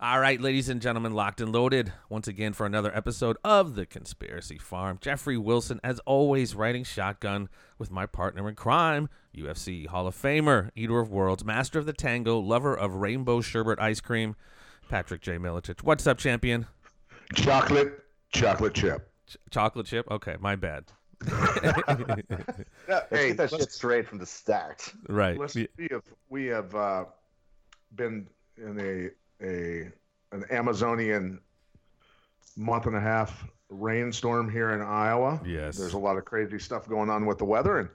All right, ladies and gentlemen, locked and loaded once again for another episode of The Conspiracy Farm. Jeffrey Wilson, as always, riding shotgun with my partner in crime, UFC Hall of Famer, eater of worlds, master of the tango, lover of rainbow sherbet ice cream, Patrick J. Miletich. What's up, champion? Chocolate, chocolate chip. Ch- chocolate chip? Okay, my bad. Yeah, Let's hey, get that shit straight from the start. right. listen, we have we have uh, been in a a an Amazonian month and a half rainstorm here in Iowa. Yes. There's a lot of crazy stuff going on with the weather and.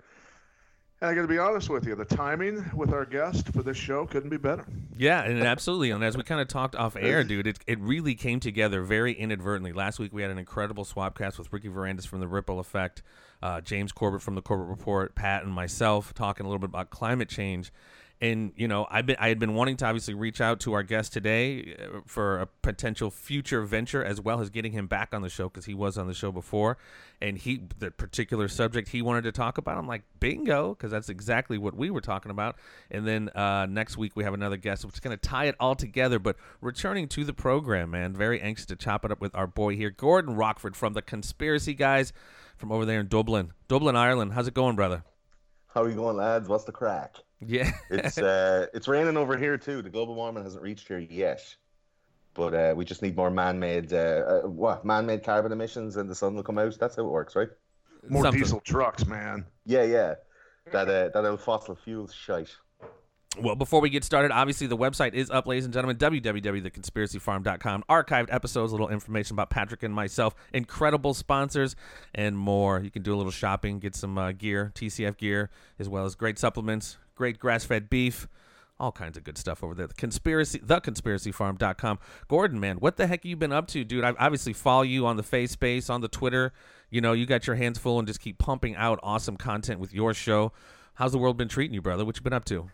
And I got to be honest with you, the timing with our guest for this show couldn't be better. Yeah, and absolutely. And as we kind of talked off air, dude, it, it really came together very inadvertently. Last week we had an incredible swapcast with Ricky Varandas from the Ripple Effect, uh, James Corbett from the Corbett Report, Pat and myself talking a little bit about climate change. And you know, I've been I had been wanting to obviously reach out to our guest today uh, for a potential future venture, as well as getting him back on the show because he was on the show before, and he the particular subject he wanted to talk about. I'm like, bingo, because that's exactly what we were talking about. And then uh, next week we have another guest, which is going to tie it all together. But returning to the program, man, very anxious to chop it up with our boy here, Gordon Rockford from the Conspiracy Guys from over there in Dublin, Dublin, Ireland. How's it going, brother? How are you going, lads? What's the crack? Yeah. It's uh, it's raining over here too. The global warming hasn't reached here yet, but uh, we just need more man-made uh, uh, what man-made carbon emissions, and the sun will come out. That's how it works, right? More Something. diesel trucks, man. Yeah, yeah. That uh, that old fossil fuels shite. Well, before we get started, obviously the website is up, ladies and gentlemen, www.theconspiracyfarm.com. Archived episodes, a little information about Patrick and myself, incredible sponsors, and more. You can do a little shopping, get some uh, gear, TCF gear, as well as great supplements, great grass-fed beef, all kinds of good stuff over there. The conspiracy, theconspiracyfarm.com. Gordon, man, what the heck you been up to, dude? I obviously follow you on the face space, on the Twitter. You know, you got your hands full and just keep pumping out awesome content with your show. How's the world been treating you, brother? What you been up to?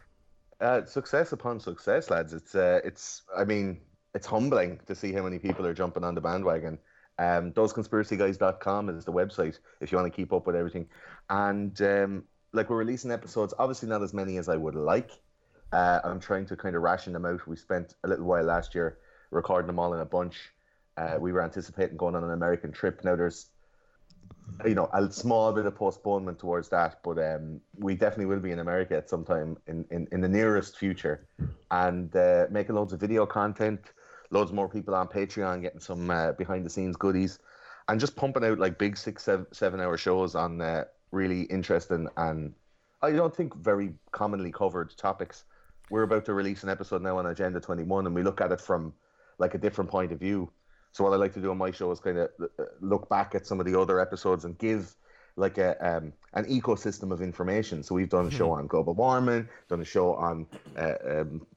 Uh, success upon success, lads. It's uh, it's I mean, it's humbling to see how many people are jumping on the bandwagon. Um, thoseconspiracyguys.com is the website if you want to keep up with everything. And um, like we're releasing episodes, obviously not as many as I would like. Uh, I'm trying to kind of ration them out. We spent a little while last year recording them all in a bunch. Uh, we were anticipating going on an American trip. Now there's you know a small bit of postponement towards that but um we definitely will be in america at some time in in, in the nearest future. And uh, making loads of video content loads more people on patreon getting some uh, behind the scenes goodies and just pumping out like big six seven, seven hour shows on uh, really interesting and i don't think very commonly covered topics. We're about to release an episode now on agenda 21 and we look at it from like a different point of view so what I like to do on my show is kind of look back at some of the other episodes and give like a um, an ecosystem of information. So we've done a show on global warming, done a show on uh, um,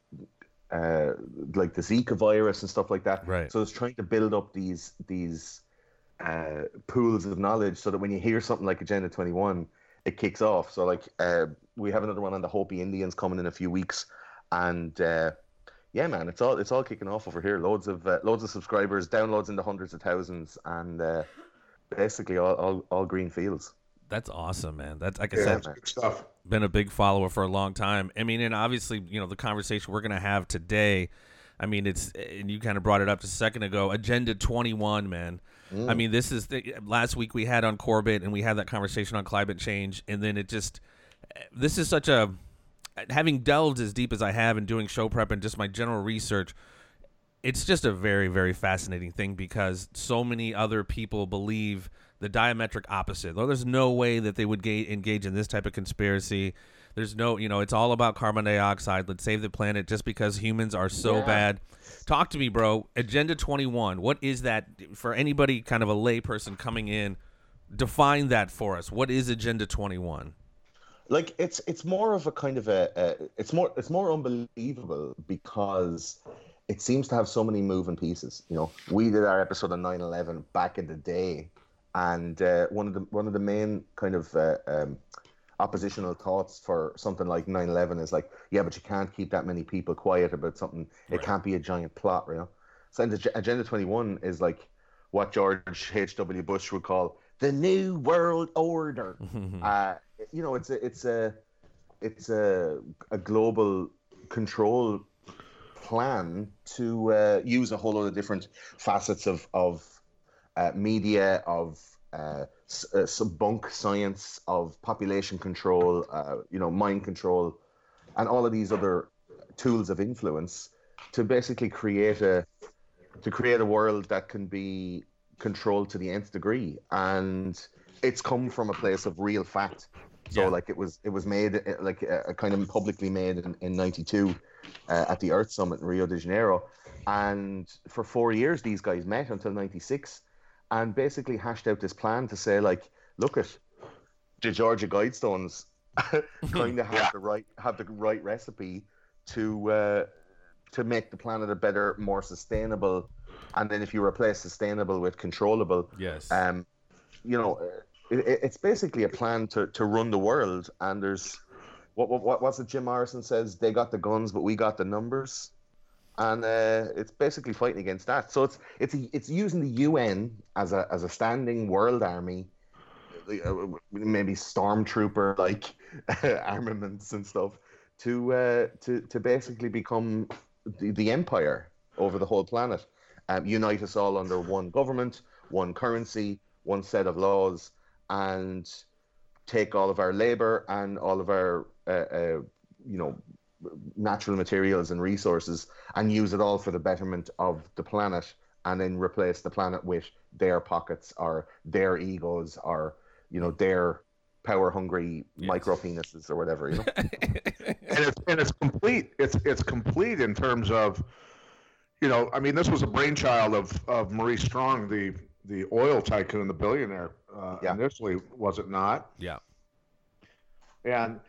uh, like the Zika virus and stuff like that. Right. So it's trying to build up these these uh, pools of knowledge so that when you hear something like Agenda Twenty One, it kicks off. So like uh, we have another one on the Hopi Indians coming in a few weeks, and uh, yeah, man, it's all it's all kicking off over here. Loads of uh, loads of subscribers, downloads in the hundreds of thousands, and uh, basically all, all all green fields. That's awesome, man. That's like I Yeah, said, stuff. been a big follower for a long time. I mean, and obviously, you know, the conversation we're gonna have today. I mean, it's and you kind of brought it up just a second ago. Agenda Twenty One, man. I mean, this is the last week we had on Corbett, and we had that conversation on climate change, and then it just this is such a having delved as deep as I have in doing show prep and just my general research. It's just a very, very fascinating thing because so many other people believe the diametric opposite. Though there's no way that they would ga- engage in this type of conspiracy. There's no, you know, it's all about carbon dioxide. Let's save the planet just because humans are so Yeah. bad. Talk to me, bro. Agenda 21. What is that for anybody kind of a layperson coming in? Define that for us. What is Agenda 21? Like it's it's more of a kind of a, a it's more it's more unbelievable because it seems to have so many moving pieces. You know, we did our episode on 9/11 back in the day, and uh, one of the one of the main kind of uh, um, oppositional thoughts for something like 9/11 is like, yeah, but you can't keep that many people quiet about something. It can't be a giant plot, you know. So Agenda 21 is like what George H.W. Bush would call the new world order. uh, you know, it's a it's a it's a a global control plan to uh, use a whole lot of different facets of of uh, media, of uh, uh, bunk science, of population control, uh, you know, mind control, and all of these other tools of influence to basically create a to create a world that can be controlled to the nth degree. And it's come from a place of real fact so Yeah. like it was it was made uh, like uh, kind of publicly made in, in 92 uh, at the earth summit in rio de janeiro and for four years these guys met until 96 and basically hashed out this plan to say like look at the georgia guidestones kind of have the right have the right recipe to uh, to make the planet a better more sustainable and then if you replace sustainable with controllable yes. um, you know, uh, it, it's basically a plan to, to run the world. And there's what, what what what's it? Jim Morrison says they got the guns, but we got the numbers, and uh, it's basically fighting against that. So it's it's it's using the UN as a as a standing world army, uh, maybe stormtrooper like armaments and stuff to uh, to to basically become the, the empire over the whole planet. Um, unite us all under one government, one currency, one set of laws, and take all of our labor and all of our, uh, uh, you know, natural materials and resources and use it all for the betterment of the planet, and then replace the planet with their pockets or their egos or, you know, their power hungry Yes. micro penises or whatever. You know. and it's and it's complete. It's it's complete in terms of, you know, I mean, this was a brainchild of of Maurice Strong, the the oil tycoon, the billionaire. Uh, Yeah. Initially, was it not? yeah. and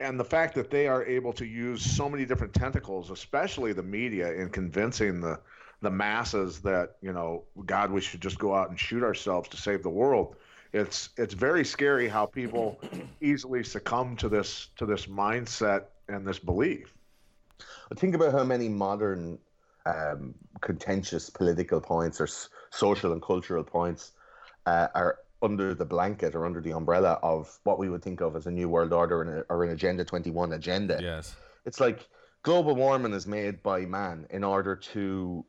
and the fact that they are able to use so many different tentacles, especially the media, in convincing the the masses that you know, God, we should just go out and shoot ourselves to save the world. It's it's very scary how people easily succumb to this to this mindset and this belief. But think about how many modern um, contentious political points or s- social and cultural points uh, are under the blanket or under the umbrella of what we would think of as a new world order and a, or an Agenda 21 agenda. Yes. It's like global warming is made by man in order to,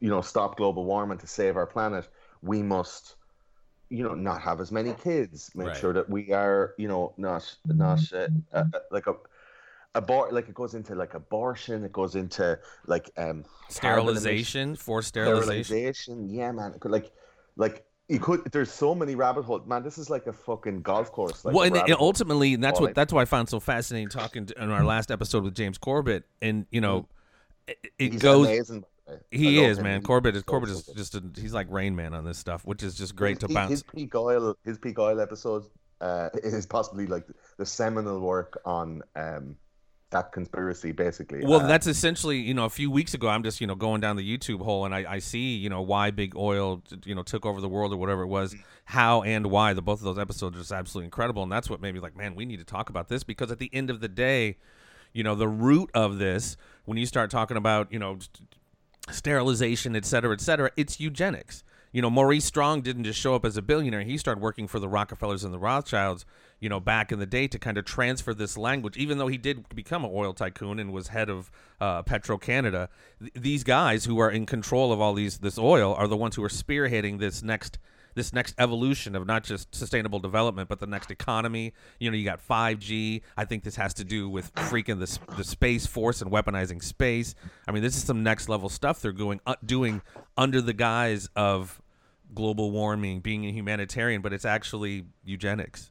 you know, stop global warming to save our planet. We must, you know, not have as many kids. Make Right. sure that we are, you know, not not uh, uh, like a abort like it goes into like abortion. It goes into like um Sterilization, forced sterilization. sterilization. Yeah, man. Like like. You could. There's so many rabbit holes, man. This is like a fucking golf course. Like well, and, and ultimately, and that's what I- that's why I found so fascinating talking to, in our last episode with James Corbett, and you know, it, it. He's goes. amazing. by the way. I He is him. man. Corbett is Corbett is just a, he's like Rain Man on this stuff, which is just great to bounce. His peak oil, his peak oil episode, uh, is possibly like the seminal work on um, that conspiracy, basically. Well, Uh, that's essentially, you know, a few weeks ago, I'm just, you know, going down the YouTube hole and I, I see, you know, why big oil, you know, took over the world or whatever it was, Mm. how and why. The both of those episodes are just absolutely incredible, and that's what made me like, man, we need to talk about this because at the end of the day, you know, the root of this, when you start talking about, you know, sterilization, et cetera, et cetera, it's eugenics. You know, Maurice Strong didn't just show up as a billionaire. He started working for the Rockefellers and the Rothschilds, you know, back in the day to kind of transfer this language, even though he did become an oil tycoon and was head of uh, Petro Canada. Th- these guys who are in control of all these this oil are the ones who are spearheading this next this next evolution of not just sustainable development, but the next economy. You know, you got 5G. I think this has to do with freaking the, the space force and weaponizing space. I mean, this is some next level stuff they're going uh, doing under the guise of global warming, being a humanitarian, but it's actually eugenics.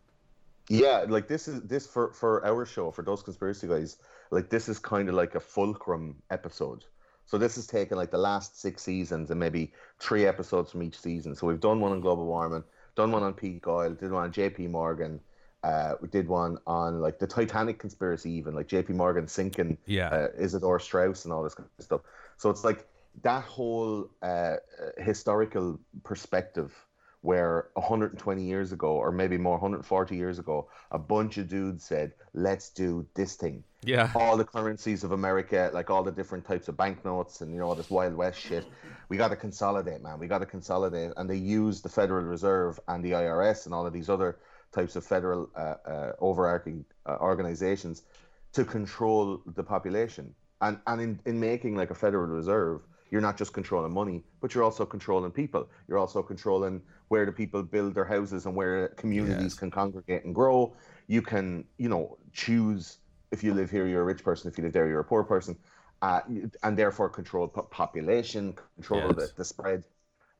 yeah, like this is this for for our show for those conspiracy guys. Like this is kind of like a fulcrum episode. So this is taking like the last six seasons and maybe three episodes from each season. So we've done one on global warming, done one on peak oil, did one on J.P. Morgan, Uh, we did one on like the Titanic conspiracy, even like J.P. Morgan sinking Yeah. uh, Isidor Straus and all this kind of stuff. So it's like that whole uh, historical perspective where 120 years ago, or maybe more, 140 years ago, a bunch of dudes said, "Let's do this thing." Yeah. all the currencies of America, like all the different types of banknotes and you know all this Wild West shit. We got to consolidate, man. We got to consolidate, and they use the Federal Reserve and the IRS and all of these other types of federal uh, uh, overarching uh, organizations to control the population. And and in, in making like a Federal Reserve, you're not just controlling money, but you're also controlling people. You're also controlling where the people build their houses and where communities Yes. can congregate and grow. You can, you know, choose if you live here, you're a rich person. If you live there, you're a poor person, uh, and therefore control po- population, control the, the spread.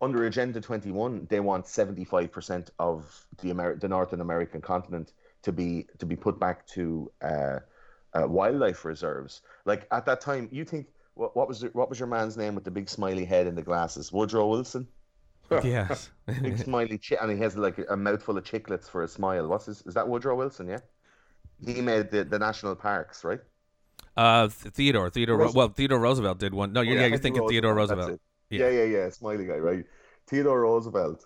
Under Agenda 21, they want 75% of the Amer- the Northern American continent to be to be put back to uh, uh, wildlife reserves. Like at that time, you think what, what was your, what was your man's name with the big smiley head and the glasses? Woodrow Wilson. yes. Big smiley, chi- and he has like a mouthful of chiclets for a smile. What's his? Is that Woodrow Wilson? Yeah. He made the, the national parks, right? uh, Theodore. Theodore. Roosevelt. well, Theodore Roosevelt did one. No, you're, yeah, you're Teddy thinking Theodore Roosevelt. Yeah. Yeah. yeah, yeah, Smiley guy, right? Theodore Roosevelt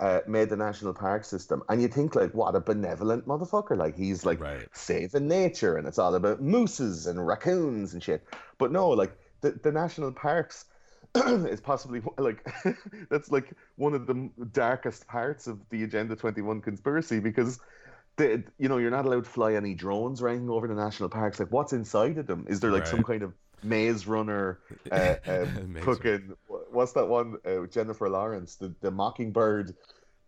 uh, made the national park system, and you think like, what a benevolent motherfucker! Like he's like Right. saving nature, and it's all about mooses and raccoons and shit. But no, like the the national parks is possibly like that's like one of the darkest parts of the Agenda Twenty One conspiracy because. The, you know, you're not allowed to fly any drones or anything over the national parks. Like, what's inside of them? Is there like some kind of maze runner uh, um, fucking what's that one uh, Jennifer Lawrence the the Mockingbird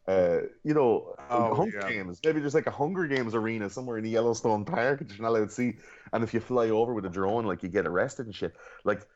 uh you know Oh, Hunger yeah. Games maybe there's like a Hunger Games arena somewhere in the Yellowstone Park that you're not allowed to see. And if you fly over with a drone like you get arrested and shit. Like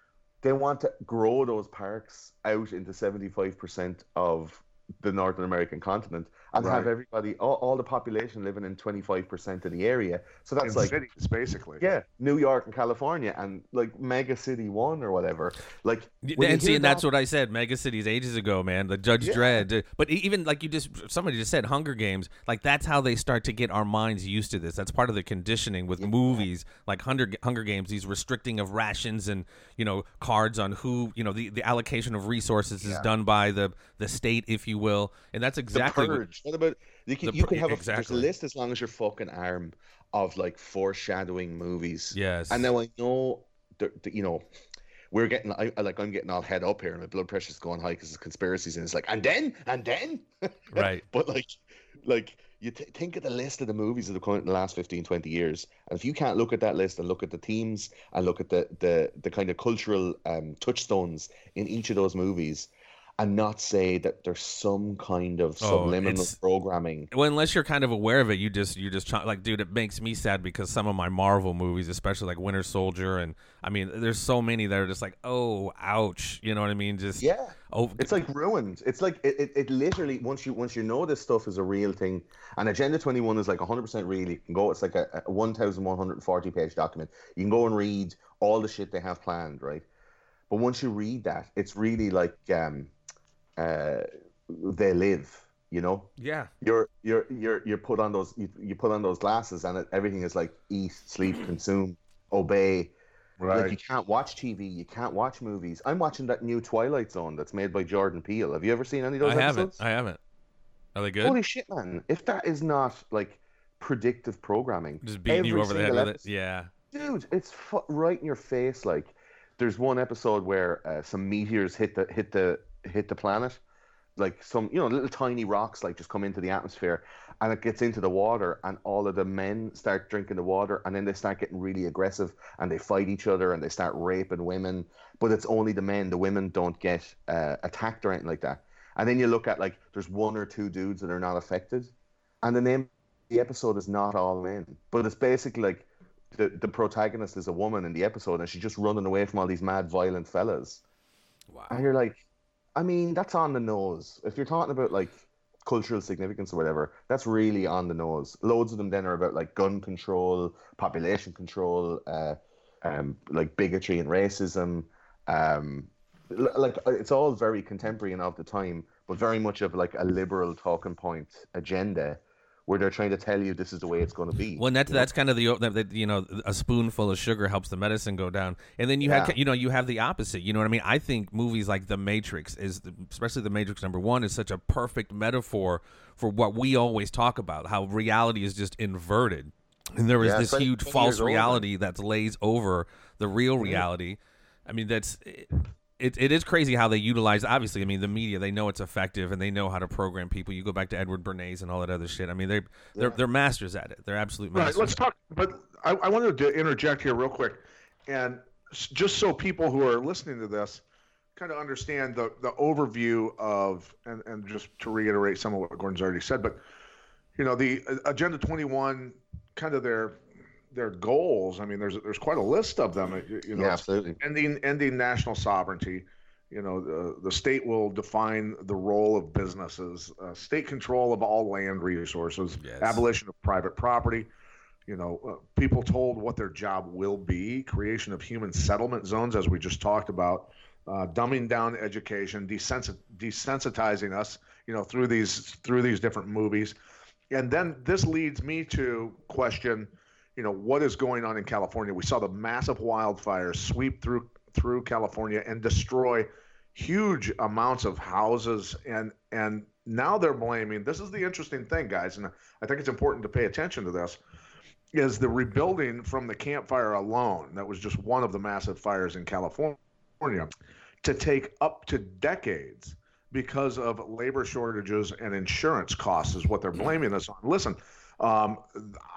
they want to grow those parks out into 75% of the Northern American continent and have everybody all, all the population living in 25% of the area so that's in like cities, basically. yeah, New York and California, and like Mega City One or whatever. Like, Y- when you and see, and that's what I said. Mega cities ages ago, man. The Judge Yeah. Dredd, uh, but even like you just somebody just said, Hunger Games. Like that's how they start to get our minds used to this. That's part of the conditioning with movies like Hunger Hunger Games. These restricting of rations and you know cards on who you know the, the allocation of resources is done by the the state, if you will, and that's exactly what, purge. What about you? Can, The you can have a, exactly. a list as long as your fucking arm of like foreshadowing movies. yes. And now I know, that, that, you know, we're getting I, like I'm getting all head up here, and my blood pressure's going high because of conspiracies, and it's like, and then, and then, Right. but like, like you th- think of the list of the movies that have come out in the last 15, 20 years, and if you can't look at that list and look at the themes and look at the the the kind of cultural um, touchstones in each of those movies. And not say that there's some kind of Oh, subliminal programming. Well, unless you're kind of aware of it, you just you just ch- like, dude, it makes me sad because some of my Marvel movies, especially like Winter Soldier, and I mean, there's so many that are just like, oh, ouch, you know what I mean? Just Yeah. oh, It's like ruined. It's like it, it, it literally once you once you know this stuff is a real thing, and Agenda Twenty One is like hundred percent real. You can go. It's like a, a one thousand one hundred forty page document. You can go and read all the shit they have planned, right? But once you read that, it's really like um, uh, they live. You know, yeah, you're you're you're you're put on those you, you put on those glasses, and it, everything is like eat, sleep, consume, obey. Right. Like you can't watch TV, you can't watch movies. I'm watching that new Twilight Zone that's made by Jordan Peele. Have you ever seen any of those I haven't. I haven't. Are they good? Holy shit, man! If that is not like predictive programming, just beating you over the head with it. Yeah, dude, it's fu- right in your face. Like, there's one episode where uh, some meteors hit the hit the hit the planet, like some you know little tiny rocks like just come into the atmosphere, and it gets into the water, and all of the men start drinking the water, and then they start getting really aggressive, and they fight each other, and they start raping women. But it's only the men; the women don't get uh, attacked or anything like that. And then you look at like there's one or two dudes that are not affected, and the name of the episode is not all men, but it's basically like the, the protagonist is a woman in the episode and she's just running away from all these mad violent fellas. wow. And you're like, I mean, that's on the nose. If you're talking about like cultural significance or whatever, that's really on the nose. Loads of them then are about like gun control, population control, uh, um, like bigotry and racism. Um, like it's all very contemporary and of the time, but very much of like a liberal talking point agenda, where they're trying to tell you this is the way it's going to be. Well, that's that's kind of the, the, you know a spoonful of sugar helps the medicine go down, and then you Yeah. have you know you have the opposite. You know what I mean? I think movies like The Matrix is especially The Matrix number one is such a perfect metaphor for what we always talk about how reality is just inverted, and there is Yeah, this huge false reality that lays over the real mm-hmm. reality. I mean that's. Eh, It, it is crazy how they utilize obviously i mean the media they know it's effective and they know how to program people you go back to edward bernays and all that other shit i mean they they're, they're masters at it they're absolute Right. Let's talk. But I, I wanted to interject here real quick, and just so people who are listening to this kind of understand the the overview of, and and just to reiterate some of what Gordon's already said, but you know the uh, Agenda 21, kind of their their goals. I mean, there's there's quite a list of them. You, know, yeah, absolutely. ending ending national sovereignty. You know, the, the state will define the role of businesses, uh, state control of all land resources, Yes. abolition of private property. You know, uh, people told what their job will be, creation of human settlement zones, as we just talked about, uh, dumbing down education, desensit- desensitizing us. You know, through these through these different movies, and then this leads me to question you know what is going on in California. We saw the massive wildfires sweep through through California and destroy huge amounts of houses and and now they're blaming this is the interesting thing guys and I think it's important to pay attention to this is the rebuilding from the campfire alone that was just one of the massive fires in California to take up to decades because of labor shortages and insurance costs is what they're blaming us on. Listen, um,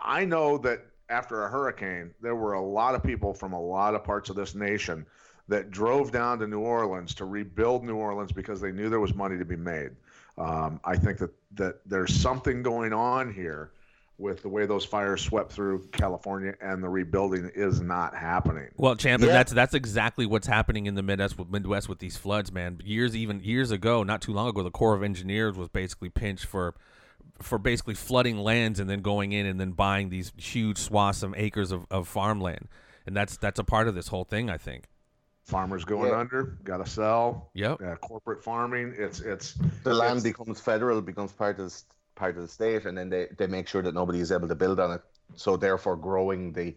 I know that after a hurricane, there were a lot of people from a lot of parts of this nation that drove down to New Orleans to rebuild New Orleans because they knew there was money to be made. Um, I think that that there's something going on here with the way those fires swept through California and the rebuilding is not happening. Well, champ, Yeah. that's that's exactly what's happening in the Midwest with Midwest with these floods, man. Years even years ago, not too long ago, the Corps of Engineers was basically pinched for for basically flooding lands and then going in and then buying these huge swaths of acres of, of farmland. And that's that's a part of this whole thing, I think. Farmers going Yeah. under, got to sell. Yep. Uh, corporate farming, it's it's The land it's- becomes federal, becomes part of the, part of the state, and then they, they make sure that nobody is able to build on it. So therefore, growing the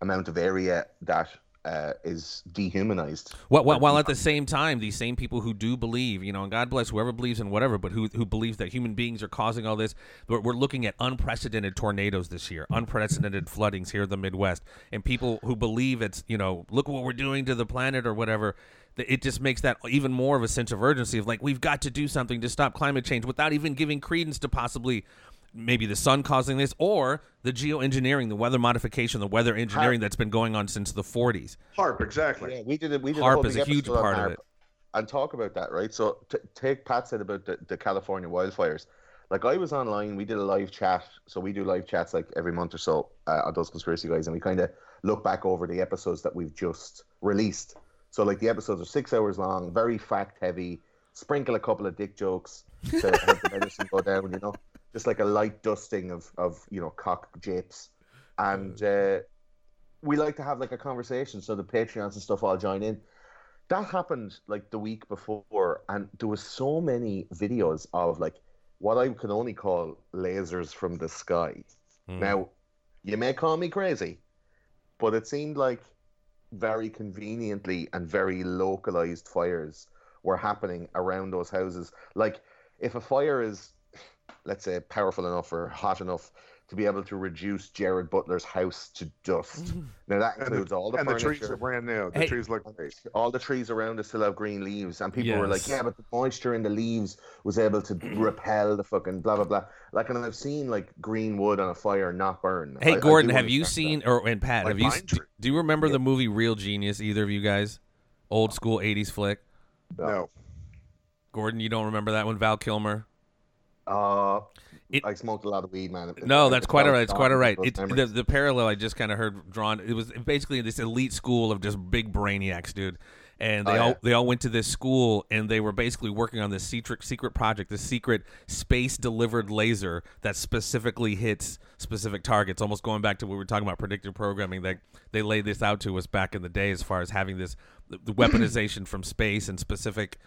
amount of area that uh, is dehumanized. While, while, while at the same time, these same people who do believe, you know, and God bless whoever believes in whatever, but who who believes that human beings are causing all this, we're, we're looking at unprecedented tornadoes this year, unprecedented floodings here in the Midwest, and people who believe it's, you know, look what we're doing to the planet or whatever. It just makes that even more of a sense of urgency of like we've got to do something to stop climate change without even giving credence to possibly maybe the sun causing this or the geoengineering, the weather modification, the weather engineering that's been going on since the 40s. HAARP exactly. Yeah, we did it. We did a HAARP whole is a huge part of it. And talk about that, right? So t- take Pat said about the, the California wildfires. Like I was online, we did a live chat. So we do live chats like every month or so uh, on those conspiracy guys, and we kind of look back over the episodes that we've just released. So like the episodes are six hours long, very fact heavy. Sprinkle a couple of dick jokes to help the medicine go down, you know, just like a light dusting of of you know cock japes, and uh, we like to have like a conversation so the Patreons and stuff all join in. That happened like the week before, and there was so many videos of like what I can only call lasers from the sky. Mm. Now, you may call me crazy, but it seemed like very conveniently and very localized fires were happening around those houses. Like, if a fire is, let's say, powerful enough or hot enough to be able to reduce Jared Butler's house to dust, mm. now that And includes all the and the trees are brand new. The Hey. trees look great. all the trees around it still have green leaves, and people were like, "Yeah, but the moisture in the leaves was able to repel the fucking blah blah blah." Like, and I've seen like green wood on a fire not burn. Hey I Gordon, do have you understand seen or and Pat, Like have you do, Tree. do you remember the movie Real Genius either of you guys? Old school 80s flick. No. Gordon, you don't remember that one Val Kilmer? Uh, It- I smoked a lot of weed, man. No, that's it quite all right. It's quite all right. strong, right. those It, the, the parallel I just kind of heard drawn. It was basically this elite school of just big brainiacs, dude. And oh, they Oh, all they all went to this school, and they were basically working on this secret secret project, this secret space delivered laser that specifically hits specific targets. Almost going back to what we were talking about predictive programming. That they laid this out to us back in the day, as far as having this the, weaponization from space and specific,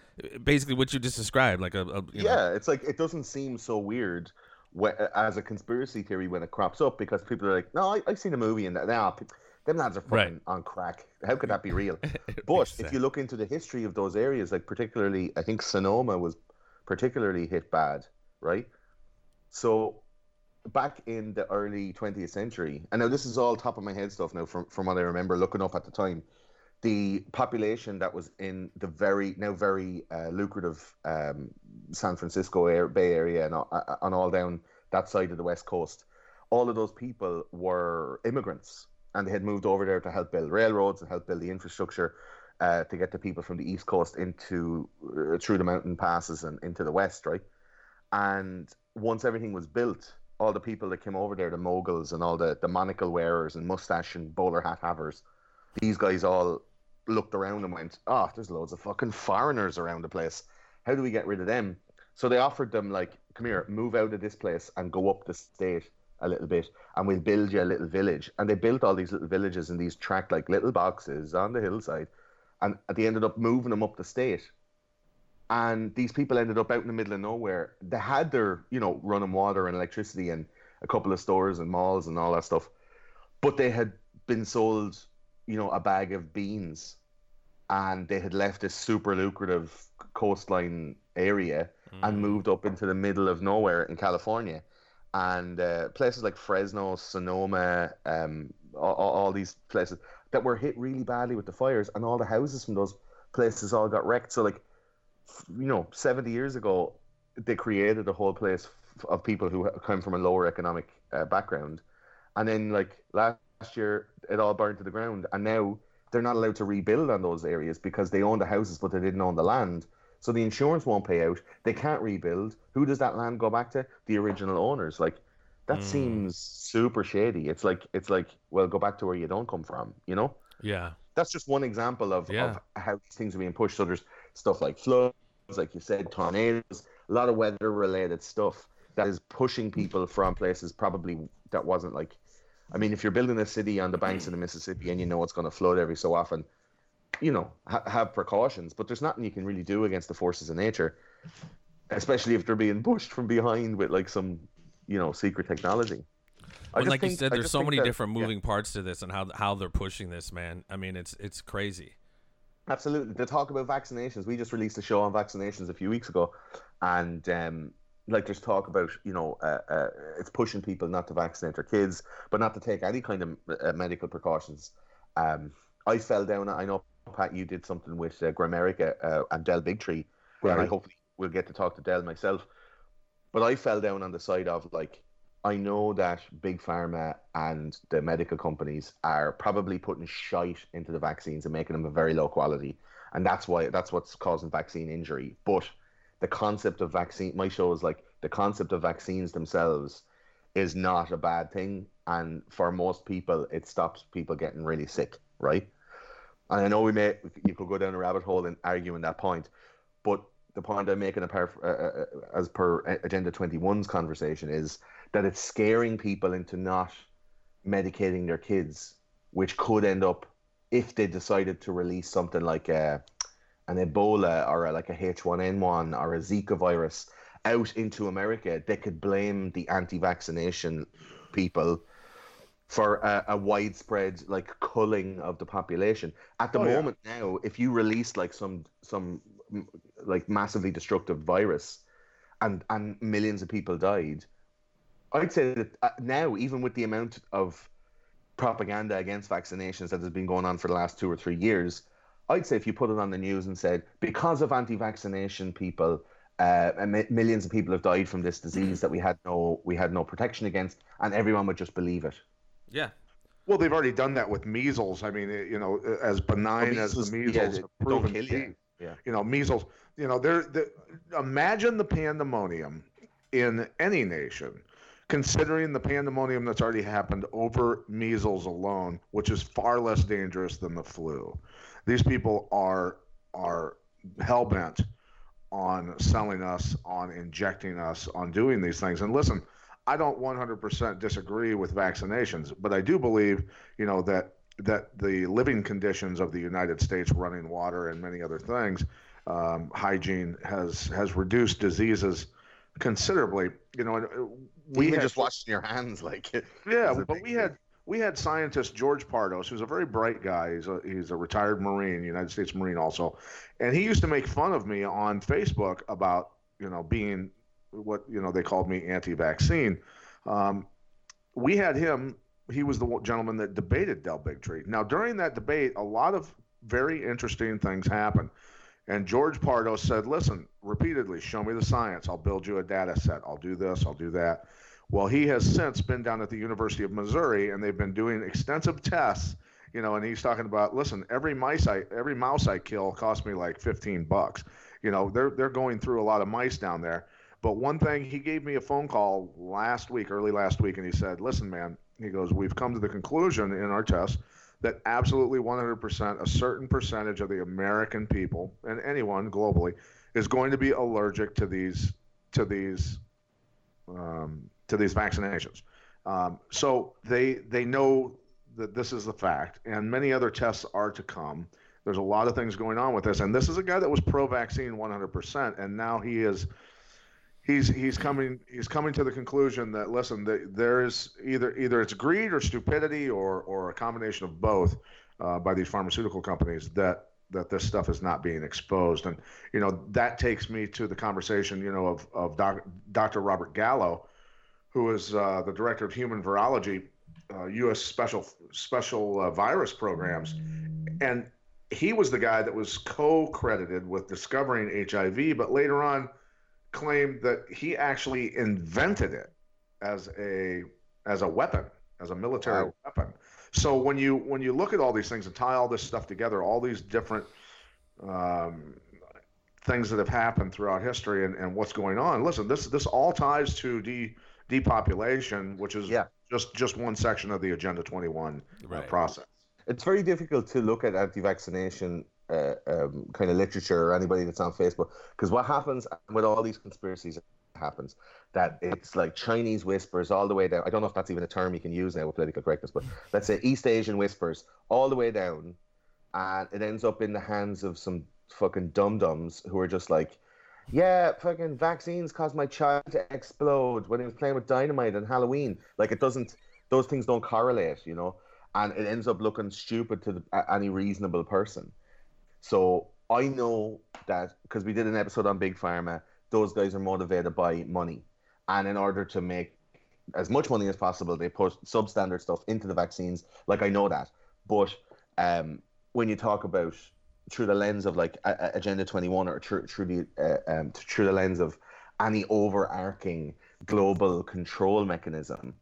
basically what you just described, like a, a you know, yeah, it's like it doesn't seem so weird as a conspiracy theory when it crops up because people are like, no, I, have seen a movie and that. Nah, them lads are fucking right. on crack. How could that be real? but if you look into the history of those areas, like particularly, I think Sonoma was particularly hit bad, right? So back in the early 20th century, and now this is all top of my head stuff now from, from what I remember looking up at the time, the population that was in the very, now very uh, lucrative um, San Francisco air, Bay Area and uh, on all down that side of the West Coast, all of those people were immigrants and they had moved over there to help build railroads and help build the infrastructure uh, to get the people from the East Coast into uh, through the mountain passes and into the West, right? And once everything was built, all the people that came over there, the moguls and all the, the monocle wearers and mustache and bowler hat havers, these guys all looked around and went, oh, there's loads of fucking foreigners around the place. How do we get rid of them? So they offered them, like, come here, move out of this place and go up the state a little bit and we'll build you a little village. And they built all these little villages in these track like little boxes on the hillside. And they ended up moving them up the state and these people ended up out in the middle of nowhere. They had their, you know, running water and electricity and a couple of stores and malls and all that stuff, but they had been sold, you know, a bag of beans, and they had left this super lucrative coastline area mm. and moved up into the middle of nowhere in California, and uh, places like Fresno, Sonoma, um, all, all these places that were hit really badly with the fires, and all the houses from those places all got wrecked. So like you know, 70 years ago, they created a whole place of people who come from a lower economic uh, background. And then, like, last year, it all burned to the ground. And now they're not allowed to rebuild on those areas because they own the houses, but they didn't own the land. So the insurance won't pay out. They can't rebuild. Who does that land go back to? The original owners. Like, that mm. seems super shady. It's like, it's like, well, go back to where you don't come from, you know? Yeah. That's just one example of, yeah. of how these things are being pushed. So there's stuff like floods, like you said, tornadoes, a lot of weather related stuff that is pushing people from places probably that wasn't like. I mean, if you're building a city on the banks of the Mississippi and you know it's going to flood every so often, you know, ha- have precautions. But there's nothing you can really do against the forces of nature, especially if they're being pushed from behind with like some, you know, secret technology. Well, like think, you said, there's so many that, different moving yeah. parts to this and how how they're pushing this, man. I mean, it's it's crazy. Absolutely. To talk about vaccinations, we just released a show on vaccinations a few weeks ago, and um, like there's talk about you know uh, uh, it's pushing people not to vaccinate their kids, but not to take any kind of uh, medical precautions. Um, I fell down. I know Pat, you did something with uh, Grimerica uh, and Del Bigtree, right. and I hopefully will get to talk to Del myself. But I fell down on the side of like I know that big pharma and the medical companies are probably putting shite into the vaccines and making them of very low quality, and that's why that's what's causing vaccine injury. But the concept of vaccine, my show is like the concept of vaccines themselves is not a bad thing, and for most people, it stops people getting really sick, right? And I know we may you could go down a rabbit hole in arguing that point, but the point I'm making apart, uh, uh, as per Agenda 21's conversation is that it's scaring people into not medicating their kids, which could end up if they decided to release something like a, an Ebola or a, like a H1N1 or a Zika virus out into America, they could blame the anti-vaccination people for a, a, widespread like culling of the population. At the oh, moment yeah. now, if you release like some some like massively destructive virus, and and millions of people died, I'd say that uh, now, even with the amount of propaganda against vaccinations that has been going on for the last two or three years, I'd say if you put it on the news and said, because of anti-vaccination people, uh, millions of people have died from this disease that we had no we had no protection against, and everyone would just believe it. Yeah. Well, they've already done that with measles. I mean, you know, as benign well, measles, as the measles yeah, proven to be. Yeah. You know, measles. You know, they're, they're imagine the pandemonium in any nation considering the pandemonium that's already happened over measles alone, which is far less dangerous than the flu. These people are are hell bent on selling us, on injecting us, on doing these things. And listen, I don't 100% disagree with vaccinations, but I do believe, you know, that that the living conditions of the United States, running water and many other things, um, hygiene has has reduced diseases considerably. You know, uh, We had, just washing your hands, like yeah, but we had we had scientist George Pardos, who's a very bright guy. He's a he's a retired Marine, United States Marine also, and he used to make fun of me on Facebook about you know being what you know they called me anti-vaccine. Um, we had him. He was the gentleman that debated Del Bigtree. Now during that debate, a lot of very interesting things happened. And George Pardo said, "Listen, repeatedly, show me the science. I'll build you a data set. I'll do this. I'll do that." Well, he has since been down at the University of Missouri, and they've been doing extensive tests. You know, and he's talking about, listen, every mice I, every mouse I kill costs me like 15 bucks. You know, they're they're going through a lot of mice down there. But one thing, he gave me a phone call last week, early last week, and he said, "Listen, man," he goes, "We've come to the conclusion in our test that absolutely 100%, a certain percentage of the American people and anyone globally is going to be allergic to these to these um, to these vaccinations. Um, so they they know that this is the fact, and many other tests are to come. There's a lot of things going on with this, and this is a guy that was pro-vaccine 100%, and now he is he's he's coming he's coming to the conclusion that listen that there is either either it's greed or stupidity or or a combination of both uh, by these pharmaceutical companies that that this stuff is not being exposed and you know that takes me to the conversation you know of of doc, Dr. Robert Gallo who is uh, the director of human virology uh, US special special uh, virus programs and he was the guy that was co-credited with discovering HIV but later on claimed that he actually invented it as a as a weapon, as a military Wow. weapon. So when you when you look at all these things and tie all this stuff together, all these different um, things that have happened throughout history and, and what's going on, listen, this this all ties to de depopulation, which is Yeah. just just one section of the Agenda 21 uh, process. it's very difficult to look at anti-vaccination uh, um, kind of literature or anybody that's on Facebook because what happens with all these conspiracies happens that it's like Chinese whispers all the way down. I don't know if that's even a term you can use now with political correctness, but let's say East Asian whispers all the way down, and it ends up in the hands of some fucking dum dums who are just like, yeah, fucking vaccines caused my child to explode when he was playing with dynamite on Halloween. Like it doesn't; those things don't correlate, you know. And it ends up looking stupid to the, any reasonable person. So I know that because we did an episode on Big Pharma, those guys are motivated by money, and in order to make as much money as possible, they put substandard stuff into the vaccines. Like I know that, but um, when you talk about through the lens of like Agenda Twenty One or through, through the uh, um, through the lens of any overarching global control mechanism,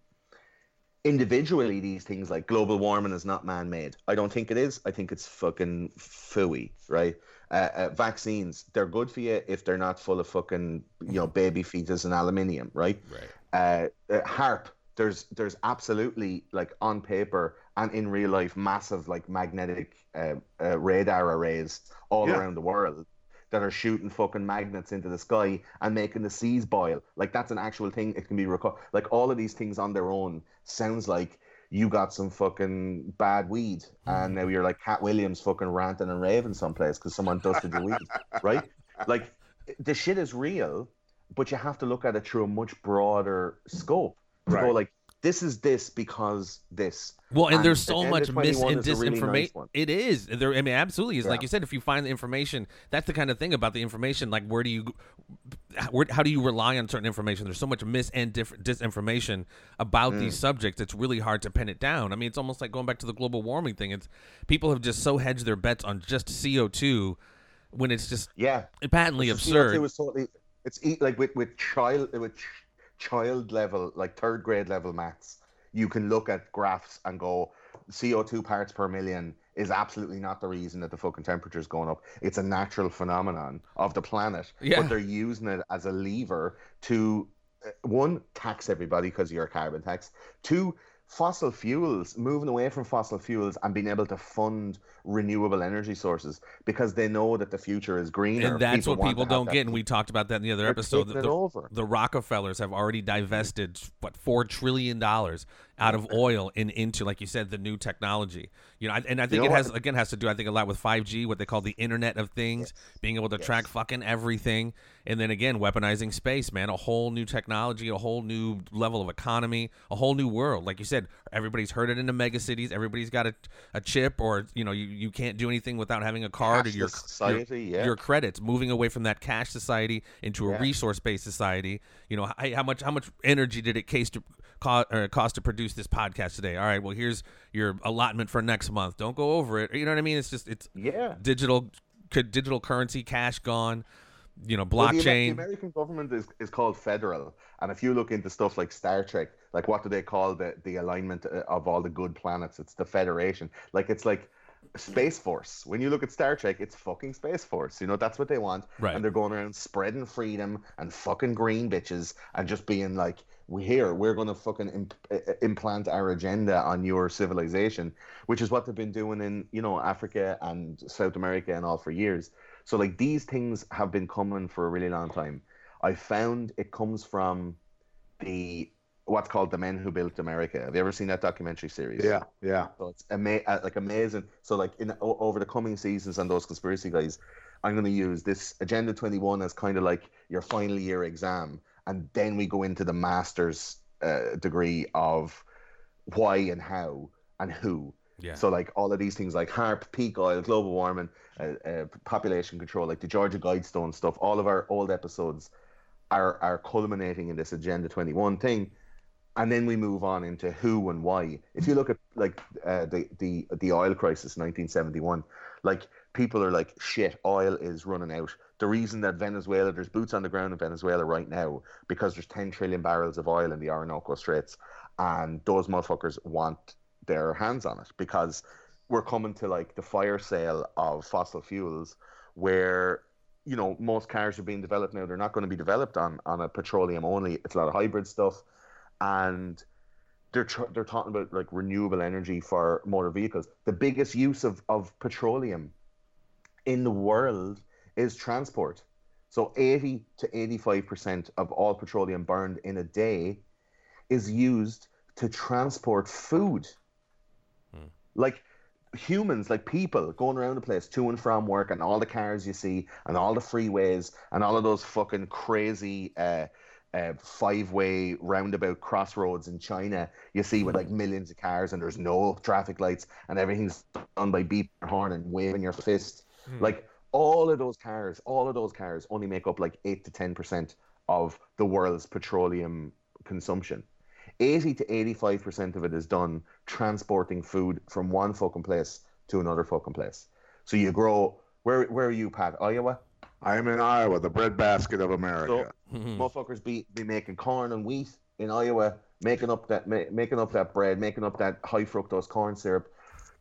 individually these things like global warming is not man-made. I don't think it is. I think it's fucking fooey, right? Uh, uh, vaccines, they're good for you if they're not full of fucking you know baby fetus and aluminium, right? Right. uh, uh, HAARP there's there's absolutely like on paper and in real life massive like magnetic uh, uh, radar arrays all Yeah. around the world that are shooting fucking magnets into the sky and making the seas boil. Like that's an actual thing. It can be recorded like all of these things on their own sounds like you got some fucking bad weed mm. and now you're like Katt Williams fucking ranting and raving someplace because someone dusted your weed right? Like the shit is real but you have to look at it through a much broader scope to go like this is this because this Well, and, there's so much mis and is a really nice it is. There, I mean, absolutely is. Like you said, if you find the information, that's the kind of thing about the information. Like, where do you, where, how do you rely on certain information? There's so much mis and diff- disinformation about Mm. these subjects. It's really hard to pin it down. I mean, it's almost like going back to the global warming thing. It's people have just so hedged their bets on just CO2 when it's just yeah patently Because CO2 absurd. is totally it's like with with child with child level like third grade level maths you can look at graphs and go CO2 parts per million is absolutely not the reason that the fucking temperature is going up. It's a natural phenomenon of the planet, Yeah. but they're using it as a lever to uh, one tax everybody because of your carbon tax. Two, fossil fuels, moving away from fossil fuels and being able to fund renewable energy sources because they know that the future is greener. and that's what people don't get. And we talked about that in the other They're episode. The, the Rockefellers have already divested what four trillion dollars out of oil and into, like you said, the new technology. You know, and I think know it has what? again has to do, I think, a lot with five G, what they call the Internet of Things, being able to track fucking everything. and then again weaponizing space, man, a whole new technology, a whole new level of economy, a whole new world. Like you said, everybody's heard it in the mega cities. Everybody's got a, a chip, or you know, you, you can't do anything without having a card or your, society, your, yeah. your credits. Moving away from that cash society into a Yeah. resource based society. You know, how, how much how much energy did it cost to cost, or cost to produce this podcast today? All right, well here's your allotment for next month. Don't go over it. You know what I mean? It's just it's Yeah. digital digital currency, cash gone. You know, Well, the the. American government is, is called federal, and if you look into stuff like Star Trek, like what do they call the the alignment uh, of all the good planets? It's the Federation. Like it's like Space Force. When you look at Star Trek, it's fucking Space Force. You know that's what they want, Right. and they're going around spreading freedom and fucking green bitches and just being like, "We here, we're gonna fucking imp- implant our agenda on your civilization," which is what they've been doing in you know Africa and South America and all for years. So like these things have been coming for a really long time. I found it comes from the what's called the men who built America. Have you ever seen that documentary series? Yeah, yeah. So it's ama- uh, like amazing. So like in over the coming seasons on those conspiracy guys, I'm going to use this Agenda 21 as kind of like your final year exam, and then we go into the master's uh, degree of why and how and who. Yeah. So like all of these things like HAARP, peak oil, global warming, uh, uh, population control, like the Georgia Guidestone stuff, all of our old episodes are are culminating in this Agenda 21 thing. And then we move on into who and why. If you look at like uh, the the the oil crisis, 1971, like people are like, shit, oil is running out. The reason that Venezuela, there's boots on the ground in Venezuela right now because there's 10 trillion barrels of oil in the Orinoco Straits, and those motherfuckers want their hands on it because we're coming to like the fire sale of fossil fuels, where you know most cars are being developed now. They're not going to be developed on on a petroleum only. It's a lot of hybrid stuff and they're tr- they're talking about like renewable energy for motor vehicles. The biggest use of of petroleum in the world is transport. So 80 to 85 percent of all petroleum burned in a day is used to transport food. Like humans, like people going around the place to and from work, and all the cars you see, and all the freeways, and all of those fucking crazy uh, uh, five-way roundabout crossroads in China. You see with like millions of cars, and there's no traffic lights, and everything's done by beeping your horn and waving your fist. Like all of those cars, all of those cars only make up like eight to ten percent of the world's petroleum consumption. 80 to 85% of it is done transporting food from one fucking place to another fucking place. So you grow, where, where are you, Pat? Iowa? I am in Iowa, the breadbasket of America. So America. motherfuckers be, be making corn and wheat in Iowa, making up that ma- making up that bread, making up that high fructose corn syrup,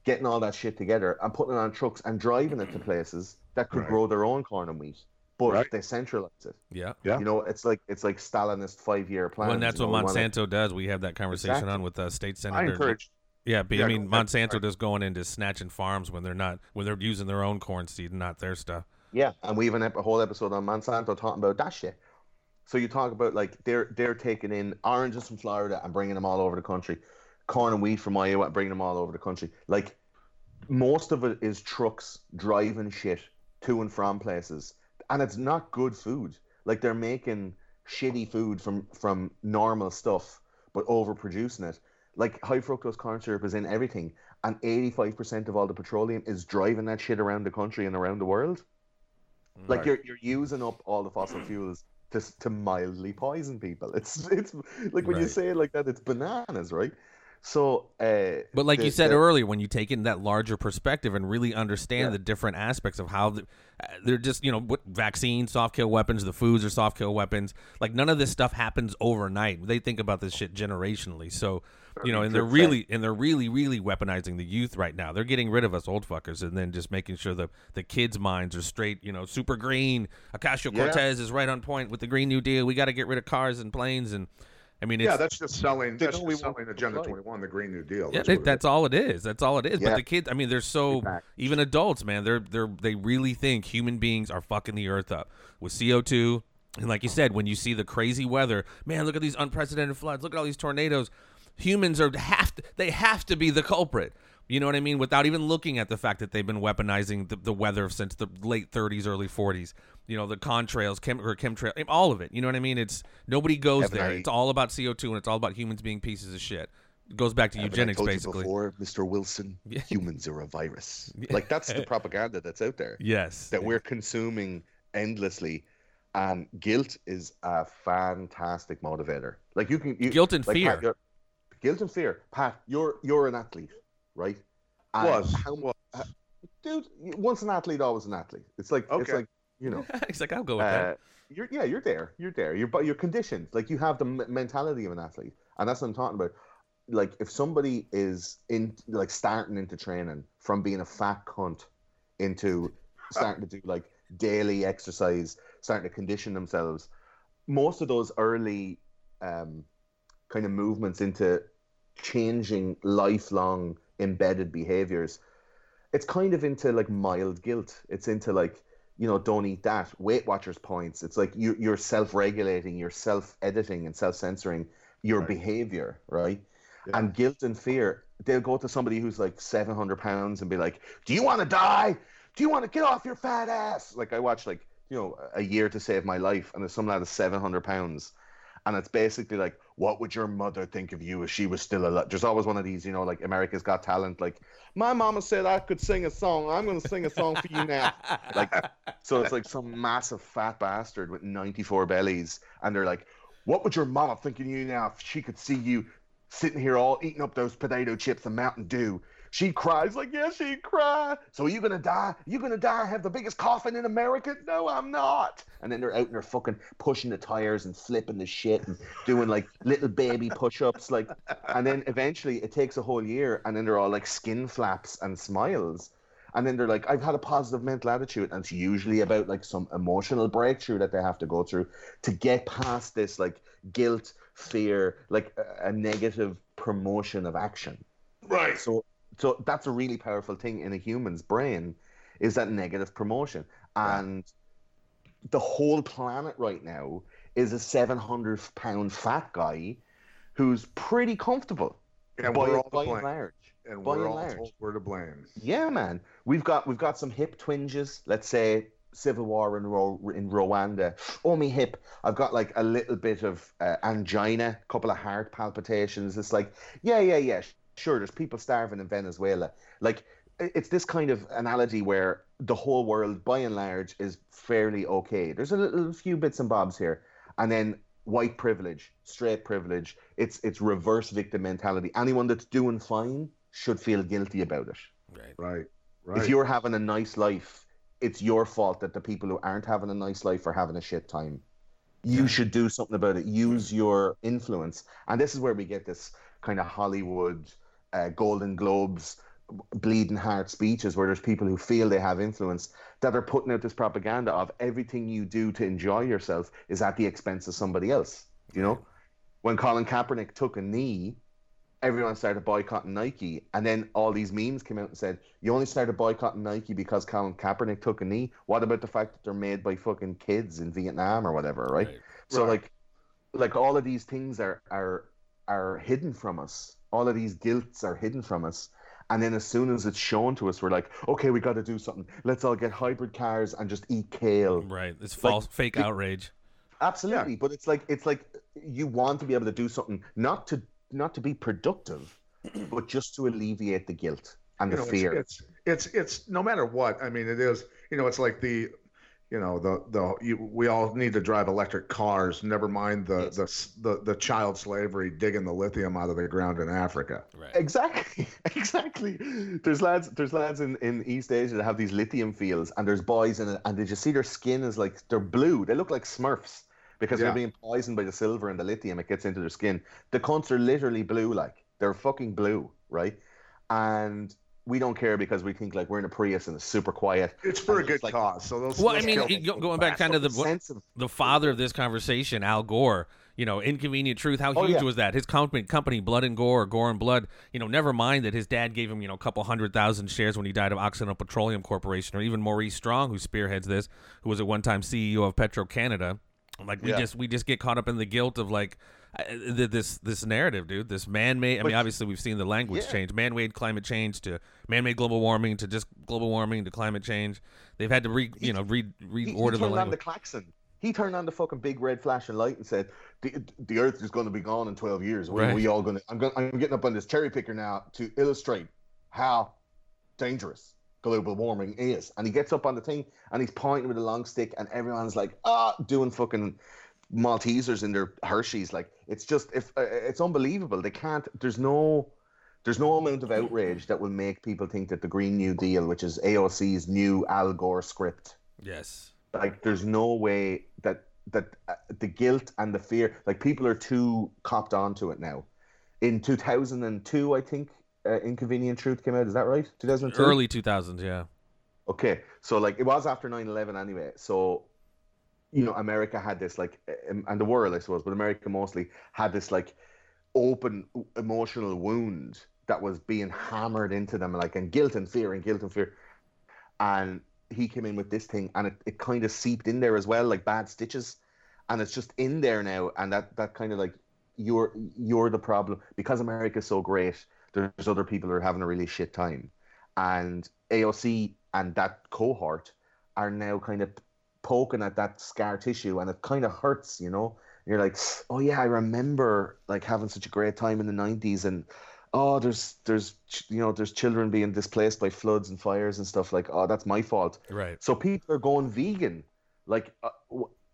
getting all that shit together and putting it on trucks and driving it to places that could Right. grow their own corn and wheat. But Right. they centralize it. yeah. Yeah. You know, it's like it's like Stalinist five year plan. Well, and that's what Monsanto does. We have that conversation Exactly. on with uh, state senator. I encourage. Yeah, but Yeah, I mean. Monsanto just going into snatching farms when they're not when they're using their own corn seed, and not their stuff. Yeah, and we even have a whole episode on Monsanto talking about that shit. So you talk about like they're they're taking in oranges from Florida and bringing them all over the country, corn and wheat from Iowa and bringing them all over the country. Like most of it is trucks driving shit to and from places, and it's not good food. Like they're making shitty food from from normal stuff, but overproducing it. Like high fructose corn syrup is in everything, and eighty five percent of all the petroleum is driving that shit around the country and around the world. Like Right. you're you're using up all the fossil fuels to to mildly poison people. It's it's like when you say it like that, it's bananas, right? So, uh, But like the- you said the- earlier, when you take in that larger perspective and really understand Yeah. the different aspects of how the, uh, they're just, you know, what vaccines, soft kill weapons, the foods are soft kill weapons. Like none of this stuff happens overnight. They think about this shit generationally. So, you know, and they're really and they're really really weaponizing the youth right now. They're getting rid of us old fuckers and then just making sure the the kids' minds are straight, you know, super green. Ocasio Yeah. Cortez is right on point with the Green New Deal. We got to get rid of cars and planes and I mean, it's, Yeah, that's just selling. That's just selling Agenda 21, the Green New Deal. Yeah, That's it that's all it is. That's all it is. But the kids, I mean, they're so Exactly. even adults, man. They're they're they really think human beings are fucking the earth up with CO two. And like you said, when you see the crazy weather, man, look at these unprecedented floods. Look at all these tornadoes. Humans are have to, they have to be the culprit. You know what I mean? Without even looking at the fact that they've been weaponizing the, the weather since the late 30s, early 40s. you know the contrails, chem or chemtrail, eh, all of it. You know what I mean? It's nobody goes Haven't there. I- It's all about CO two and it's all about humans being pieces of shit. It goes back to eugenics, told you basically. before, Mr. Wilson, Yeah. humans are a virus. Like that's the propaganda that's out there Yes. that we're consuming endlessly. And guilt is a fantastic motivator. Like you can you, Guilt and like, fear. Pat, you're- guilt and fear. Pat, you're you're an athlete, right? And Was. how mu- uh, dude? Once an athlete, always an athlete. It's like it's Okay. like you know. He's like, I'll go with Uh, that. you're yeah, you're there. You're there. You're but you're conditioned. Like you have the m- mentality of an athlete, and that's what I'm talking about. Like if somebody is in like starting into training from being a fat cunt into starting to do like daily exercise, starting to condition themselves, most of those early um, kind of movements into changing lifelong embedded behaviors it's kind of into like mild guilt. It's into like you know don't eat that. Weight watchers points. It's like you, you're self-regulating you're self-editing and self-censoring your Right. behavior right? Yeah. and guilt and fear they'll go to somebody who's like 700 pounds and be like do you want to die? Do you want to get off your fat ass? Like i watched like you know a year to save my life and there's some lad is 700 pounds and it's basically like what would your mother think of you if she was still alive? There's always one of these you know like america's got talent like my mama said i could sing a song. I'm going to sing a song for you now. Like so it's like some massive fat bastard with 94 bellies and they're like what would your mama think of you now if she could see you sitting here all eating up those potato chips and mountain dew she'd cry it's like yeah she'd cry so are you gonna die? You gonna die have the biggest coffin in america? No i'm not. And then they're out and they're fucking pushing the tires and flipping the shit and doing like little baby push-ups like and then eventually it takes a whole year and then they're all like skin flaps and smiles. And then they're like i've had a positive mental attitude and it's usually about like some emotional breakthrough that they have to go through to get past this like guilt fear like a, a negative promotion of action. Right. so so that's a really powerful thing in a human's brain is that negative promotion and the whole planet right now is a 700 pound fat guy who's pretty comfortable And by, we're all by to and blame. large And by we're and all large. we're to blame. yeah, man. We've got we've got some hip twinges. Let's say civil war in Ro- in Rwanda. Oh, me hip. I've got like a little bit of uh, angina, a couple of heart palpitations. It's like, yeah, yeah, yeah. Sure, there's people starving in Venezuela. Like, it's this kind of analogy where the whole world, by and large, is fairly okay. There's a little few bits and bobs here, and then white privilege, straight privilege. It's it's reverse victim mentality. Anyone that's doing fine should feel guilty about it. Right. Right. Right. If you're having a nice life, it's your fault that the people who aren't having a nice life are having a shit time. You should do something about it. Use your influence. And this is where we get this kind of Hollywood, uh, Golden Globes, bleeding heart speeches where there's people who feel they have influence that are putting out this propaganda of everything you do to enjoy yourself is at the expense of somebody else. You know? When Colin Kaepernick took a knee, everyone started boycotting Nike, and then all these memes came out and said, "You only started boycotting Nike because Colin Kaepernick took a knee. What about the fact that they're made by fucking kids in Vietnam or whatever, right?" Right. So Right. like, like all of these things are are are hidden from us. All of these guilts are hidden from us. And then as soon as it's shown to us, we're like, okay, we got to do something. Let's all get hybrid cars and just eat kale. Right. It's Like, false, fake the- outrage. Absolutely, but it's like it's like you want to be able to do something not to not to be productive, but just to alleviate the guilt and you the know, fear. It's, it's it's it's no matter what. I mean, it is. You know, it's like the, you know, the the you, we all need to drive electric cars. Never mind the Yes. the the the child slavery digging the lithium out of the ground in Africa. Right. Exactly, exactly. There's lads, there's lads in, in East Asia that have these lithium fields, and there's boys in it, and did you see their skin is like they're blue. They look like Smurfs because Yeah. they're being poisoned by the silver and the lithium. It gets into their skin. The cunts are literally blue, like they're fucking blue, right? And we don't care because we think like we're in a Prius and it's super quiet. It's for a good like- cause. So those. Well, I mean, kill- it- go- going back kind of the sense of the father of this conversation, Al Gore. You know, inconvenient truth. How Oh, huge yeah. was that? His company, company, Blood and Gore, Gore and Blood. You know, never mind that his dad gave him you know a couple hundred thousand shares when he died of Occidental Petroleum Corporation, or even Maurice Strong, who spearheads this, who was at one time CEO of Petro Canada. Like we Yeah. just we just get caught up in the guilt of like th- this this narrative, dude. This man-made. I mean, obviously we've seen the language Yeah. change. Man-made climate change to man-made global warming to just global warming to climate change. They've had to re you know re He, he reorder the turned on the klaxon. He turned on the fucking big red flashing light and said, "The, the Earth is going to be gone in twelve years. We, Right. we all going to. I'm going. I'm getting up on this cherry picker now to illustrate how dangerous global warming is." And he gets up on the thing and he's pointing with a long stick, and everyone's like, "Ah," doing fucking Maltesers in their Hershey's. Like it's just if uh, it's unbelievable. They can't. There's no. There's no amount of outrage that will make people think that the Green New Deal, which is AOC's new Al Gore script, Yes. like there's no way that that uh, the guilt and the fear like people are too copped onto it now in 2002 i think uh, inconvenient truth came out is that right 2002 Early 2000s, yeah. okay so like it was after 9-11 anyway so you know america had this like and the world i suppose but america mostly had this like open emotional wound that was being hammered into them like and guilt and fear and guilt and fear. And he came in with this thing and it, it kind of seeped in there as well like bad stitches. And it's just in there now and that that kind of like you're you're the problem. Because america's so great there's other people who are having a really shit time. And aoc and that cohort are now kind of poking at that scar tissue and it kind of hurts you know? You're like oh yeah i remember like having such a great time in the 90s and oh there's there's you know there's children being displaced by floods and fires and stuff like oh that's my fault. Right. so people are going vegan. Like uh,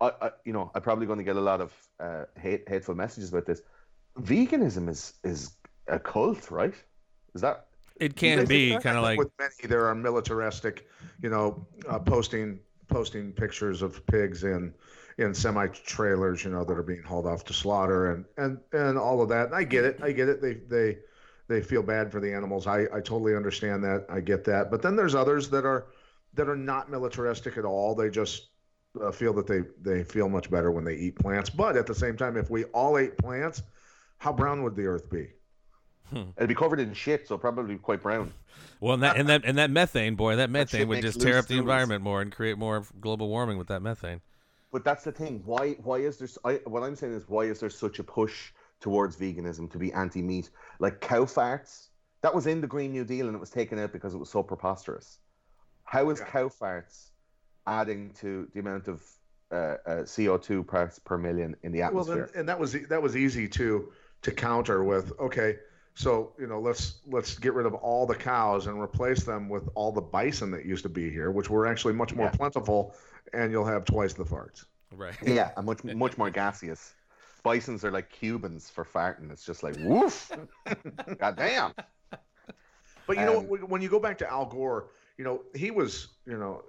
I, I- you know i'm probably going to get a lot of uh, hate, hateful messages about this. Veganism is is a cult right? Is that It can be kind of like with many. There are militaristic, you know, uh, posting posting pictures of pigs in in semi trailers, you know, that are being hauled off to slaughter and and and all of that. And I get it. I get it. They they they feel bad for the animals. I I totally understand that. I get that. But then there's others that are that are not militaristic at all. They just uh, feel that they they feel much better when they eat plants. But at the same time, if we all ate plants, how brown would the earth be? It'd be covered in shit so probably quite brown well, and that and that and that methane, boy, that methane shit would just tear loose up the environment more and create more global warming with that methane. But that's the thing. Why? Why is there? s- I, what I'm saying is, why is there such a push towards veganism to be anti-meat? Like cow farts, that was in the Green New Deal and it was taken out because it was so preposterous. How is Yeah. cow farts adding to the amount of uh, uh, CO2 parts per million in the Well, atmosphere? then, and that was that was easy to to counter with okay, so you know let's let's get rid of all the cows and replace them with all the bison that used to be here, which were actually much more Yeah. plentiful, and you'll have twice the farts. Right. yeah, and much much more gaseous. Bisons are like Cubans for farting. It's just like woof. God damn. But you know, Um, when when you go back to Al Gore, you know, he was, you know,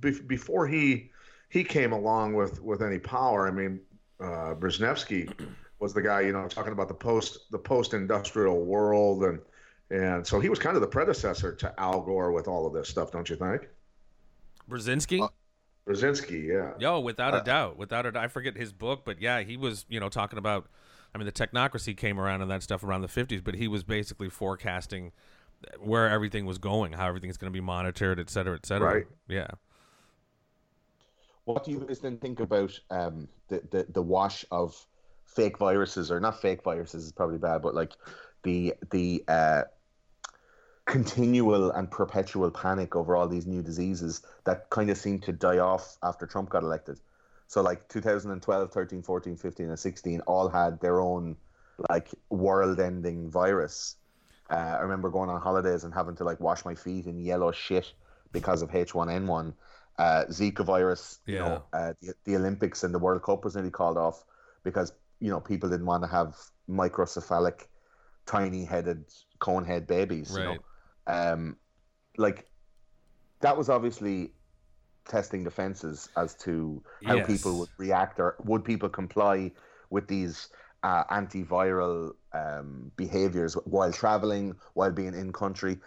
be, before he he came along with with any power. I mean, uh, Brzezinski was the guy, you know, talking about the post the post industrial world, and and so he was kind of the predecessor to Al Gore with all of this stuff, don't you think? Brzezinski? Uh, Brzezinski, yeah. Yo, without a Uh, doubt, without a doubt. I forget his book, but yeah, he was, you know, talking about. I mean, the technocracy came around and that stuff around the '50s, but he was basically forecasting where everything was going, how everything's going to be monitored, et cetera, et cetera. Right. Yeah. What do you guys then think about um, the, the the wash of fake viruses, or not fake viruses is probably bad, but like the the uh, continual and perpetual panic over all these new diseases that kind of seemed to die off after Trump got elected. So like 2012, 13, 14, 15, and 16 all had their own like world-ending virus. Uh, I remember going on holidays and having to like wash my feet in yellow shit because of H1N1. Uh, Zika virus, you know, uh, the, the Olympics and the World Cup was nearly called off because you know people didn't want to have microcephalic, tiny-headed cone-head babies. You Right. know, um, like that was obviously testing defenses as to how Yes. people would react or would people comply with these uh, antiviral um, behaviors while traveling, while being in country.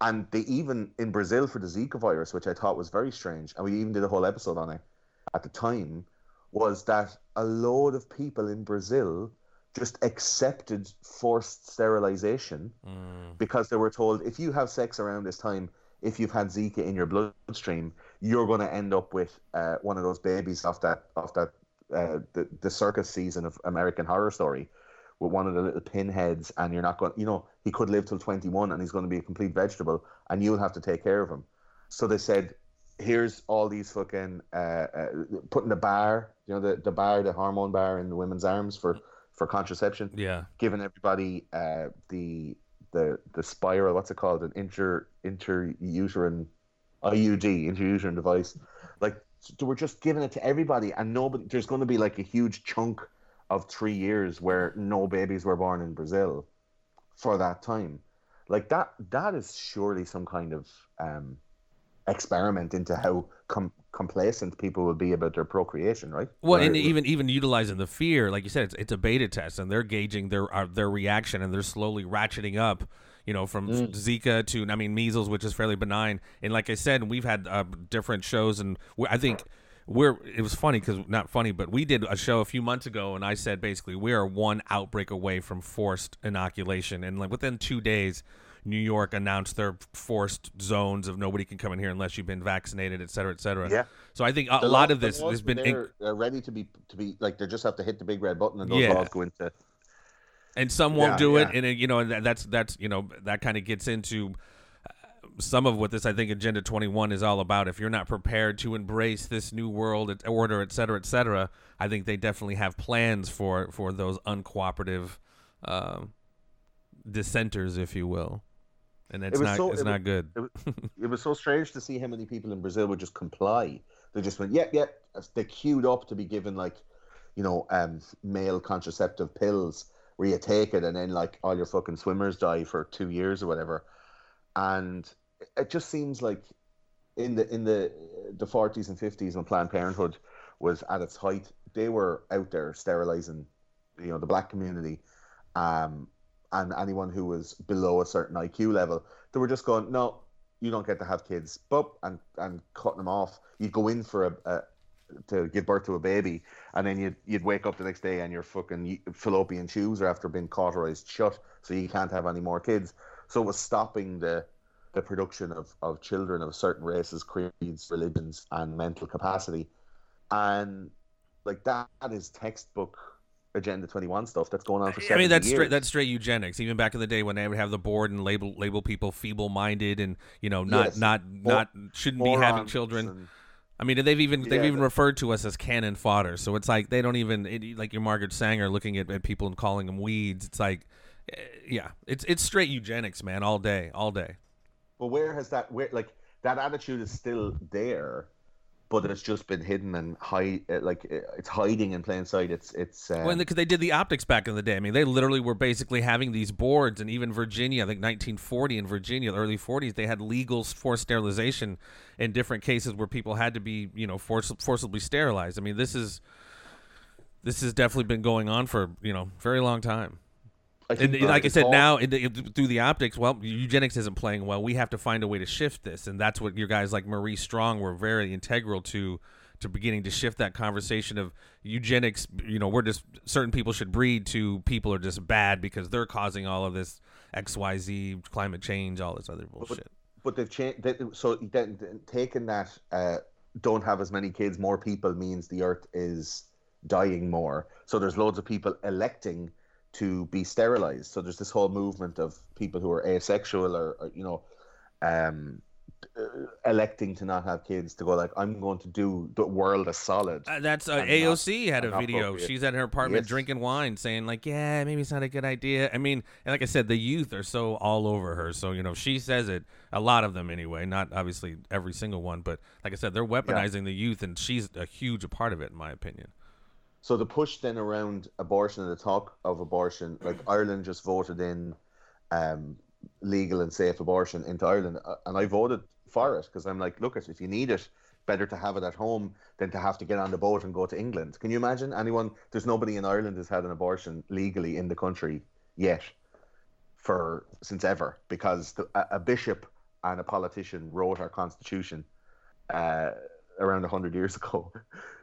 And they even in Brazil for the Zika virus, which I thought was very strange, and we even did a whole episode on it at the time, was that a load of people in Brazil just accepted forced sterilization Mm. because they were told if you have sex around this time, if you've had Zika in your bloodstream, you're going to end up with uh, one of those babies off that off that uh, the the circus season of American Horror Story with one of the little pinheads, and you're not going. You know, he could live till 21, and he's going to be a complete vegetable, and you'll have to take care of him. So they said, here's all these fucking uh, uh, putting the bar, you know, the the bar, the hormone bar in the women's arms for for contraception. Yeah. Giving everybody uh, the the the spiral, what's it called, an inter interuterine IUD, interuterine device. Like we're just giving it to everybody, and nobody. There's going to be like a huge chunk of three years where no babies were born in Brazil for that time. Like that. That is surely some kind of um, experiment into how com- complacent people will be about their procreation, right? Well, and even even utilizing the fear, like you said, it's, it's a beta test, and they're gauging their uh, their reaction, and they're slowly ratcheting up. You know, from mm. Zika to I mean measles, which is fairly benign. And like I said, we've had uh, different shows, and I think we're it was funny because not funny, but we did a show a few months ago, and I said basically we are one outbreak away from forced inoculation, and like within two days New York announced their forced zones of nobody can come in here unless you've been vaccinated, et cetera, et cetera. Yeah. So I think a the lot laws, of this has been they're, they're ready to be to be like they just have to hit the big red button and those yeah. laws go into. And some won't yeah, do it, yeah. and you know, and that's that's you know that kind of gets into uh, some of what this I think Agenda 21 is all about. If you're not prepared to embrace this new world order, et cetera, et cetera, I think they definitely have plans for for those uncooperative uh, dissenters, if you will and it's it not so, it's it not was, good. It was, it was, so strange to see how many people in Brazil would just comply. They just went, yeah, yeah. They queued up to be given like, you know, um, male contraceptive pills where you take it and then like all your fucking swimmers die for two years or whatever. And it just seems like in the in the the forties and fifties when Planned Parenthood was at its height, they were out there sterilizing, you know, the black community. Um, and anyone who was below a certain IQ level, they were just going, no, you don't get to have kids, but and and cutting them off. You'd go in for a, a to give birth to a baby, and then you'd you'd wake up the next day and your fucking fallopian tubes are after being cauterized shut, so you can't have any more kids. So it was stopping the the production of, of children of certain races, creeds, religions, and mental capacity, and like that is textbook Agenda 21 stuff that's going on for I mean, that's years. straight that's straight eugenics. Even back in the day when they would have the board and label label people feeble-minded and, you know, not yes. not not shouldn't be having children. And, I mean, they've even they've even referred to us as cannon fodder. So it's like they don't even it, like your Margaret Sanger looking at, at people and calling them weeds. It's like eh, yeah, it's it's straight eugenics, man, all day, all day. Well, where has that where like that attitude is still there but it's just been hidden and hide uh, like uh, it's hiding in plain sight. It's it's um... well, because they did the optics back in the day. I mean, they literally were basically having these boards, and even Virginia, I think 1940 in Virginia, the early 40s, they had legal forced sterilization in different cases where people had to be you know force, forcibly sterilized. I mean, this is this has definitely been going on for you know very long time. And, like I said, now the, through the optics, well, eugenics isn't playing well. We have to find a way to shift this, and that's what your guys like Maurice Strong were very integral to to beginning to shift that conversation of eugenics. You know, we're just certain people should breed to people are just bad because they're causing all of this X Y Z climate change, all this other bullshit. But, but they've changed. They, so then, taking that, uh, don't have as many kids, more people means the Earth is dying more. So there's loads of people electing to be sterilized. So there's this whole movement of people who are asexual or, or you know, um, uh, electing to not have kids to go like I'm going to do the world a solid. Uh, that's uh, AOC not, had a video. She's at her apartment yes. drinking wine, saying like, "Yeah, maybe it's not a good idea." I mean, and like I said, the youth are so all over her. So you know, she says it. A lot of them, anyway. Not obviously every single one, but like I said, they're weaponizing yeah. the youth, and she's a huge part of it, in my opinion. So the push then around abortion and the talk of abortion, like Ireland just voted in um, legal and safe abortion into Ireland, uh, and I voted for it because I'm like, look, if you need it, better to have it at home than to have to get on the boat and go to England. Can you imagine anyone? There's nobody in Ireland has had an abortion legally in the country yet, for since ever, because the, a, a, bishop and a politician wrote our constitution uh, around hundred years ago.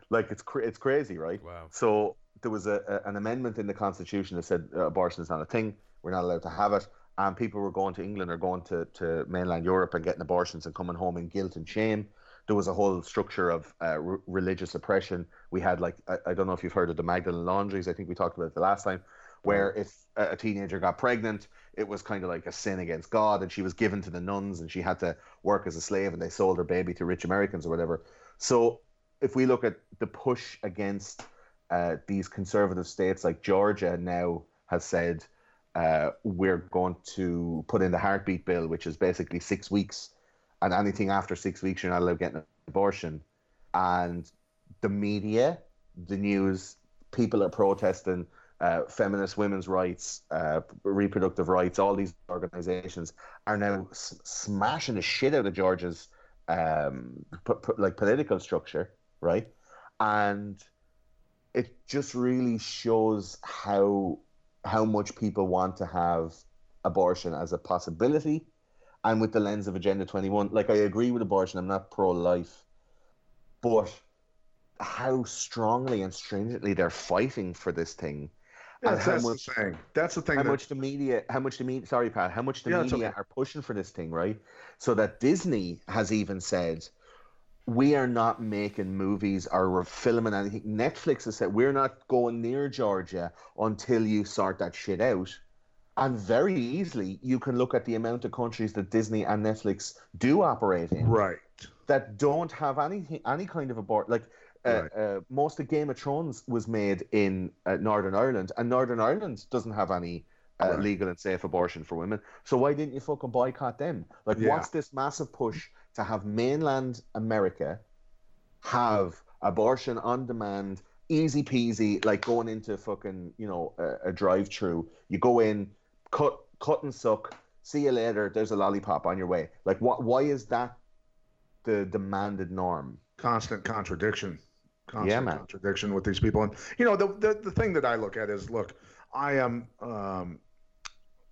Like it's cra- it's crazy, right? Wow. So there was a, a, an amendment in the constitution that said uh, abortion is not a thing. We're not allowed to have it. And people were going to England or going to, to mainland Europe and getting abortions and coming home in guilt and shame. there was a whole structure of uh, r- religious oppression. We had like I, I, don't know if you've heard of the Magdalene laundries. I think we talked about it the last time, where if a teenager got pregnant, it was kind of like a sin against God, and she was given to the nuns, and she had to work as a slave, and they sold her baby to rich Americans or whatever. So if we look at the push against uh, these conservative states like Georgia now has said uh, we're going to put in the heartbeat bill, which is basically six weeks, and anything after six weeks, you're not allowed to get an abortion. And the media, the news, people are protesting. Uh, feminist women's rights, uh, reproductive rights, all these organizations are now s- smashing the shit out of Georgia's um, p- p- like political structure, right? And it just really shows how how much people want to have abortion as a possibility and with the lens of agenda 21 like i agree with abortion i'm not pro-life but how strongly and stringently they're fighting for this thing yeah, that's much, the thing that's the thing how that... much the media how much the media sorry pat how much the yeah, media okay. are pushing for this thing right so that disney has even said we are not making movies or we're filming anything. Netflix has said we're not going near Georgia until you sort that shit out. And very easily, you can look at the amount of countries that Disney and Netflix do operate in, right? That don't have anything, any kind of a abort. Like uh, right. uh, most of Game of Thrones was made in uh, Northern Ireland, and Northern Ireland doesn't have any uh, right. legal and safe abortion for women. So why didn't you fucking boycott them? Like, yeah. what's this massive push to have mainland America have abortion on demand, easy peasy, like going into fucking, you know, a, a drive through. You go in, cut, cut and suck. See you later. There's a lollipop on your way. Like, what? Why is that the demanded norm? Constant contradiction. Constant yeah, man. contradiction with these people. And you know, the, the the thing that I look at is, look, I am um,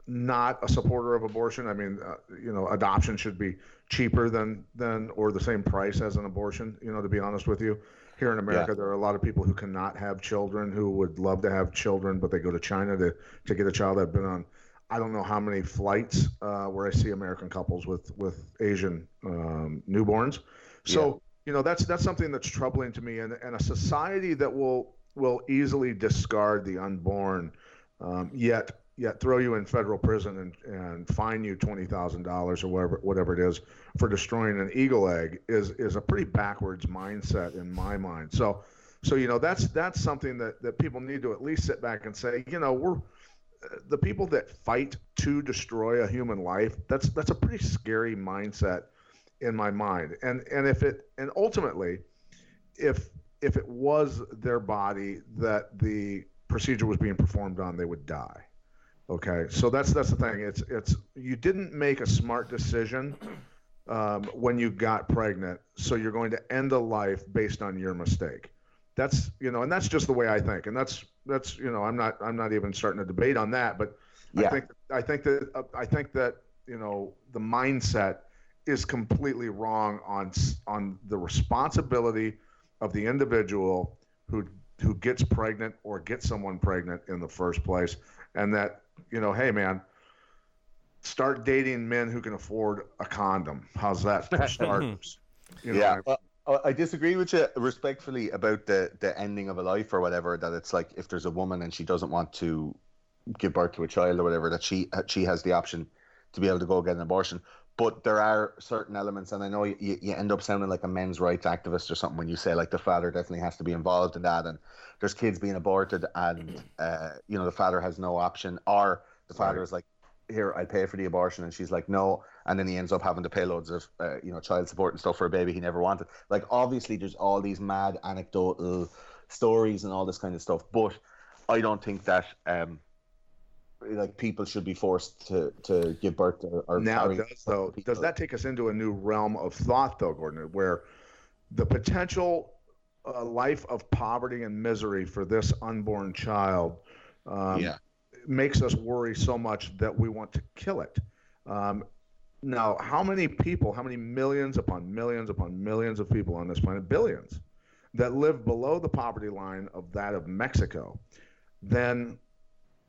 not a supporter of abortion. I mean, uh, you know, adoption should be cheaper than than or the same price as an abortion. You know, to be honest with you, here in America, yeah. there are a lot of people who cannot have children who would love to have children, but they go to China to to get a child. I've been on. I don't know how many flights uh, where I see American couples with with Asian um, newborns. So yeah. you know that's that's something that's troubling to me, and and a society that will will easily discard the unborn, um, yet yet throw you in federal prison and, and fine you twenty thousand dollars or whatever whatever it is for destroying an eagle egg is is a pretty backwards mindset in my mind. So so you know that's that's something that, that people need to at least sit back and say, you know, we're the people that fight to destroy a human life, that's that's a pretty scary mindset in my mind. And and if it and ultimately if if it was their body that the procedure was being performed on, they would die Okay, so that's that's the thing. It's it's you didn't make a smart decision um, when you got pregnant, so you're going to end a life based on your mistake. That's you know, and that's just the way I think, and that's that's you know, I'm not I'm not even starting to debate on that, but yeah. I think I think that uh, I think that you know the mindset is completely wrong on on the responsibility of the individual who who gets pregnant or gets someone pregnant in the first place, and that you know, hey man, start dating men who can afford a condom. How's that for starters? You know, yeah. Well, uh, I disagree with you respectfully about the the ending of a life or whatever. That it's like if there's a woman and she doesn't want to give birth to a child or whatever, that she she has the option to be able to go get an abortion. But there are certain elements, and I know you, you end up sounding like a men's rights activist or something when you say like the father definitely has to be involved in that, and there's kids being aborted, and uh, you know the father has no option, or the father is like, here I pay for the abortion, and she's like, no, and then he ends up having to pay loads of uh, you know child support and stuff for a baby he never wanted. Like obviously, there's all these mad anecdotal stories and all this kind of stuff, but I don't think that um, like people should be forced to to give birth to or now does though does that take us into a new realm of thought though gordon where the potential uh, life of poverty and misery for this unborn child um, yeah. makes us worry so much that we want to kill it um, now how many people how many millions upon millions upon millions of people on this planet billions that live below the poverty line of that of mexico then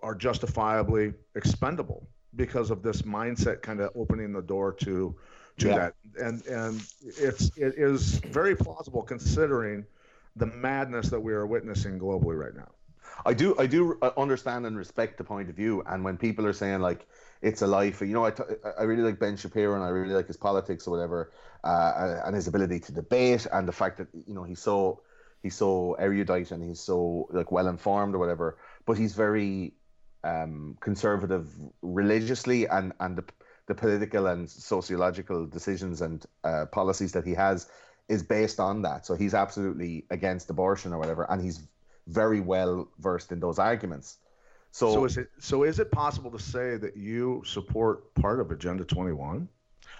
are justifiably expendable because of this mindset kind of opening the door to to Yeah. that, and and it's it is very plausible considering the madness that we are witnessing globally right now. I do I do uh, understand and respect the point of view, and when people are saying like it's a life, you know, I, t- I really like Ben Shapiro and I really like his politics or whatever, uh, and his ability to debate and the fact that you know he's so he's so erudite and he's so like well informed or whatever, but he's very um, conservative religiously and and the, the political and sociological decisions and uh, policies that he has is based on that. So he's absolutely against abortion or whatever, and he's very well versed in those arguments. So, So is it so is it possible to say that you support part of Agenda 21?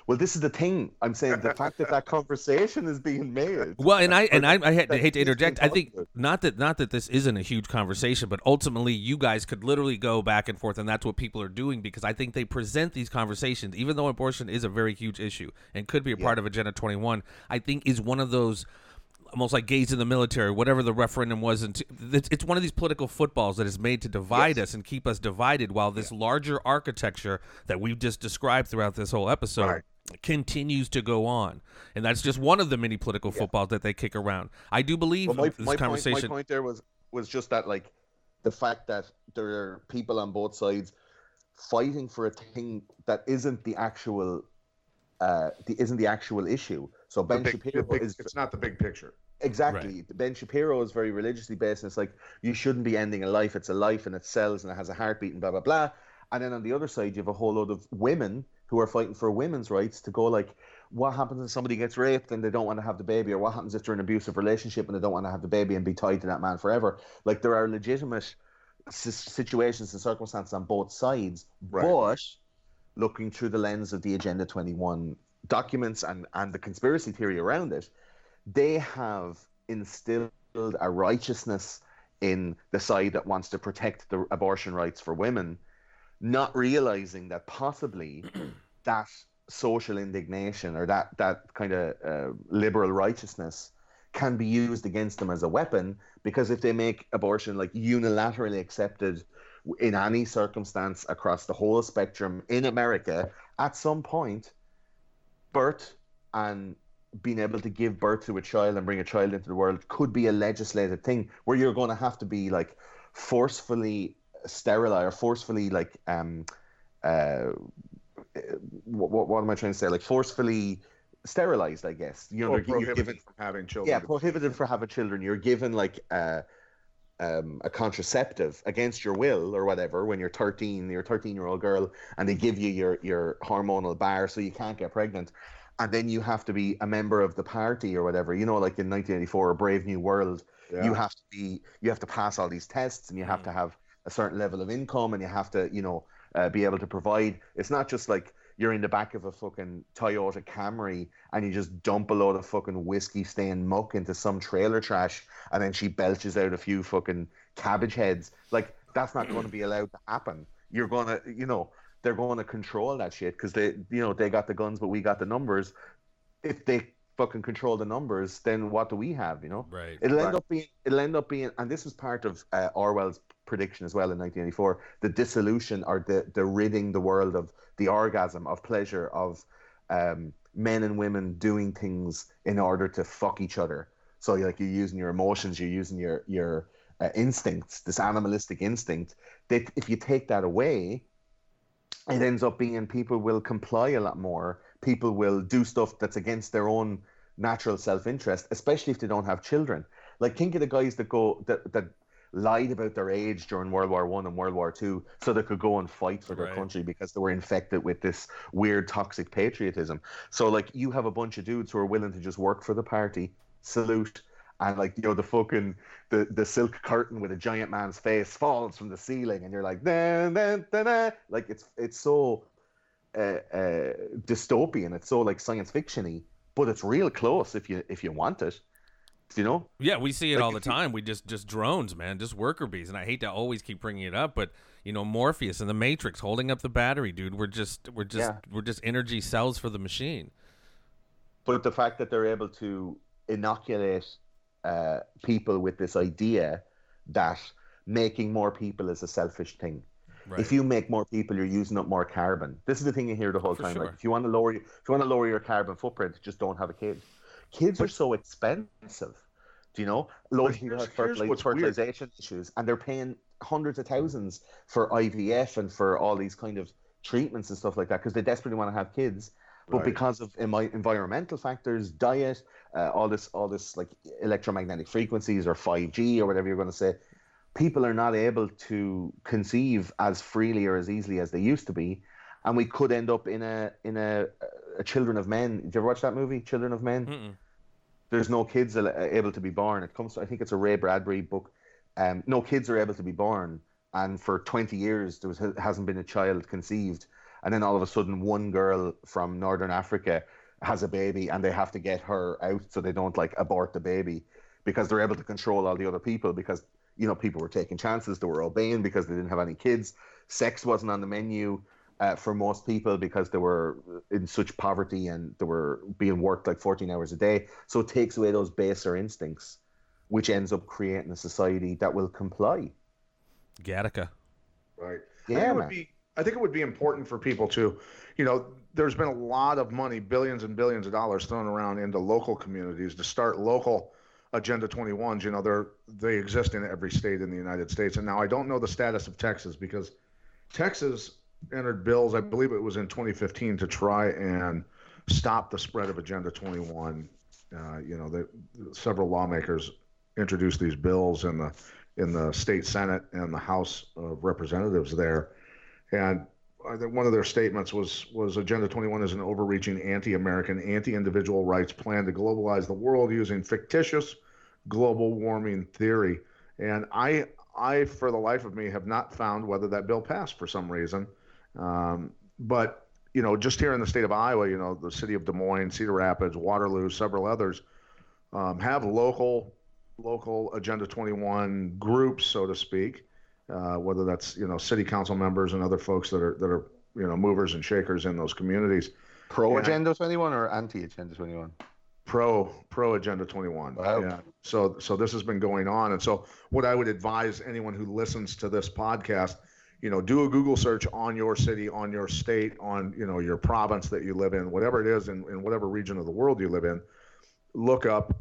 Well, this is the thing. I'm saying the fact that that conversation is being made. Well, and I and I, I hate to interject. I think not that not that this isn't a huge conversation, but ultimately you guys could literally go back and forth, and that's what people are doing because I think they present these conversations, even though abortion is a very huge issue and could be a part of Agenda 21. I think is one of those almost like gays in the military, whatever the referendum was. And it's, one of these political footballs that is made to divide us and keep us divided, while this larger architecture that we've just described throughout this whole episode. Right. Continues to go on, and that's just one of the many political footballs that they kick around. I do believe Well, my, this my, point, conversation. my point there was was just that like the fact that there are people on both sides fighting for a thing that isn't the actual uh the isn't the actual issue. So Ben big- Shapiro big- is it's not the big picture. Exactly. Ben Shapiro is very religiously based, and it's like you shouldn't be ending a life. It's a life, and it sells, and it has a heartbeat, and blah blah blah. And then on the other side, you have a whole load of women who are fighting for women's rights to go like, what happens if somebody gets raped and they don't want to have the baby, or what happens if they're in an abusive relationship and they don't want to have the baby and be tied to that man forever? Like there are legitimate situations and circumstances on both sides, Right. but looking through the lens of the Agenda 21 documents and, and the conspiracy theory around it, they have instilled a righteousness in the side that wants to protect the abortion rights for women, not realizing that possibly that social indignation or that, that kind of uh, liberal righteousness can be used against them as a weapon because if they make abortion like unilaterally accepted in any circumstance across the whole spectrum in America, at some point, birth and being able to give birth to a child and bring a child into the world could be a legislated thing where you're going to have to be like forcefully sterilized or forcefully like um uh what, what, what am I trying to say? Like forcefully sterilized I guess. You know Or prohibited given from having children. yeah prohibited for having children. You're given like uh um, a contraceptive against your will or whatever when you're 13 you're a 13 year old girl and they give you your your hormonal bar so you can't get pregnant. And then you have to be a member of the party or whatever. You know like in 1984 a brave new world Yeah. you have to be you have to pass all these tests and you have to have a certain level of income and you have to you know uh, be able to provide it's not just like you're in the back of a fucking Toyota Camry and you just dump a load of fucking whiskey stained muck into some trailer trash and then she belches out a few fucking cabbage heads like that's not going to be allowed to happen you're going to you know they're going to control that shit because they you know they got the guns but we got the numbers if they fucking control the numbers then what do we have you know Right. It'll end Right. up being. It'll end up being, and this was part of uh, Orwell's prediction as well in 1984. The dissolution or the the ridding the world of the orgasm of pleasure of um, men and women doing things in order to fuck each other. So like you're using your emotions, you're using your your uh, instincts, this animalistic instinct. That if you take that away, it ends up being people will comply a lot more. People will do stuff that's against their own natural self-interest, especially if they don't have children. Like think of the guys that go that that lied about their age during World War One and World War Two, so they could go and fight for their Right. country because they were infected with this weird toxic patriotism. So like you have a bunch of dudes who are willing to just work for the party, salute, and like you know the fucking the the silk curtain with a giant man's face falls from the ceiling, and you're like, dan, dan, dan, dan. like it's it's so uh, uh, dystopian. It's so like science fictiony, but it's real close if you if you want it. You know? Yeah, we see it Like, all the time. We just just drones, man, just worker bees. And I hate to always keep bringing it up, but you know, Morpheus and the Matrix holding up the battery, dude. We're just we're just Yeah. we're just energy cells for the machine. But the fact that they're able to inoculate uh, people with this idea that making more people is a selfish thing. Right. If you make more people, you're using up more carbon. This is the thing you hear the whole For time. sure. Like, if you want to lower, if you want to lower your carbon footprint, just don't have a kid. Kids are so expensive. Do you know? Loads of people have here's fertili- weird. fertilization issues, and they're paying hundreds of thousands for IVF and for all these kind of treatments and stuff like that because they desperately want to have kids. But Right. because of environmental factors, diet, uh, all this, all this like electromagnetic frequencies or five G or whatever you're going to say, people are not able to conceive as freely or as easily as they used to be, and we could end up in a in a, a Children of Men. Did you ever watch that movie, Children of Men? Mm-mm. There's no kids able to be born. It comes, to, I think it's a Ray Bradbury book. Um, no kids are able to be born, and for 20 years there was hasn't been a child conceived, and then all of a sudden one girl from Northern Africa has a baby, and they have to get her out so they don't like abort the baby because they're able to control all the other people because you know people were taking chances, they were obeying because they didn't have any kids. Sex wasn't on the menu uh, for most people because they were in such poverty and they were being worked like 14 hours a day. So it takes away those baser instincts, which ends up creating a society that will comply. Gattaca. Right. I Yeah, think it would be. I think it would be important for people to, you know, there's been a lot of money, billions and billions of dollars thrown around into local communities to start local Agenda 21s. You know, they're they exist in every state in the United States, and now I don't know the status of Texas because Texas entered bills, I believe it was in 2015, to try and stop the spread of Agenda 21. Uh, you know, the, several lawmakers introduced these bills in the in the state senate and the House of Representatives there, and I think one of their statements was was Agenda 21 is an overreaching anti-American, anti-individual rights plan to globalize the world using fictitious global warming theory. And I I for the life of me have not found whether that bill passed for some reason. Um, but you know, just here in the state of Iowa, you know, the city of Des Moines, Cedar Rapids, Waterloo, several others um, have local local Agenda 21 groups, so to speak. Uh, whether that's you know city council members and other folks that are that are you know movers and shakers in those communities. Pro. Agenda 21 or anti Agenda 21? pro pro agenda 21 Wow. yeah so so this has been going on and so what i would advise anyone who listens to this podcast you know do a google search on your city on your state on you know your province that you live in whatever it is in, in whatever region of the world you live in look up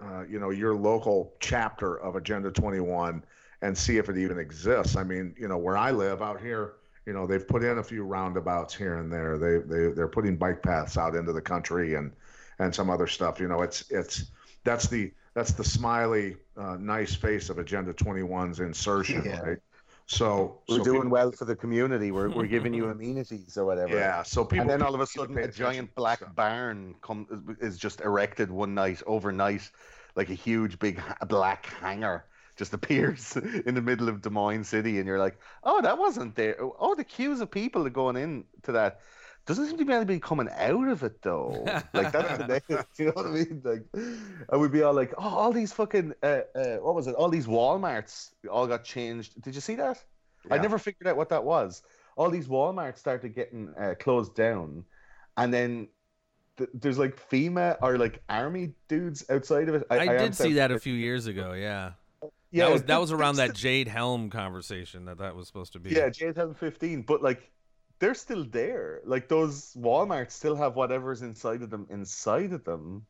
uh, you know your local chapter of agenda 21 and see if it even exists i mean you know where i live out here you know they've put in a few roundabouts here and there they, they they're putting bike paths out into the country and and some other stuff. You know, it's it's that's the that's the smiley, uh, nice face of Agenda 21's insertion, Yeah. right? So We're so doing people- well for the community. We're, we're giving you amenities or whatever. Yeah. So people and then all of a sudden, a giant black stuff. barn come is just erected one night, overnight, like a huge big black hangar just appears in the middle of Des Moines City, and you're like, "Oh, that wasn't there." Oh, the queues of people are going in to that. Doesn't seem to be anybody coming out of it though. Like that's the next, you know what I mean? Like, and we'd be all like, "Oh, all these fucking uh, uh, what was it? All these WalMarts all got changed." Did you see that? I never figured out what that was. All these Walmarts started getting uh, closed down, and then th- there's like FEMA or like army dudes outside of it. I, am did see that a few years ago. Yeah. Yeah, that was that was around that Jade Helm conversation that that was supposed to be. Yeah, J1015, but like they're still there. Like those Walmarts still have whatever's inside of them inside of them,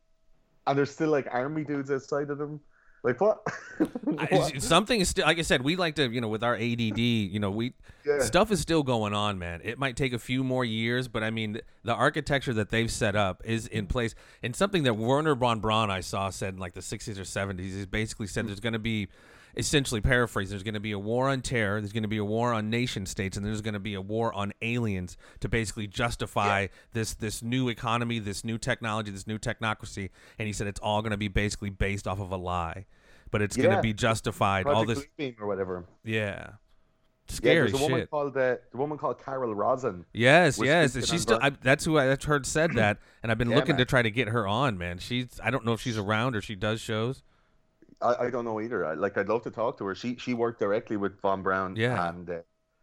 and there's still like army dudes outside of them. Like what? I- What? something is still like I said. We like to you know with our ADD. You know we Yeah. stuff is still going on, man. It might take a few more years, but I mean the architecture that they've set up is in place. And something that Wernher von Braun I saw said in like the 60s or 70s is basically said hmm. there's going to be essentially paraphrase there's going to be a war on terror there's going to be a war on nation states and there's going to be a war on aliens to basically justify this this new economy this new technology this new technocracy and he said it's all going to be basically based off of a lie but it's going to be justified all this Bluebeam or whatever. yeah Yeah, scary there's a woman shit called uh, the woman called Carol Rosin. Yes, yes. She's still. I, that's who I, I've heard said that, and I've been Yeah, looking to try to get her on. Man, she's. I don't know if she's around or she does shows. I, I don't know either. I, like I'd love to talk to her. She she worked directly with Von Braun. Yeah. And uh,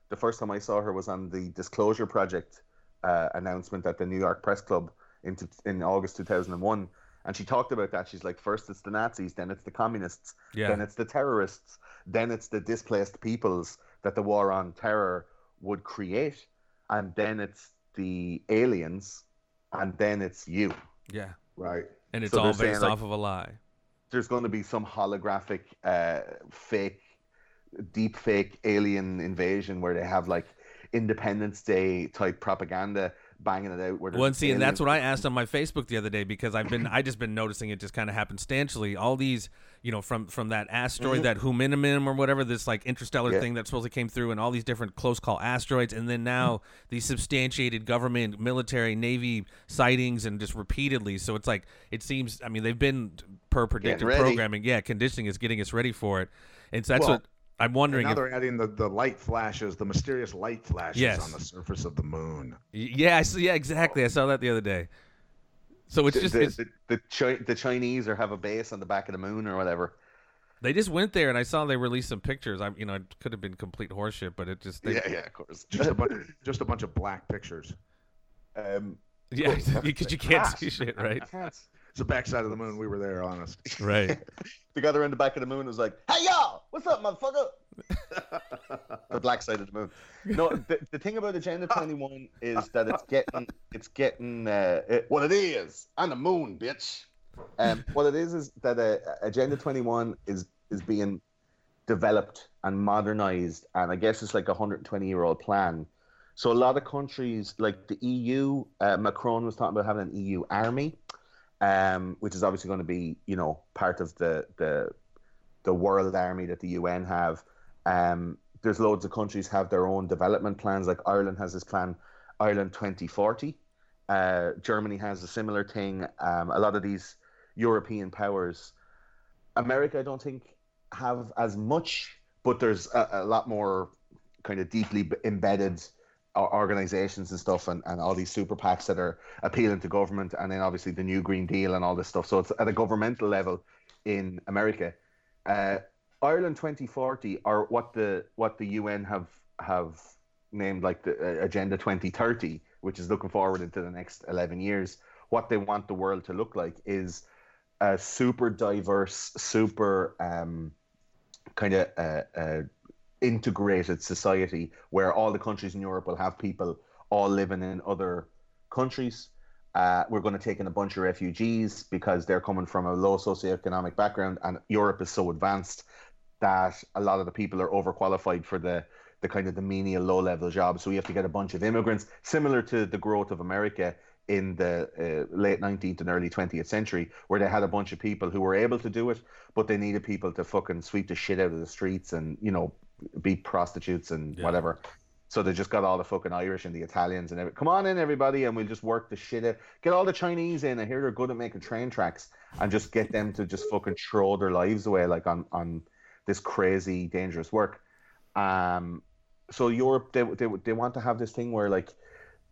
the first time I saw her was on the Disclosure Project uh, announcement at the New York Press Club in t- in August 2001. And she talked about that. She's like, first it's the Nazis, then it's the communists, Yeah. then it's the terrorists, then it's the displaced peoples that the war on terror would create, and then it's the aliens, and then it's you. Yeah, Right. and it's So all they're saying, based like- off of a lie. There's going to be some holographic, uh, fake, deep fake alien invasion where they have like Independence Day type propaganda banging it out. Where Well, and see, and that's what I asked on my Facebook the other day because I've been, I just been noticing it just kind of happenstantially. All these, you know, from from that asteroid, that Huminimum or whatever, this like interstellar Mm-hmm. Yeah. thing that supposedly came through, and all these different close call asteroids, and then now these substantiated government, military, navy sightings, and just repeatedly. So it's like it seems. I mean, they've been per predicted ready. programming. Yeah, conditioning is getting us ready for it, and so that's Well, what I'm wondering. now If, they're adding the, the light flashes, the mysterious light flashes Yes. on the surface of the moon. yeah, I, see- yeah, exactly. I saw that the other day. So it's the, just the, it's, the, the, Chi- the Chinese or have a base on the back of the moon or whatever. They just went there, and I saw they released some pictures. I, you know, it could have been complete horseshit, but it just, they, yeah, yeah, of course. Just a bunch, just a bunch of black pictures. um, yeah, because you can't see shit, right? It's the backside of the moon. We were there, honest. Right. the guy around the back of the moon was like, "Hey y'all, what's up, motherfucker?" the black side of the moon. No, the, the thing about Agenda Twenty One is that it's getting, it's getting uh, it, what it is on the moon, bitch. Um, what it is is that uh, Agenda Twenty One is is being developed and modernized, and I guess it's like a hundred and twenty year old plan. So a lot of countries, like the EU, uh, Macron was talking about having an EU army um, which is obviously going to be, you know, part of the the the world army that the UN have. Um, there's loads of countries have their own development plans. Like Ireland has this plan, Ireland 2040. Uh, Germany has a similar thing. Um, a lot of these European powers, America, I don't think have as much, but there's a, a lot more kind of deeply embedded organizations and stuff and, and all these super PACs that are appealing to government and then obviously the new Green Deal and all this stuff. So it's at a governmental level in America. Uh, Ireland 2040 or what the what the UN have have named like the uh, Agenda 2030, which is looking forward into the next 11 years. What they want the world to look like is a super diverse, super um, kind of uh, uh, integrated society where all the countries in Europe will have people all living in other countries. Uh, we're going to take in a bunch of refugees because they're coming from a low socioeconomic background, and Europe is so advanced that a lot of the people are overqualified for the the kind of the menial low level jobs. So we have to get a bunch of immigrants, similar to the growth of America in the uh, late 19th and early 20th century, where they had a bunch of people who were able to do it, but they needed people to fucking sweep the shit out of the streets and you know be prostitutes and Yeah. whatever. So they just got all the fucking Irish and the Italians and every, come on in everybody and we'll just work the shit out. Get all the Chinese in. I hear they're good at making train tracks and just get them to just fucking throw their lives away like on on this crazy dangerous work. Um, so Europe they they they want to have this thing where like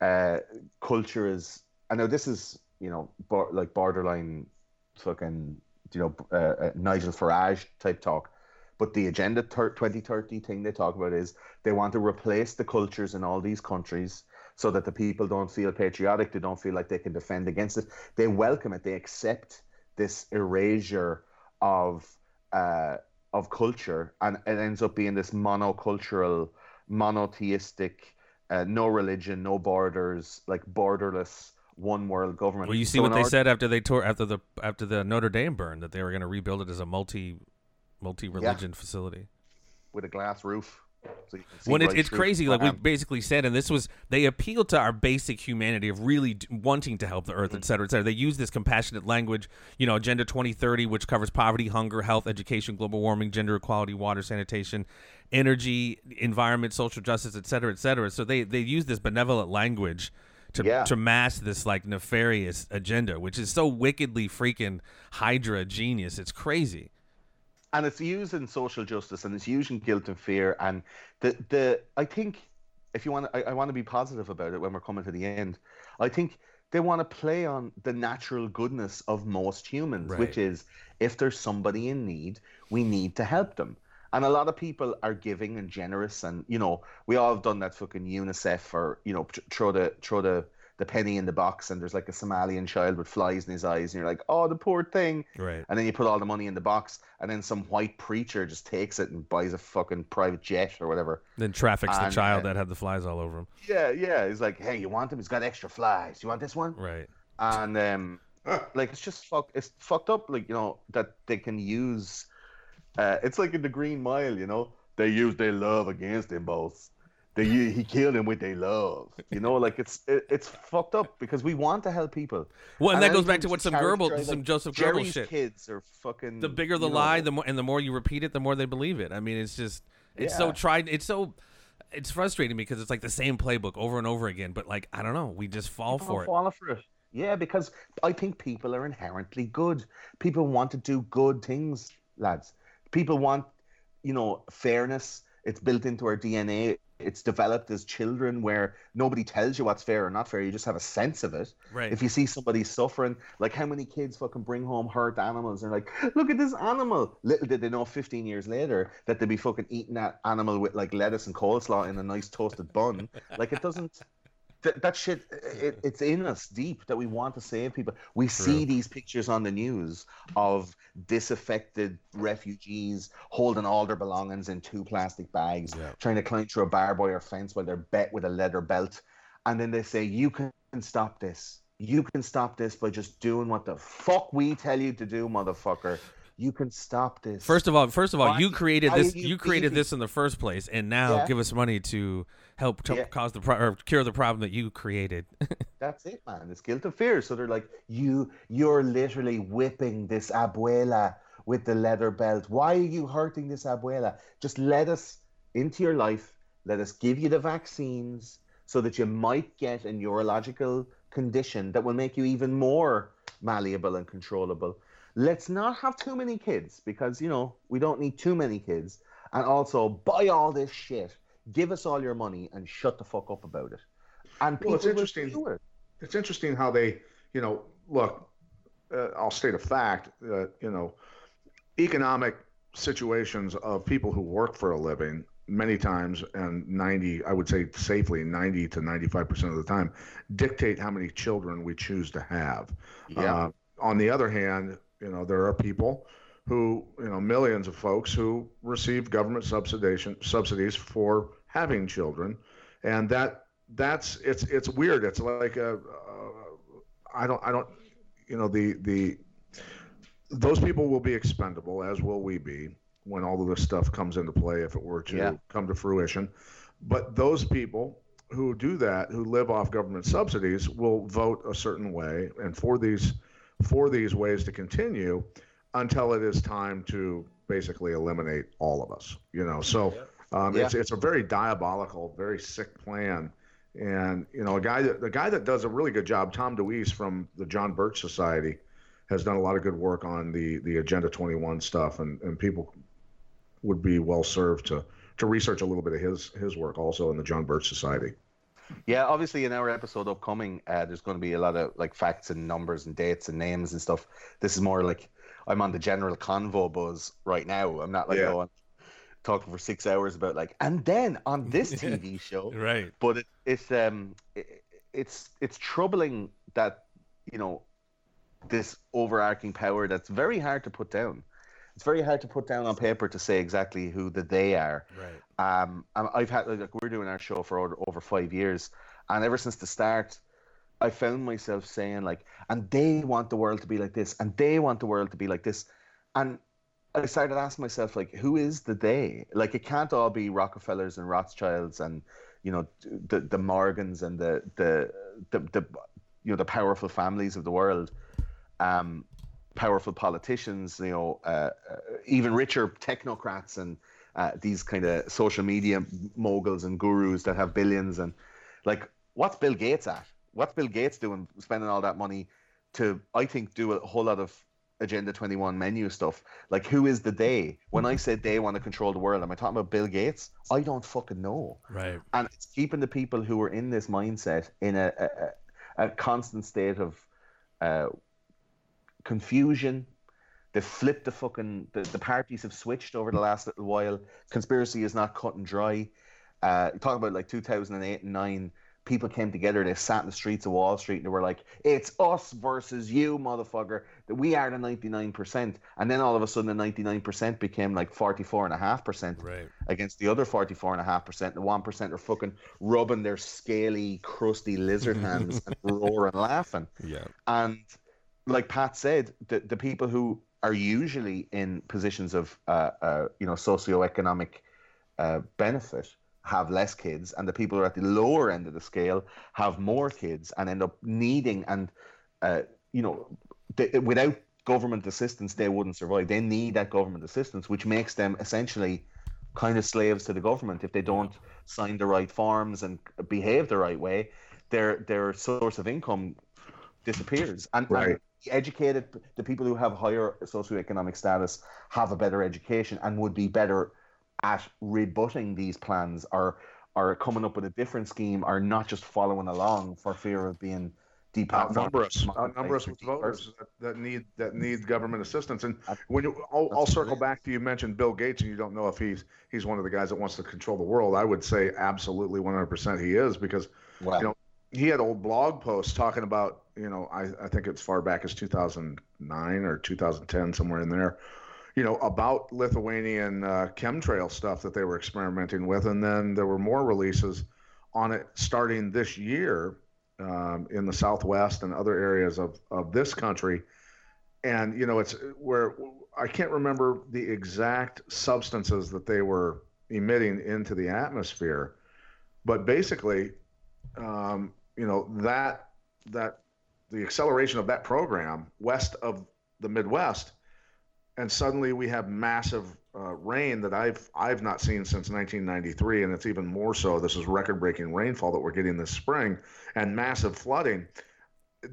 uh culture is. I know this is you know bar, like borderline fucking you know uh, uh, Nigel Farage type talk. But the Agenda thir- 2030 thing they talk about is they want to replace the cultures in all these countries so that the people don't feel patriotic, they don't feel like they can defend against it. They welcome it, they accept this erasure of uh, of culture, and it ends up being this monocultural, monotheistic, uh, no religion, no borders, like borderless one world government. Well, you see So what they order- said after they tore after the after the Notre Dame burned that they were going to rebuild it as a multi multi religion facility. with a glass roof. So you can see when it's, right it's crazy like we basically said and this was they appealed to our basic humanity of really d- wanting to help the earth et mm-hmm. cetera et cetera they use this compassionate language you know agenda 2030 which covers poverty hunger health education global warming gender equality water sanitation energy environment social justice et cetera et cetera so they they use this benevolent language to, Yeah. to mask this like nefarious agenda which is so wickedly freaking hydra genius it's crazy and it's used in social justice and it's used in guilt and fear and the the i think if you want I, I want to be positive about it when we're coming to the end i think they want to play on the natural goodness of most humans Right. which is if there's somebody in need we need to help them and a lot of people are giving and generous and you know we all have done that fucking unicef or you know throw the throw the the penny in the box, and there's like a Somalian child with flies in his eyes, and you're like, oh, the poor thing. Right. And then you put all the money in the box, and then some white preacher just takes it and buys a fucking private jet or whatever. Then traffics the child uh, that had the flies all over him. Yeah, yeah. He's like, hey, you want him? He's got extra flies. You want this one? Right. and um, like it's just fuck, it's fucked up. Like you know that they can use. Uh, it's like in the Green Mile, you know, they use their love against them both. They he killed him with their love, you know. Like it's it, it's fucked up because we want to help people. Well, and, that goes back to what some Goebbels, like, some Joseph Goebbels shit. kids are fucking. The bigger the lie, know, the more and the more you repeat it, the more they believe it. I mean, it's just it's so Yeah. tried. It's so it's frustrating because it's like the same playbook over and over again. But like I don't know, we just fall people for it. fall for it. Yeah, because I think people are inherently good. People want to do good things, lads. People want, you know, fairness. It's built into our DNA. It's developed as children where nobody tells you what's fair or not fair. You just have a sense of it. Right. If you see somebody suffering, like how many kids fucking bring home hurt animals and they're like, look at this animal. Little did they know 15 years later that they'd be fucking eating that animal with like lettuce and coleslaw in a nice toasted bun. Like it doesn't. That, that shit, it, it's in us deep that we want to save people. We see these pictures on the news of disaffected refugees holding all their belongings in two plastic bags, Yeah. trying to climb through a barbed wire fence while they're bet with a leather belt. And then they say, You can stop this. You can stop this by just doing what the fuck we tell you to do, motherfucker. You can stop this. First of all, first of all, Why- you created this. You, you created this in the first place, and now Yeah. give us money to help to Yeah. cause the pro- or cure the problem that you created. That's it, man. It's guilt of fear. So they're like, you, you're literally whipping this abuela with the leather belt. Why are you hurting this abuela? Just let us into your life. Let us give you the vaccines so that you might get a neurological condition that will make you even more malleable and controllable. Let's not have too many kids because, you know, we don't need too many kids. And also, buy all this shit. Give us all your money and shut the fuck up about it. And people Well, it's will interesting. do it. it's interesting how they, you know, look. Uh, I'll state a fact that you know, economic situations of people who work for a living many times and 90 i would say safely 90 to 95% of the time dictate how many children we choose to have Yeah. uh, on the other hand you know there are people who you know millions of folks who receive government subsidization subsidies for having children. And that that's it's it's weird. It's like a uh, i don't i don't you know the the those people will be expendable as will we be when all of this stuff comes into play if it were to Yeah. come to fruition. But those people who do that who live off government subsidies will vote a certain way. And for these for these ways to continue until it is time to basically eliminate all of us you know? So um, Yeah. it's it's a very diabolical very sick plan. And you know a guy that the guy that does a really good job tom deweese from the john birch society has done a lot of good work on the the agenda 21 stuff and and people would be well served to to research a little bit of his his work also in the john birch society Yeah, obviously in our episode upcoming, uh, there's going to be a lot of like facts and numbers and dates and names and stuff. This is more like I'm on the general convo buzz right now. I'm not like Yeah. going talking for six hours about like and then on this TV show. right. But it, it's um it, it's it's troubling that you know this overarching power that's very hard to put down. It's very hard to put down on paper to say exactly who the they are. Right. Um, and I've had like we're doing our show for over, over five years, and ever since the start, I found myself saying like, and they want the world to be like this, and they want the world to be like this, and I started asking myself like, who is the they? Like, it can't all be Rockefellers and Rothschilds and you know the the Morgans and the the the, the you know the powerful families of the world. Um, powerful politicians, you know, uh, uh, even richer technocrats and uh, these kind of social media moguls and gurus that have billions and like what's Bill Gates at? What's Bill Gates doing spending all that money to I think do a whole lot of Agenda 21 menu stuff. Like who is the they? When I said they want to control the world, am I talking about Bill Gates? I don't fucking know. Right. And it's keeping the people who are in this mindset in a, a, a a constant state of uh, confusion. They've flipped the fucking the, the parties have switched over the last little while. Conspiracy is not cut and dry. Uh, talking about like 2008 and nine, people came together. They sat in the streets of Wall Street and they were like, "It's us versus you, motherfucker. That we are the ninety nine percent." And then all of a sudden, the ninety nine percent became like forty four and a half percent Right. against the other forty four and a half percent. The one percent are fucking rubbing their scaly, crusty lizard hands and roaring, laughing. Yeah. And like Pat said, the the people who are usually in positions of uh, uh, you know socioeconomic uh, benefit have less kids, and the people who are at the lower end of the scale have more kids and end up needing and uh, you know without government assistance they wouldn't survive. They need that government assistance, which makes them essentially kind of slaves to the government if they don't sign the right forms and behave the right way. Their their source of income disappears, and, Right. and the educated the people who have higher socioeconomic status have a better education and would be better at rebutting these plans or are coming up with a different scheme are not just following along for fear of being deplatformed. outnumber us, demonetized outnumber us with voters that, that need that need government assistance. And That's- when you, I'll, I'll circle great. back to you mentioned Bill Gates, and you don't know if he's he's one of the guys that wants to control the world. I would say absolutely 100% he is because Well, you know, he had old blog posts talking about you know I, I think it's far back as 2009 or 2010 somewhere in there you know about lithuanian uh, chemtrail stuff that they were experimenting with. And then there were more releases on it starting this year um, in the southwest and other areas of, of this country. And you know it's where i can't remember the exact substances that they were emitting into the atmosphere. But basically um, you know that that the acceleration of that program west of the Midwest, and suddenly we have massive uh, rain that I've I've not seen since 1993, and it's even more so. This is record-breaking rainfall that we're getting this spring, and massive flooding.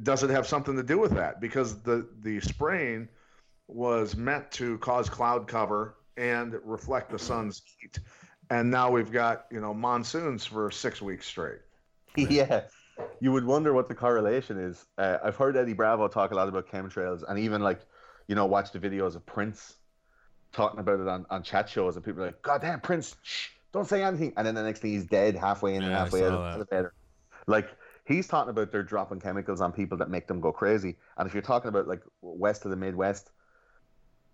Does it have something to do with that? Because the the spraying was meant to cause cloud cover and reflect the sun's heat, and now we've got you know monsoons for six weeks straight. yeah, you would wonder what the correlation is. Uh, I've heard Eddie Bravo talk a lot about chemtrails, and even like, you know, watch the videos of Prince talking about it on, on chat shows, and people are like, "God damn, Prince, shh, don't say anything." And then the next thing, he's dead halfway in and Yeah, I halfway out of the elevator. Like he's talking about they're dropping chemicals on people that make them go crazy. And if you're talking about like west of the Midwest,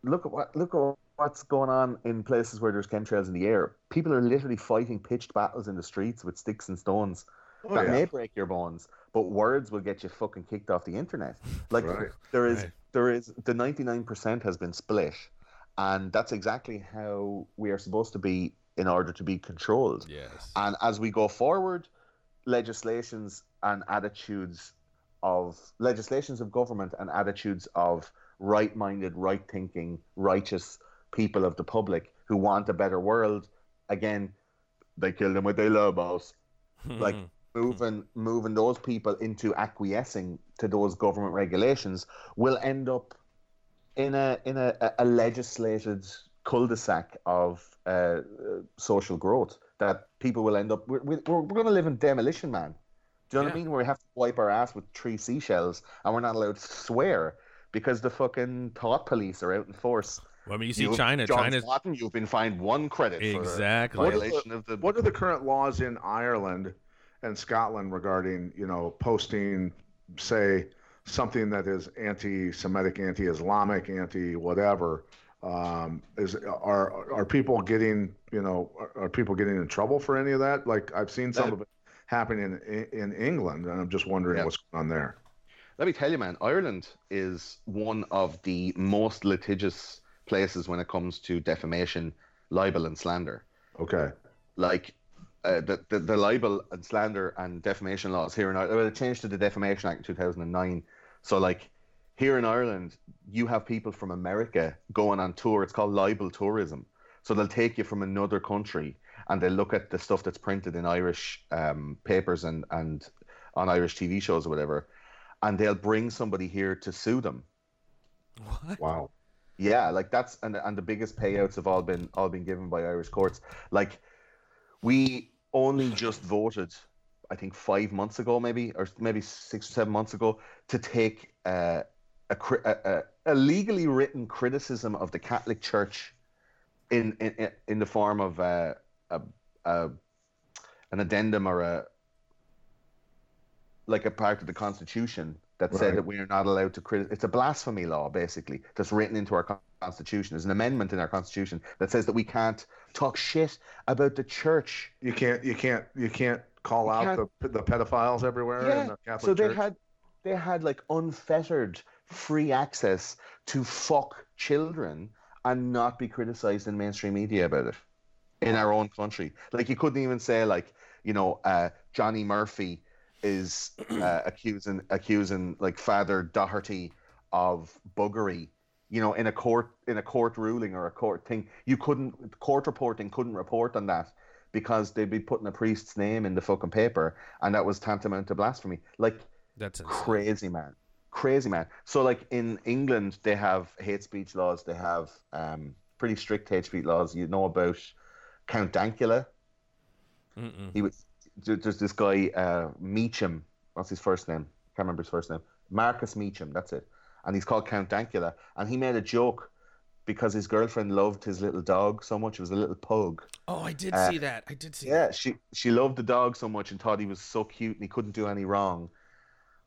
look at what look at what's going on in places where there's chemtrails in the air. People are literally fighting pitched battles in the streets with sticks and stones Oh, that yeah. may break your bones, but words will get you fucking kicked off the internet. Like Right. there is, Right. there is the ninety nine percent has been split, and that's exactly how we are supposed to be in order to be controlled. Yes. And as we go forward, legislations and attitudes of legislations of government and attitudes of right minded, right thinking, righteous people of the public who want a better world, again, they kill them with their lobos like moving moving those people into acquiescing to those government regulations will end up in a in a, a legislated cul-de-sac of uh, uh, social growth that people will end up we're, we're, we're going to live in demolition man do you know what I mean? Where we have to wipe our ass with three seashells and we're not allowed to swear because the fucking thought police are out in force. well, I mean, you see You've- China. John China's Martin, you've been fined one credit Exactly. for What the- violation of the. What are the current laws in Ireland and Scotland regarding, you know, posting, say, something that is anti-Semitic, anti-Islamic, anti-whatever? Um, is are are people getting, you know, are, are people getting in trouble for any of that? Like I've seen some That- of it happening in in England, and I'm just wondering Yeah. what's going on there. Let me tell you, man, Ireland is one of the most litigious places when it comes to defamation, libel, and slander. Okay. Like uh, the, the the libel and slander and defamation laws here in Ireland. Well, it changed to the Defamation Act in 2009. So, like here in Ireland, you have people from America going on tour. It's called libel tourism. So they'll take you from another country and they'll look at the stuff that's printed in Irish um, papers and and on Irish TV shows or whatever, and they'll bring somebody here to sue them. what? Wow. Yeah, like that's and and the biggest payouts have all been all been given by Irish courts. Like we only just voted, I think five months ago, maybe or maybe six or seven months ago, to take uh, a, a a legally written criticism of the Catholic Church in in in the form of uh, a, a an addendum or a like a part of the Constitution that said that we are not allowed to criticize. It's a blasphemy law, basically, that's written into our Constitution. There's an amendment in our Constitution that says that we can't talk shit about the church. You can't you can't you can't call You out can't- the the pedophiles everywhere in the Catholic So they Church. had they had like unfettered free access to fuck children and not be criticized in mainstream media about it in our own country. Like you couldn't even say like you know uh, Johnny Murphy is uh, accusing accusing like Father Doherty of buggery. You know, in a court in a court ruling or a court thing, you couldn't court reporting couldn't report on that because they'd be putting a priest's name in the fucking paper, and that was tantamount to blasphemy. Like That's insane. crazy man crazy man so like in england they have hate speech laws they have um pretty strict hate speech laws you know about count dankula Mm-mm. he was there's this guy uh meechan what's his first name can't remember his first name markus meechan that's it and he's called count dankula and he made a joke because his girlfriend loved his little dog so much it was a little pug Oh, I did Uh, see that. I did see yeah, she she loved the dog so much and thought he was so cute and he couldn't do any wrong.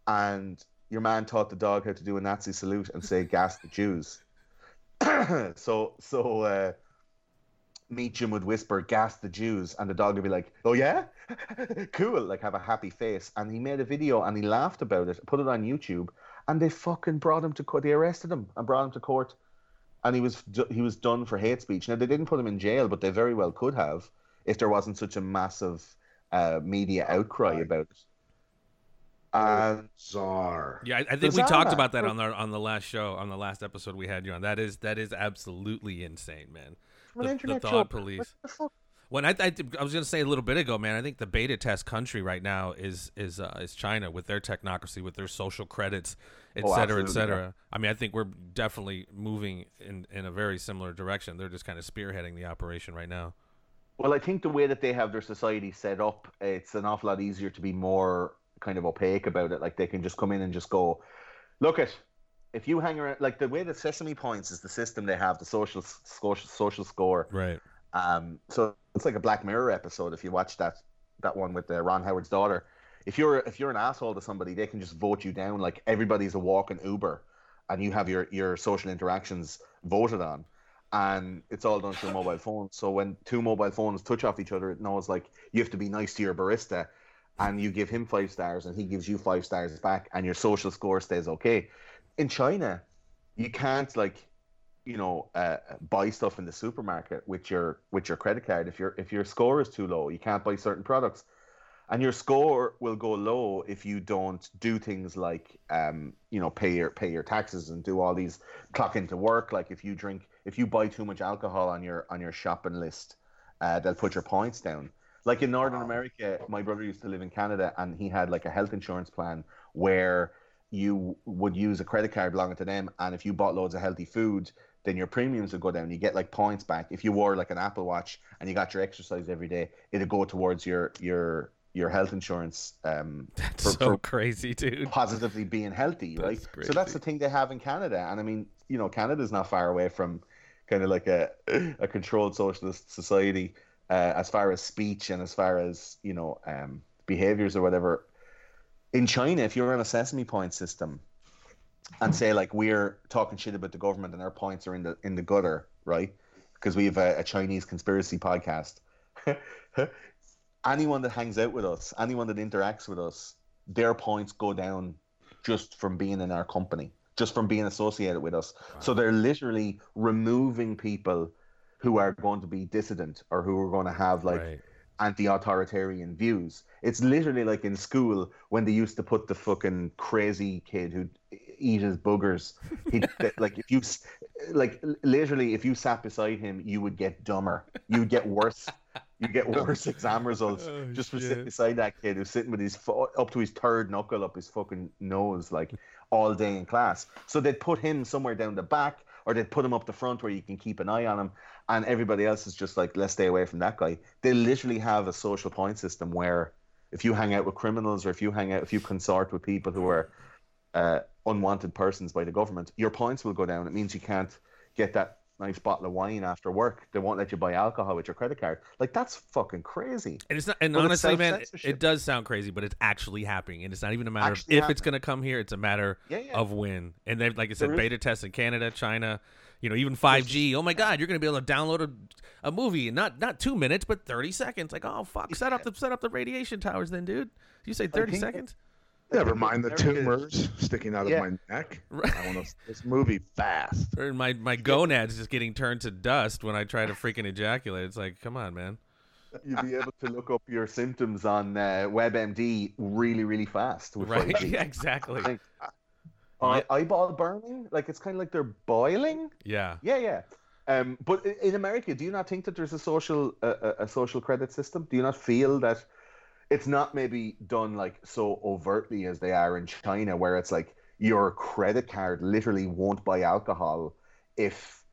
And your man taught the dog how to do a Nazi salute and say "gas the Jews." so so uh, Meechan would whisper "gas the Jews" and the dog would be like, "Oh yeah, cool," like have a happy face. And he made a video and he laughed about it, put it on YouTube, and they fucking brought him to court. They arrested him and brought him to court and he was he was done for hate speech. Now they didn't put him in jail, but they very well could have if there wasn't such a massive uh, media outcry about it. And Bizarre. Yeah, I, I think There's we talked about that on the on the last show, on the last episode we had you on. That is that is absolutely insane, man. From an The- the internet thought joke, police. what the fuck? When I, I, I was gonna say a little bit ago, man, I think the beta test country right now is is uh, is China with their technocracy, with their social credits, et Oh, cetera, et absolutely, cetera. I mean, I think we're definitely moving in in a very similar direction. They're just kind of spearheading the operation right now. Well, I think the way that they have their society set up, it's an awful lot easier to be more kind of opaque about it. Like they can just come in and just go, look at. If you hang around, like the way that Sesame Points is the system they have, the social social social score. Right. Um, so it's like a Black Mirror episode. If you watch that that one with uh, Ron Howard's daughter, if you're if you're an asshole to somebody, they can just vote you down. Like everybody's a walking Uber, and you have your your social interactions voted on, and it's all done through mobile phones. So when two mobile phones touch off each other, it knows like you have to be nice to your barista, and you give him five stars, and he gives you five stars back, and your social score stays okay. In China, you can't like you know uh, buy stuff in the supermarket with your with your credit card. If your if your score is too low you can't buy certain products. And your score will go low if you don't do things like um you know pay your pay your taxes and do all these clock into work. Like if you drink if you buy too much alcohol on your on your shopping list uh, they'll put your points down. Like in northern america my brother used to live in canada and he had like a health insurance plan where you would use a credit card belonging to them and if you bought loads of healthy food then your premiums would go down. You get like points back. If you wore like an apple watch and you got your exercise every day it'd go towards your your your health insurance um That's For- so for- crazy, dude. positively being healthy right? That's so that's the thing they have in canada. And i mean you know canada's not far away from kind of like a a controlled socialist society uh, as far as speech and as far as you know um behaviors or whatever in china if you're on a sesame point system and say like we're talking shit about the government and our points are in the in the gutter right? Because we have a, a chinese conspiracy podcast. Anyone that hangs out with us anyone that interacts with us their points go down just from being in our company just from being associated with us. So they're literally removing people who are going to be dissident or who are going to have like right. Anti-authoritarian views. It's literally like in school when they used to put the fucking crazy kid who eat his boogers. He like if you like literally if you sat beside him, you would get dumber. You would get worse. You get oh, worse exam results Oh, just for shit. sitting beside that kid who's sitting with his fo- up to his third knuckle up his fucking nose like all day in class. So they'd put him somewhere down the back or they'd put him up the front where you can keep an eye on him and everybody else is just like let's stay away from that guy. They literally have a social point system where if you hang out with criminals or if you hang out if you consort with people who are uh, unwanted persons by the government your points will go down. It means you can't get that nice bottle of wine after work. They won't let you buy alcohol with your credit card. Like that's fucking crazy. And it's not. And But honestly, man, it, it does sound crazy, but it's actually happening, and it's not even a matter Actually of if it's going to come here. It's a matter Yeah, yeah. of when. And they've, like I said, There is- beta tests in Canada, China. You know, even 5G. Oh my God, you're going to be able to download a, a movie in not not two minutes, but 30 seconds. Like, oh fuck, set up the set up the radiation towers, then, dude. You say 30 think- seconds? Never mind the tumors sticking out Yeah. of my neck. Right. I want to this movie fast. Or my my gonads just getting turned to dust when I try to freaking ejaculate. It's like, come on, man. You'll be able to look up your symptoms on uh, WebMD really, really fast. Right? Yeah, exactly. Like, eye- eyeball burning? Like it's kind of like they're boiling. Yeah. Yeah, yeah. Um, but in America, do you not think that there's a social a, a- a social credit system? Do you not feel that it's not maybe done like so overtly as they are in China, where it's like your credit card literally won't buy alcohol if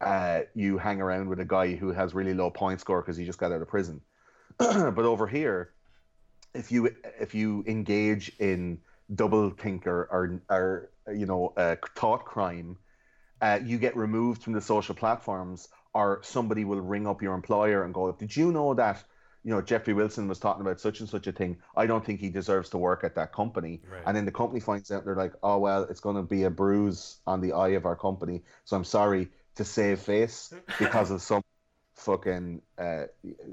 uh, you hang around with a guy who has really low point score because he just got out of prison. but over here, if you if you engage in double think or or, or you know uh, thought crime, uh, you get removed from the social platforms, or somebody will ring up your employer and go, "Did you know that?" You know, Jeffrey Wilson was talking about such and such a thing. I don't think he deserves to work at that company. Right. And then the company finds out, they're like, oh, well, it's going to be a bruise on the eye of our company. So I'm sorry to save face because of some fucking uh,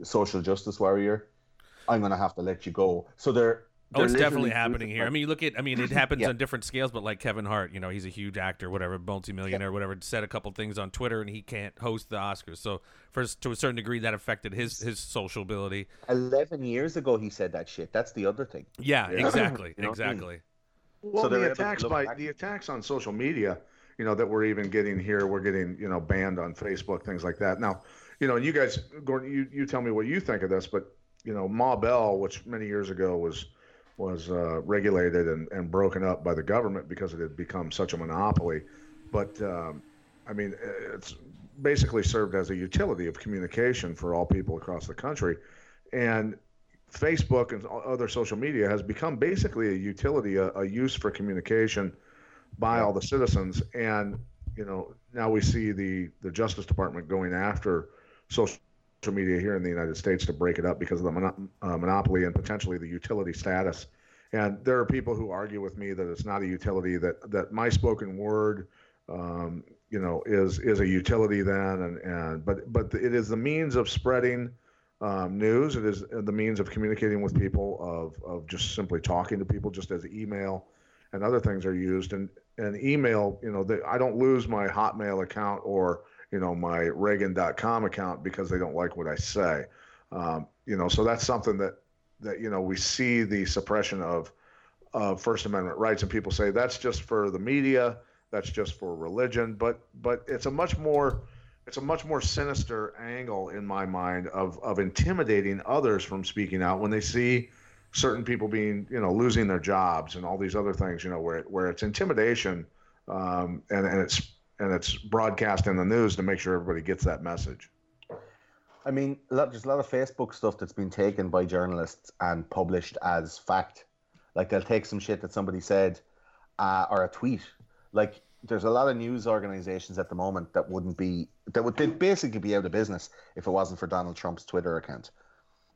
social justice warrior. I'm going to have to let you go. So they're. Oh, it's definitely happening here. I mean, you look at, I mean, it happens Yeah. on different scales, but like Kevin Hart, you know, he's a huge actor, whatever, multimillionaire, whatever, said a couple things on Twitter and he can't host the Oscars. So, for to a certain degree, that affected his his social ability. 11 years ago, he said that shit. That's the other thing. Yeah, Yeah. exactly, You know what I mean? exactly. Well, So the attacks by back- the attacks on social media, you know, that we're even getting here, we're getting, you know, banned on Facebook, things like that. Now, you know, and you guys, Gordon, you, you tell me what you think of this, but you know, Ma Bell, which many years ago was was uh, regulated and, and broken up by the government because it had become such a monopoly. But um, I mean, it's basically served as a utility of communication for all people across the country, and Facebook and other social media has become basically a utility, a, a use for communication by all the citizens. And you know, now we see the the Justice Department going after social media here in the United States to break it up because of the mono- uh, monopoly and potentially the utility status. And there are people who argue with me that it's not a utility that that my spoken word, um, you know, is is a utility then, and and but but it is the means of spreading um, news. It is the means of communicating with people, of of just simply talking to people, just as email and other things are used. And and email, you know, they, I don't lose my Hotmail account or you know my Reagan.com account because they don't like what I say. Um, you know, so that's something that that you know we see the suppression of First Amendment rights, and people say that's just for the media, that's just for religion, but but it's a much more it's a much more sinister angle in my mind of of intimidating others from speaking out when they see certain people being you know losing their jobs and all these other things you know where it, where it's intimidation um, and and it's and it's broadcast in the news to make sure everybody gets that message. I mean, there's a lot of Facebook stuff that's been taken by journalists and published as fact. Like they'll take some shit that somebody said uh, or a tweet. Like there's a lot of news organizations at the moment that wouldn't be that would they'd basically be out of business if it wasn't for Donald Trump's Twitter account.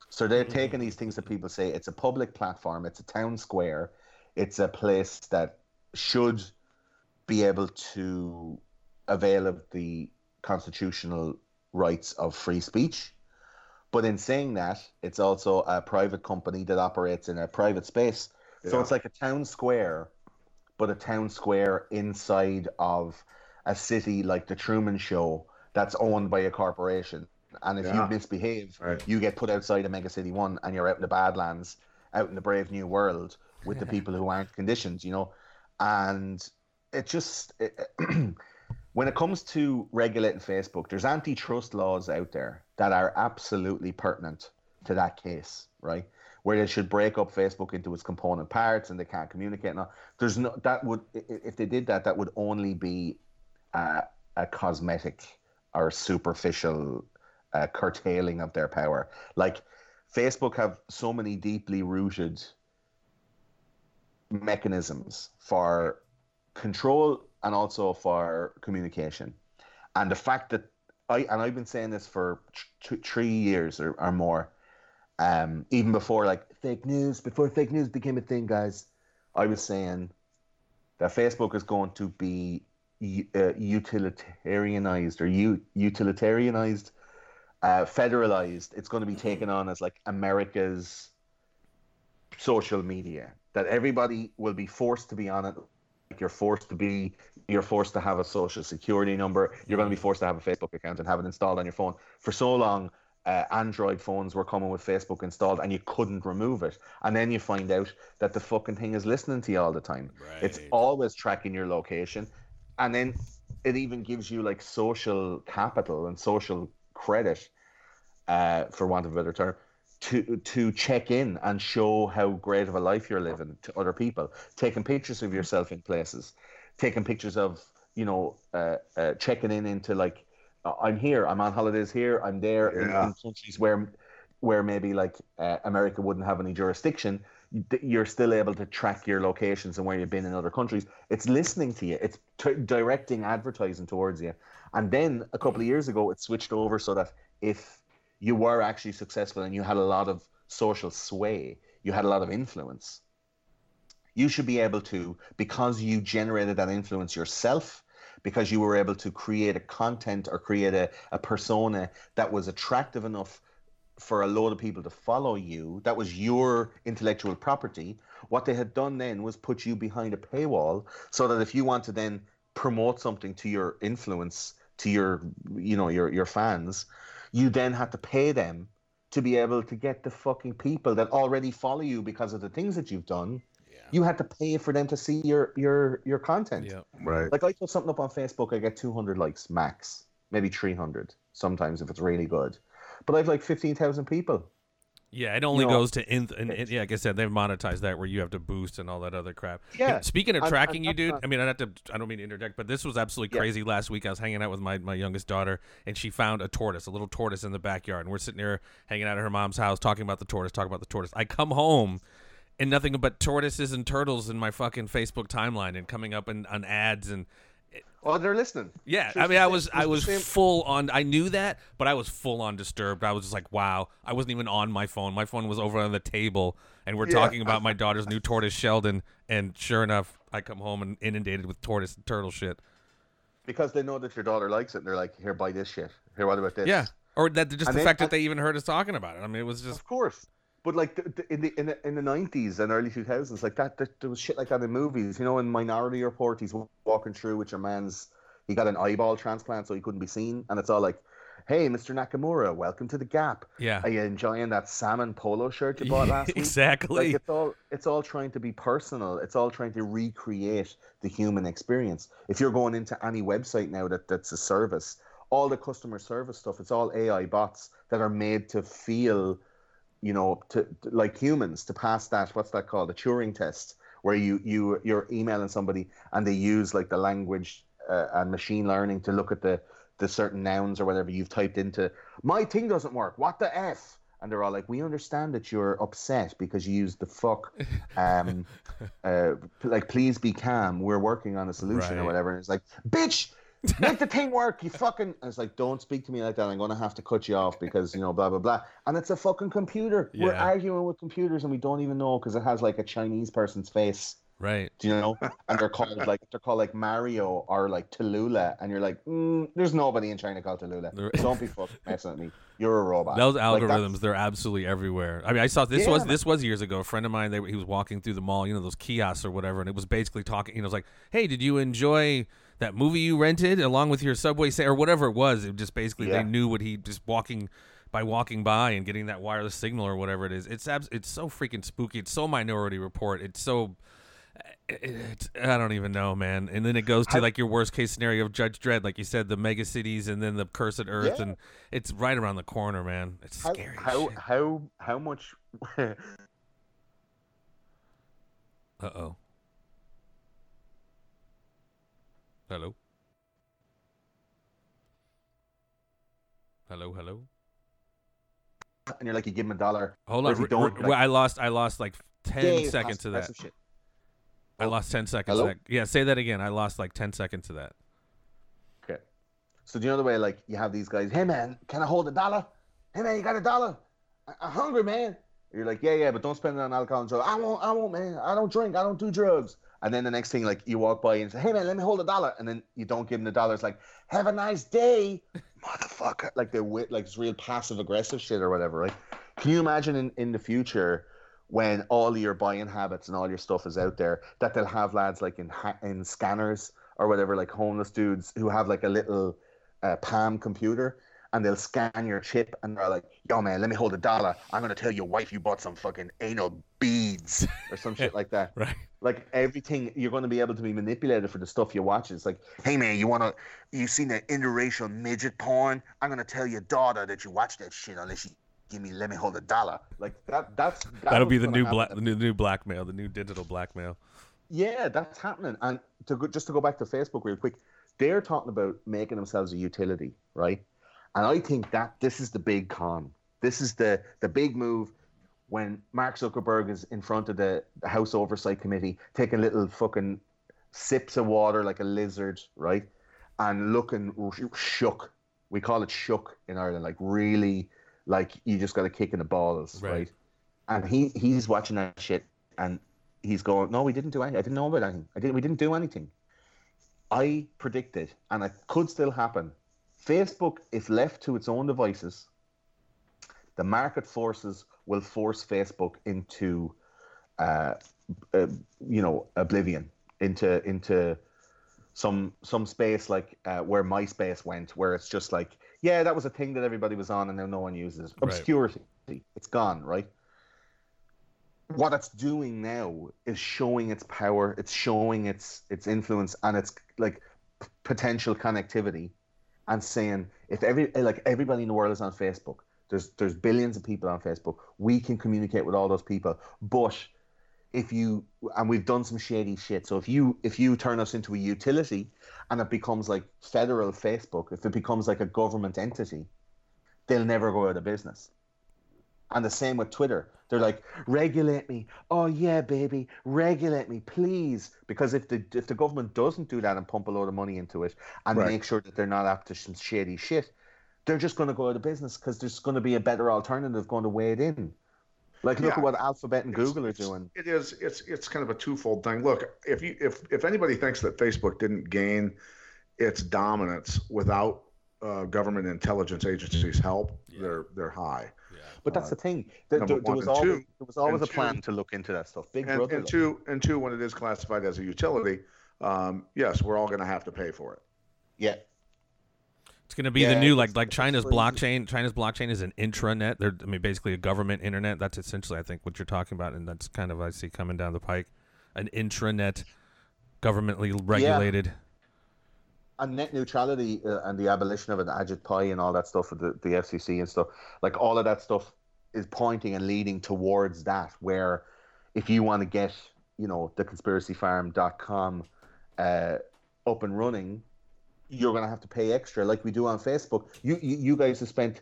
So they're taking these things that people say it's a public platform, it's a town square, it's a place that should be able to avail of the constitutional rights of free speech. But in saying that, it's also a private company that operates in a private space. So it's like a town square, but a town square inside of a city like the Truman Show that's owned by a corporation. And if Yeah. you misbehave, Right. you get put outside of Mega City One and you're out in the Badlands, out in the brave new world with the people who aren't conditioned, you know? And it just, it, when it comes to regulating Facebook, there's antitrust laws out there that are absolutely pertinent to that case, right? Where they should break up Facebook into its component parts and they can't communicate. Now, there's no that would if they did that, that would only be uh, a cosmetic or superficial uh, curtailing of their power. Like Facebook have so many deeply rooted mechanisms for control and also for communication. And the fact that I and I've been saying this for t- three years or, or more, um, even before like fake news, before fake news became a thing, guys, I was saying that Facebook is going to be uh, utilitarianized or u- utilitarianized, uh, federalized. It's going to be taken on as like America's social media. That everybody will be forced to be on it. You're forced to be, you're forced to have a social security number. You're going to be forced to have a Facebook account and have it installed on your phone. For so long, uh, Android phones were coming with Facebook installed and you couldn't remove it. And then you find out that the fucking thing is listening to you all the time. Right. It's always tracking your location. And then it even gives you like social capital and social credit, uh, for want of a better term, to to check in and show how great of a life you're living to other people. Taking pictures of yourself in places, taking pictures of you know, uh, uh, checking in into like I'm here, I'm on holidays here, I'm there yeah. in, in, countries where where maybe like uh, America wouldn't have any jurisdiction. You're still able to track your locations and where you've been in other countries. It's listening to you. It's t- directing advertising towards you. And then a couple of years ago, it switched over so that if you were actually successful and you had a lot of social sway, you had a lot of influence, you should be able to, because you generated that influence yourself, because you were able to create a content or create a, a persona that was attractive enough for a load of people to follow you. That was your intellectual property. What they had done then was put you behind a paywall so that if you want to then promote something to your influence, to your you know, your your fans, you then had to pay them to be able to get the fucking people that already follow you because of the things that you've done you had to pay for them to see your your your content. Yeah. Right. Like I put something up on Facebook, I get 200 likes max, maybe 300 sometimes if it's really good. But I've like 15,000 people. Yeah, it only you know, goes to in, yeah, like I said, they've monetized that where you have to boost and all that other crap. Yeah. And speaking of tracking I'm, I'm, you, dude, I mean, I have to. I don't mean to interject, but this was absolutely crazy. Yeah. Last week, I was hanging out with my, my youngest daughter, and she found a tortoise, a little tortoise in the backyard, and we're sitting there hanging out at her mom's house, talking about the tortoise, talking about the tortoise. I come home, and nothing but tortoises and turtles in my fucking Facebook timeline and coming up in, on ads and Oh, they're listening. Yeah, I mean, I was I was full on. I knew that, but I was full on disturbed. I was just like, wow. I wasn't even on my phone. My phone was over on the table, and we're yeah. talking about my daughter's new tortoise, Sheldon. And sure enough, I come home and inundated with tortoise and turtle shit. Because they know that your daughter likes it, and they're like, "Here, buy this shit. Here, what about this?" Yeah, or that just and the fact that they even heard us talking about it. I mean, it was just of course. But like the, the, in the in the in the nineties and early two thousands, like that, there was shit like that in movies. You know, in Minority Report, he's walking through with your man's. He got an eyeball transplant, so he couldn't be seen, and it's all like, "Hey, Mr. Nakamura, welcome to the Gap. Yeah, are you enjoying that salmon polo shirt you bought last week? exactly. Like it's all it's all trying to be personal. It's all trying to recreate the human experience. If you're going into any website now that that's a service, all the customer service stuff, it's all AI bots that are made to feel you know, to, like humans to pass that what's that called, the Turing test, where you you you're emailing somebody and they use like the language uh, and machine learning to look at the the certain nouns or whatever you've typed into. My thing doesn't work. What the f? And they're all like, "We understand that you're upset because you used the fuck, um, uh, like please be calm. We're working on a solution right. or whatever." And it's like, "Bitch, Make the thing work, you fucking. And it's like, don't speak to me like that. I'm going to have to cut you off because, you know, blah, blah, blah. And it's a fucking computer. Yeah. We're arguing with computers and we don't even know because it has like a Chinese person's face. Right. Do you know? And they're called like they're called like Mario or like Tallulah, and you're like, mm, there's nobody in China called Tallulah. Don't be fucking messing with me. You're a robot. Those algorithms, like they're absolutely everywhere. I mean, I saw this yeah, was man. this was years ago. A friend of mine, they, he was walking through the mall, you know, those kiosks or whatever, and it was basically talking. You know, it was like, hey, did you enjoy? That movie you rented along with your subway stay or whatever it was. It just basically yeah. they knew what he just walking by walking by and getting that wireless signal or whatever it is. It's abs- it's so freaking spooky. It's so Minority Report. It's so it's, I don't even know, man. And then it goes to like your worst case scenario of Judge Dredd, like you said, the mega cities and then the cursed Earth, yeah. and it's right around the corner, man. It's how, scary. How how how much? uh oh. Hello. Hello, hello. And you're like, you give him a dollar. Hold on. Don't, like, I lost. I lost like ten seconds to that. I lost ten seconds. Hello? To that. Yeah, say that again. I lost like ten seconds to that. Okay. So do you know the way like you have these guys? Hey man, can I hold a dollar? Hey man, you got a dollar? I- I'm hungry, man. You're like, yeah, yeah, but don't spend it on alcohol and drugs. I won't, I won't, man. I don't drink. I don't do drugs. And then the next thing, like, you walk by and say, hey man, let me hold a dollar, and then you don't give them the dollar. It's like, have a nice day, motherfucker. Like they're wi- like it's real passive aggressive shit or whatever, right? Can you imagine in in the future? When all your buying habits and all your stuff is out there, that they'll have lads like in in scanners or whatever, like homeless dudes who have like a little uh, Palm computer, and they'll scan your chip, and they're like, "Yo, man, let me hold a dollar. I'm gonna tell your wife you bought some fucking anal beads or some shit like that." Right. Like everything, you're going to be able to be manipulated for the stuff you watch. It's like, "Hey, man, you wanna, you seen that interracial midget porn? I'm gonna tell your daughter that you watch that shit unless you." Give me, let me hold a dollar. Like that. That's that That'll be the new at the new, new blackmail, the new digital blackmail. yeah, that's happening. And to go, just to go back to Facebook real quick, they're talking about making themselves a utility, right? And I think that this is the big con. This is the the big move when Mark Zuckerberg is in front of the, the House Oversight Committee, taking little fucking sips of water like a lizard, right? And looking shook. We call it shook in Ireland, like really, like you just got a kick in the balls, Right. right? And he he's watching that shit, and he's going, "No, we didn't do anything. I didn't know about anything. I didn't. We didn't do anything." I predicted, and it could still happen. Facebook, if left to its own devices, the market forces will force Facebook into, uh, uh, you know, oblivion, into into some some space like uh, where MySpace went, where it's just like, yeah, that was a thing that everybody was on, and now no one uses. Right. Obscurity, it's gone, right? What it's doing now is showing its power, it's showing its its influence, and its like p- potential connectivity, and saying if every eh, like everybody in the world is on Facebook, there's there's billions of people on Facebook, we can communicate with all those people, but if you and we've done some shady shit. So if you if you turn us into a utility and it becomes like federal Facebook, if it becomes like a government entity, they'll never go out of business. And the same with Twitter. They're like, regulate me. Oh yeah, baby, regulate me, please. Because if the if the government doesn't do that and pump a load of money into it and Right. make sure that they're not up to some shady shit, they're just going to go out of business because there's going to be a better alternative going to weigh it in. Like look Yeah. at what Alphabet and It's- Google are doing. It is. It's it's kind of a twofold thing. Look, if you if if anybody thinks that Facebook didn't gain its dominance without uh, government intelligence agencies' help, they're they're high. But that's the thing. There, there, there was always two- there was always a plan two- to look into that stuff. Big And, brother. and look. two and two, when it is classified as a utility, um, yes, we're all going to have to pay for it. yeah. It's going to be Yeah, the new like like China's blockchain. China's blockchain is an intranet. They're I mean basically a government internet. That's essentially I think what you're talking about, and that's kind of I see coming down the pike, an intranet, governmentally regulated. And net neutrality uh, and the abolition of an Ajit Pai and all that stuff with the, the FCC and stuff, like all of that stuff is pointing and leading towards that. Where if you want to get, you know, the conspiracyfarm.com uh, up and running, you're going to have to pay extra, like we do on Facebook. You, you, you guys have spent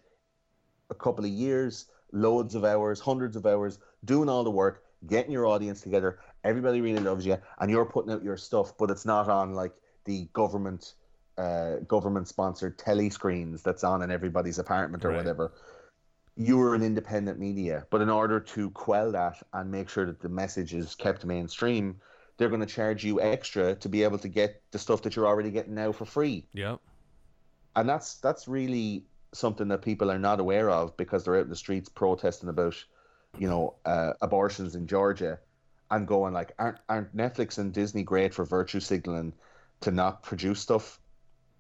a couple of years, loads of hours, hundreds of hours, doing all the work, getting your audience together. Everybody really loves you, and you're putting out your stuff, but it's not on like the government, uh, government sponsored telly screens that's on in everybody's apartment or Right. whatever. You're an independent media, but in order to quell that and make sure that the message is kept mainstream, they're going to charge you extra to be able to get the stuff that you're already getting now for free Yeah, and that's that's really something that people are not aware of because they're out in the streets protesting about, you know, uh, abortions in Georgia, and going like, aren't aren't Netflix and Disney great for virtue signaling to not produce stuff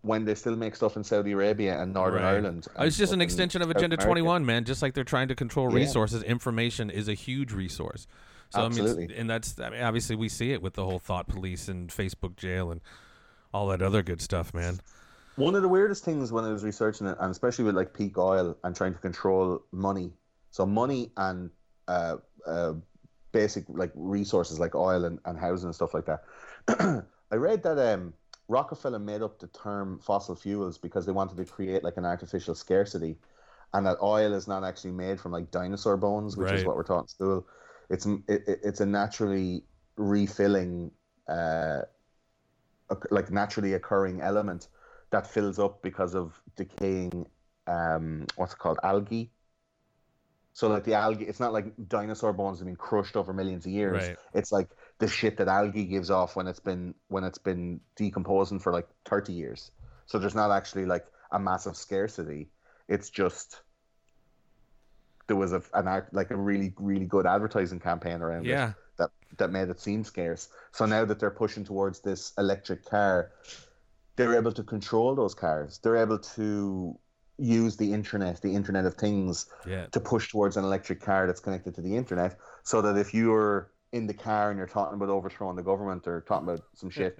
when they still make stuff in Saudi Arabia and Northern Right. Ireland? Uh, It's just an extension of Agenda 21, man. Just like they're trying to control Yeah. resources, information is a huge resource. So I mean, Absolutely. and that's I mean, obviously we see it with the whole thought police and Facebook jail and all that other good stuff, man. One of the weirdest things when I was researching it, and especially with like peak oil and trying to control money, so money and uh, uh, basic like resources like oil and, and housing and stuff like that. I read that um, Rockefeller made up the term fossil fuels because they wanted to create like an artificial scarcity, and that oil is not actually made from like dinosaur bones, which is what we're taught in school. It's it, it- it's a naturally refilling, uh, like naturally occurring element that fills up because of decaying um, what's it called algae. So like the algae, it's not like dinosaur bones have been crushed over millions of years. Right. It's like the shit that algae gives off when it's been when it's been decomposing for like thirty years. So there's not actually like a massive scarcity. It's just there was a an act like a really really good advertising campaign around it Yeah. that that made it seem scarce. So now that they're pushing towards this electric car, they're able to control those cars. They're able to use the internet, the Internet of Things, Yeah. to push towards an electric car that's connected to the internet, so that if you're in the car and you're talking about overthrowing the government or talking about some shit,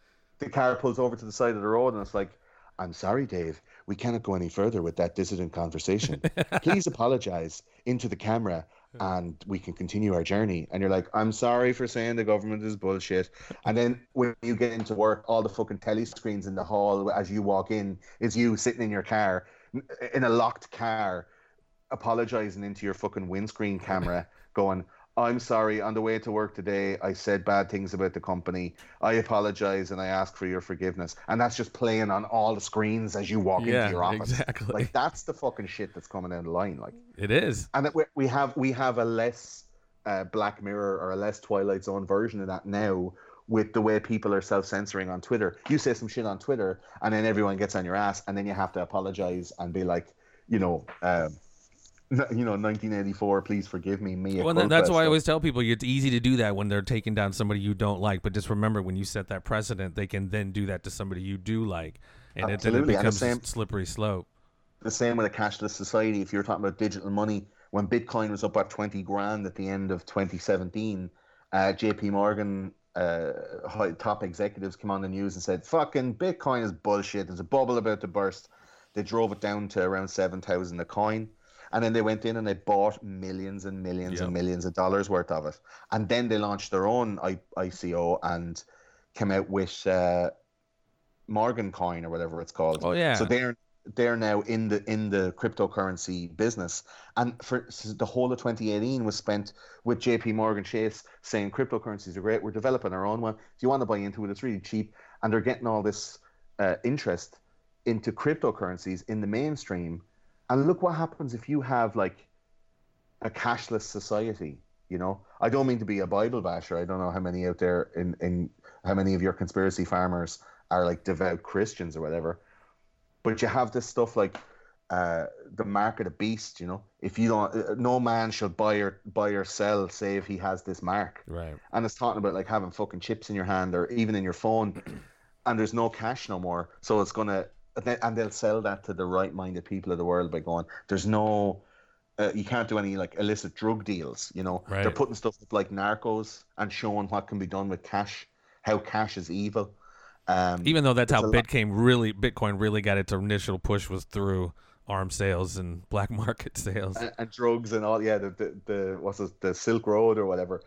the car pulls over to the side of the road and it's like, I'm sorry, Dave, we cannot go any further with that dissident conversation. Please apologize into the camera and we can continue our journey. And you're like, I'm sorry for saying the government is bullshit. And then when you get into work, all the fucking telly screens in the hall as you walk in is you sitting in your car, in a locked car, apologizing into your fucking windscreen camera, going, I'm sorry, on the way to work today, I said bad things about the company. I apologize and I ask for your forgiveness. And that's just playing on all the screens as you walk Yeah, into your office. exactly. Like that's the fucking shit that's coming down the line. Like, It is. and that we- we have we have a less uh, Black Mirror or a less Twilight Zone version of that now. With the way people are self censoring on Twitter, you say some shit on Twitter, and then everyone gets on your ass, and then you have to apologize and be like, you know, um, you know, 1984, please forgive me, me. Well, that's why I always tell people it's easy to do that when they're taking down somebody you don't like. But just remember, when you set that precedent, they can then do that to somebody you do like, and it, then it Absolutely, and the becomes same- slippery slope. the same with a cashless society. If you're talking about digital money, when Bitcoin was up at 20 grand at the end of 2017, uh, JP Morgan uh, high, top executives came on the news and said, fucking Bitcoin is bullshit. There's a bubble about to burst. They drove it down to around 7,000 a coin. And then they went in and they bought millions and millions Yep. and millions of dollars worth of it. And then they launched their own I- ICO and came out with uh, Morgan Coin or whatever it's called. Oh yeah. So they're they're now in the in the cryptocurrency business, and for the whole of 2018 was spent with J.P. Morgan Chase saying cryptocurrencies are great. We're developing our own one. If you want to buy into it, it's really cheap, and they're getting all this uh, interest into cryptocurrencies in the mainstream. And look what happens if you have like a cashless society. You know, I don't mean to be a Bible basher. I don't know how many out there in in how many of your conspiracy farmers are like devout Christians or whatever. But you have this stuff like uh, the mark of the beast. You know, if you don't, uh, no man shall buy or buy or sell save he has this mark. right. And it's talking about like having fucking chips in your hand or even in your phone, and there's no cash no more. So it's gonna, and they'll sell that to the right-minded people of the world by going, there's no. Uh, you can't do any like illicit drug deals, you know. They're putting stuff up like narcos and showing what can be done with cash, how cash is evil. Um, Even though that's how lot- Bitcoin really Bitcoin really got its initial push was through arms sales and black market sales. and, and drugs and all yeah the, the the what's it, the silk road or whatever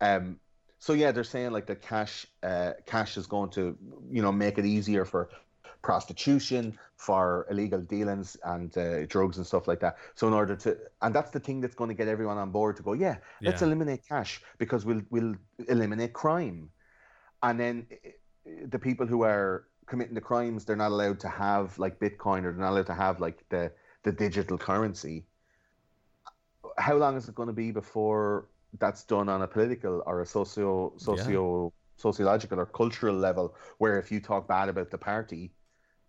um so yeah they're saying like the cash uh cash is going to you know make it easier for prostitution for illegal dealings and uh, drugs and stuff like that. So in order to and that's the thing that's going to get everyone on board to go yeah let's Yeah. eliminate cash because we'll we'll eliminate crime. And then eh, the people who are committing the crimes they're not allowed to have like bitcoin or they're not allowed to have like the the digital currency. How long is it going to be before that's done on a political or a socio socio sociological or cultural level where if you talk bad about the party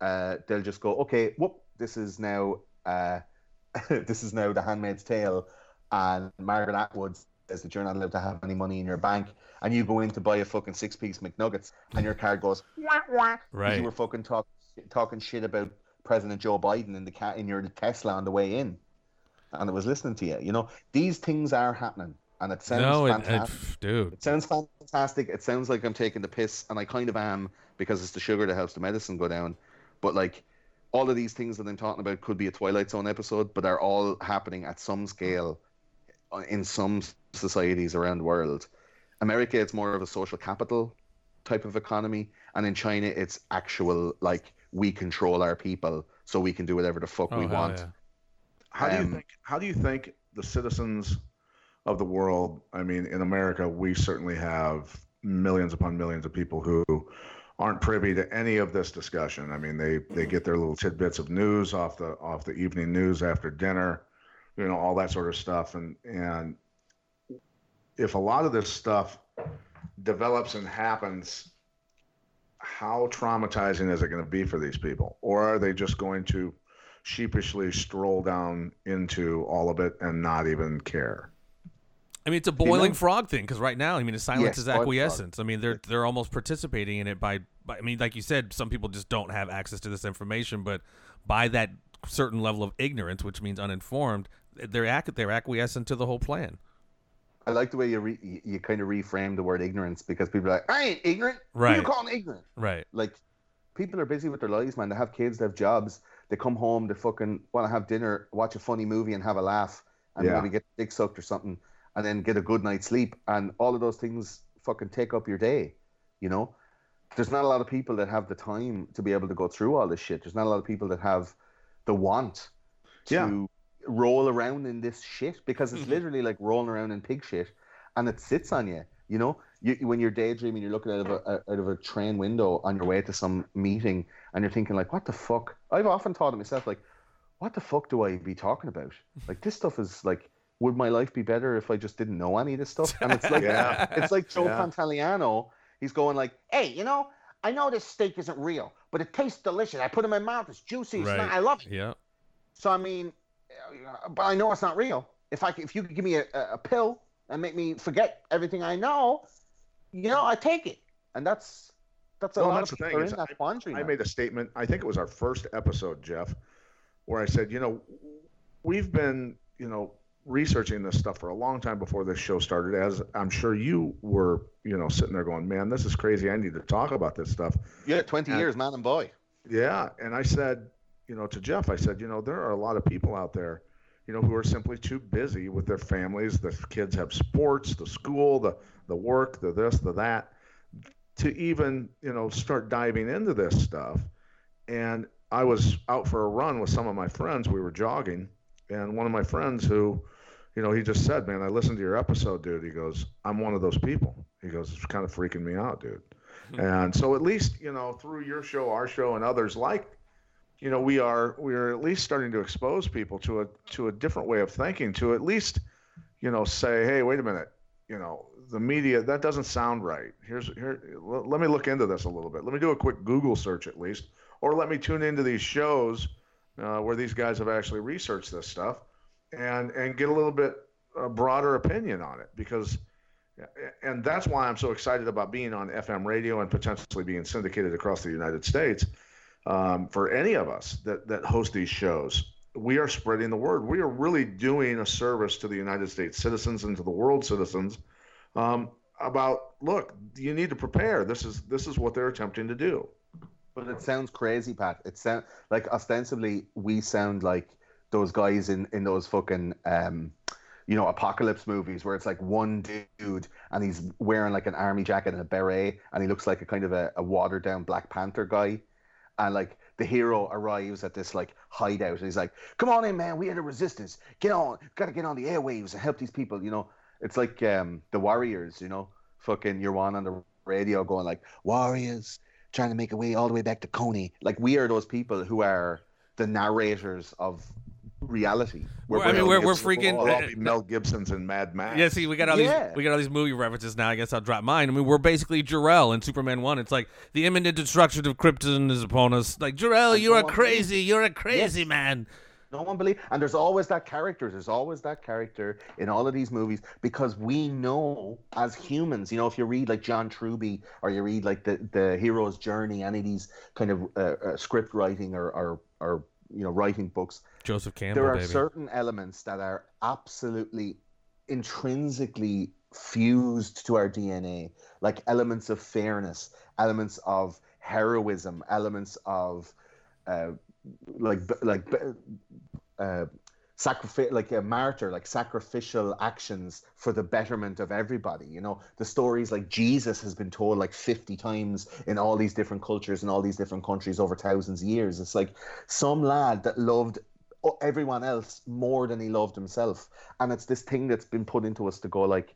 uh, they'll just go okay whoop this is now uh, this is now the handmaid's tale and margaret atwood says that you're not allowed to have any money in your bank and you go in to buy a fucking six piece mcnuggets and your card goes wah, wah, Right. you were fucking talk, talking shit about president joe biden in the cat in your tesla on the way in and it was listening to you. You know, these things are happening, and it sounds no, it, fantastic. it, dude. It sounds fantastic. It sounds like I'm taking the piss, and I kind of am because it's the sugar that helps the medicine go down. But like, all of these things that I'm talking about could be a Twilight Zone episode, but they're all happening at some scale uh, in some societies around the world. America, it's more of a social capital type of economy, and in China, it's actual like we control our people, so we can do whatever the fuck Oh, we want. yeah. How do you Um, think? How do you think the citizens of the world? I mean, in America, we certainly have millions upon millions of people who aren't privy to any of this discussion. I mean, they they mm-hmm. get their little tidbits of news off the off the evening news after dinner, you know, all that sort of stuff. And and if a lot of this stuff develops and happens, how traumatizing is it going to be for these people, or are they just going to sheepishly stroll down into all of it and not even care? I mean, it's a boiling frog thing because right now, I mean, the silence Yes, is acquiescence. I mean, they're they're almost participating in it by, by. I mean, like you said, some people just don't have access to this information, but by that certain level of ignorance, which means uninformed, they're ac- they're acquiescent to the whole plan. I like the way you re- you- you kind of reframe the word ignorance because people are like, I ain't ignorant. Right. you calling ignorant? Right. Like, people are busy with their lives, man. They have kids, they have jobs. They come home, they fucking want to have dinner, watch a funny movie, and have a laugh, and Yeah. maybe get dick sucked or something, and then get a good night's sleep. And all of those things fucking take up your day. You know, there's not a lot of people that have the time to be able to go through all this shit. There's not a lot of people that have the want to Yeah. roll around in this shit because it's mm-hmm. literally like rolling around in pig shit, and it sits on you. You know, you, when you're daydreaming, you're looking out of a, a- out of a train window on your way to some meeting, and you're thinking like, "What the fuck?" I've often thought to myself like, "What the fuck do I be talking about? Like this stuff is like." Would my life be better if I just didn't know any of this stuff? And it's like, Yeah. it's like Joe Yeah. Pantoliano. He's going like, "Hey, you know, I know this steak isn't real, but it tastes delicious. I put it in my mouth. It's juicy. It's Right. not, I love it. Yeah. So I mean, uh, but I know it's not real. If I if you could give me a, a a pill and make me forget everything I know, you know, I take it. And that's that's a Well, lot that's of people thing are in that quandary. I now. made a statement. I think it was our first episode, Jeff, where I said, you know, we've been, you know, researching this stuff for a long time before this show started. As I'm sure you were, you know, sitting there going, man, this is crazy. I need to talk about this stuff. yeah, twenty and- years, man and boy. Yeah, and I said, you know, to Jeff, I said, you know, there are a lot of people out there, you know, who are simply too busy with their families. The kids have sports, the school, the the work, the this, the that, to even, you know, start diving into this stuff. And I was out for a run with some of my friends. We were jogging, and one of my friends who, you know, he just said, "Man, I listened to your episode, dude." He goes, "I'm one of those people." He goes, "It's kind of freaking me out, dude." And so at least, you know, through your show, our show, and others like, you know, we are we are at least starting to expose people to a to a different way of thinking. To at least, you know, say, hey, wait a minute, you know, the media that doesn't sound right. Here's here. l- Let me look into this a little bit. Let me do a quick Google search at least, or let me tune into these shows uh, where these guys have actually researched this stuff, and and get a little bit uh, broader opinion on it because and that's why I'm so excited about being on FM radio and potentially being syndicated across the United States. Um, for any of us that that host these shows, we are spreading the word. We are really doing a service to the United States citizens and to the world citizens um, about look, you need to prepare. This is this is what they're attempting to do. But it sounds crazy, Pat. It sound like ostensibly we sound like those guys in in those fucking um, you know, apocalypse movies where it's like one dude and he's wearing like an army jacket and a beret and he looks like a kind of a, a watered down Black Panther guy. And like the hero arrives at this like hideout and he's like, Come on in, man, we are the resistance. Get on, gotta get on the airwaves and help these people, you know. It's like um the warriors, you know, fucking you're on on the radio going like, Warriors trying to make a way all the way back to Coney. Like we are those people who are the narrators of reality. Well, I mean, we're- we're freaking- be Mel Gibson's and Mad Max. Yeah, see, we got all Yeah. these we got all these movie references now. I guess I'll drop mine. I mean, we're basically Jor-El in Superman One. It's like the imminent destruction of Krypton is upon us. Like Jor-El, you're no a one crazy, you're a crazy Yes. man. No one believe, and there's always that character. There's always that character in all of these movies because we know as humans. You know, if you read like John Truby or you read like the the hero's journey, any of these kind of uh, uh, script writing or, or or you know writing books, Joseph Campbell, there are baby. certain elements that are absolutely intrinsically fused to our DNA, like elements of fairness, elements of heroism, elements of uh, like like uh, sacrifice, like a martyr, like sacrificial actions for the betterment of everybody. You know, the stories like Jesus has been told like fifty times in all these different cultures and all these different countries over thousands of years. It's like some lad that loved everyone else more than he loved himself, and it's this thing that's been put into us to go like,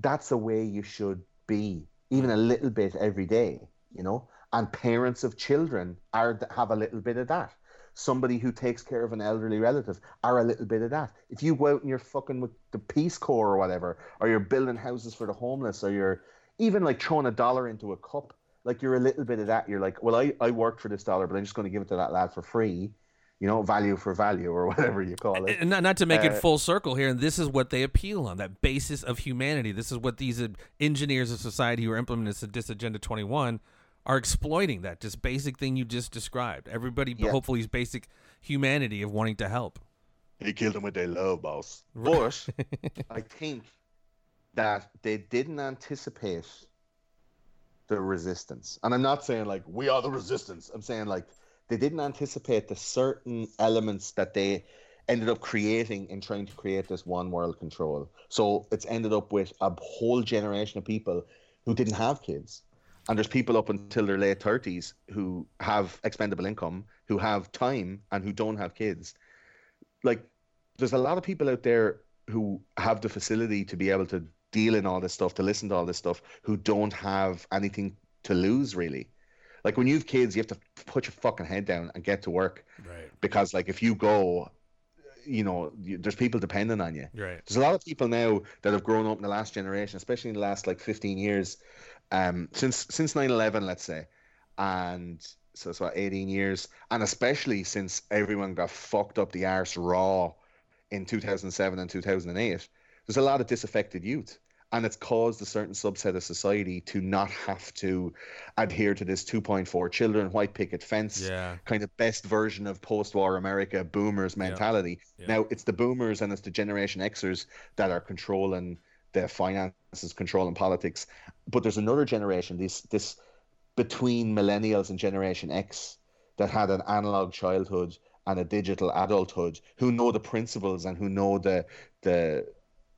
that's the way you should be, even a little bit every day. You know, and parents of children are have a little bit of that. Somebody who takes care of an elderly relative are a little bit of that. If you go out and you're fucking with the Peace Corps or whatever, or you're building houses for the homeless, or you're even like throwing a dollar into a cup, like you're a little bit of that. You're like, well, I, I worked for this dollar, but I'm just going to give it to that lad for free you know, value for value or whatever you call it. And not, not to make uh, it full circle here, and this is what they appeal on that basis of humanity. This is what these engineers of society who are implementing this, Agenda 21 are exploiting that just basic thing you just described. Everybody, yeah. hopefully, basic humanity of wanting to help. He killed them with their love, boss. But I think that they didn't anticipate the resistance. And I'm not saying like we are the resistance. I'm saying like they didn't anticipate the certain elements that they ended up creating in trying to create this one world control. So it's ended up with a whole generation of people who didn't have kids. And there's people up until their late 30s who have expendable income, who have time, and who don't have kids. Like, there's a lot of people out there who have the facility to be able to deal in all this stuff, to listen to all this stuff, who don't have anything to lose, really. Like when you have kids, you have to put your fucking head down and get to work. Right. Because like if you go, you know, there's people depending on you. Right. There's a lot of people now that have grown up in the last generation, especially in the last like 15 years, um, since since 9/11, let's say, and so it's about 18 years, and especially since everyone got fucked up the arse raw in 2007 and 2008. There's a lot of disaffected youth and it's caused a certain subset of society to not have to adhere to this 2.4 children white picket fence yeah. kind of best version of post-war america boomers mentality yeah. Yeah. now it's the boomers and it's the generation xers that are controlling the finances controlling politics but there's another generation this this between millennials and generation x that had an analog childhood and a digital adulthood who know the principles and who know the the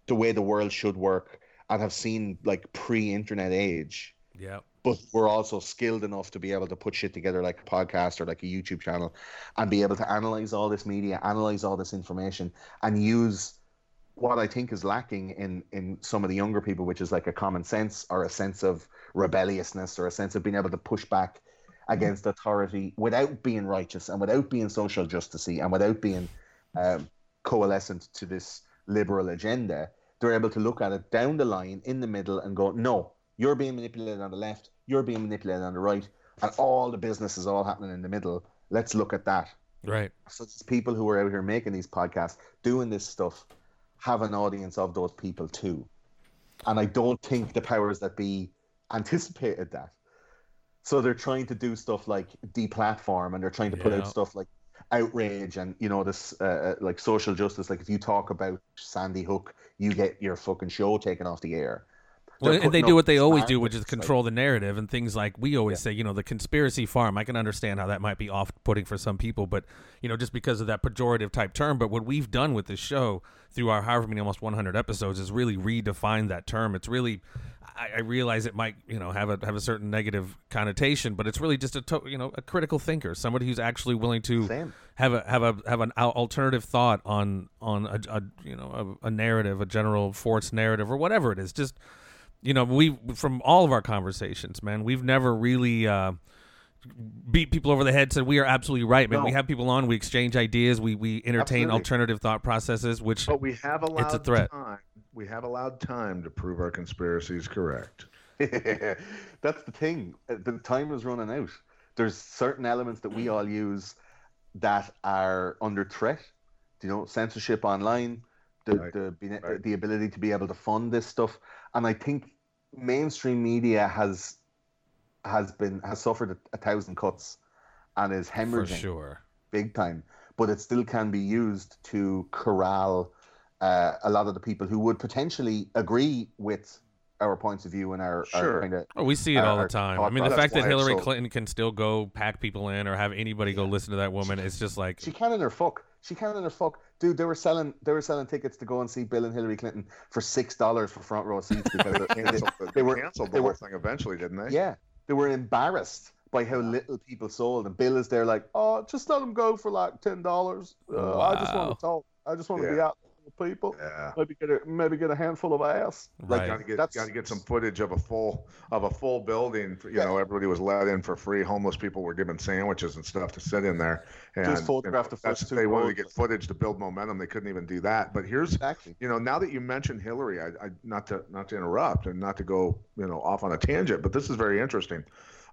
the way the world should work and have seen like pre-internet age. Yeah. But we're also skilled enough to be able to put shit together like a podcast or like a YouTube channel and be able to analyze all this media, analyze all this information, and use what I think is lacking in in some of the younger people, which is like a common sense or a sense of rebelliousness or a sense of being able to push back against authority without being righteous and without being social justicey and without being um, coalescent to this liberal agenda they're able to look at it down the line in the middle and go, no, you're being manipulated on the left, you're being manipulated on the right, and all the business is all happening in the middle. Let's look at that. Right. So it's people who are out here making these podcasts, doing this stuff, have an audience of those people too. And I don't think the powers that be anticipated that. So they're trying to do stuff like deplatform and they're trying to put yeah. out stuff like outrage and you know this uh, uh, like social justice like if you talk about sandy hook you get your fucking show taken off the air well, and they do what they always do, which is control the narrative and things like we always yeah. say, you know, the conspiracy farm. I can understand how that might be off-putting for some people, but you know, just because of that pejorative type term. But what we've done with this show through our however many almost 100 episodes is really redefine that term. It's really, I, I realize it might, you know, have a have a certain negative connotation, but it's really just a to, you know a critical thinker, somebody who's actually willing to Same. have a have a have an alternative thought on on a, a you know a, a narrative, a general force narrative, or whatever it is. Just you know, we from all of our conversations, man, we've never really uh, beat people over the head. Said we are absolutely right, man. No. We have people on, we exchange ideas, we we entertain absolutely. alternative thought processes, which but we have allowed it's a threat. Time. We have allowed time to prove our conspiracies correct. That's the thing. The time is running out. There's certain elements that we all use that are under threat. You know, censorship online, the right. the, right. the ability to be able to fund this stuff, and I think mainstream media has has been has suffered a, a thousand cuts and is hemorrhaging For sure big time but it still can be used to corral uh, a lot of the people who would potentially agree with our points of view and our, sure. our kind of. Oh, we see it our, all the time. I mean, the fact that Hillary so... Clinton can still go pack people in or have anybody yeah. go listen to that woman, it's just like she can in her fuck. She can in her fuck, dude. They were selling they were selling tickets to go and see Bill and Hillary Clinton for six dollars for front row seats because they, they, they, were canceled the they whole were, thing eventually, didn't they? Yeah, they were embarrassed by how little people sold, and Bill is there like, oh, just let them go for like ten dollars. Uh, wow. I just want to talk. I just want yeah. to be out people. Yeah. Maybe get a maybe get a handful of ass. Like Right. Got to get That's- got to get some footage of a full of a full building. You Yeah. know, everybody was let in for free. Homeless people were given sandwiches and stuff to sit in there. And Just photograph you the know, that's- first two They wanted to get footage to build momentum. They couldn't even do that. But here's exactly. you know now that you mentioned Hillary, I, I not to not to interrupt and not to go you know off on a tangent, but this is very interesting.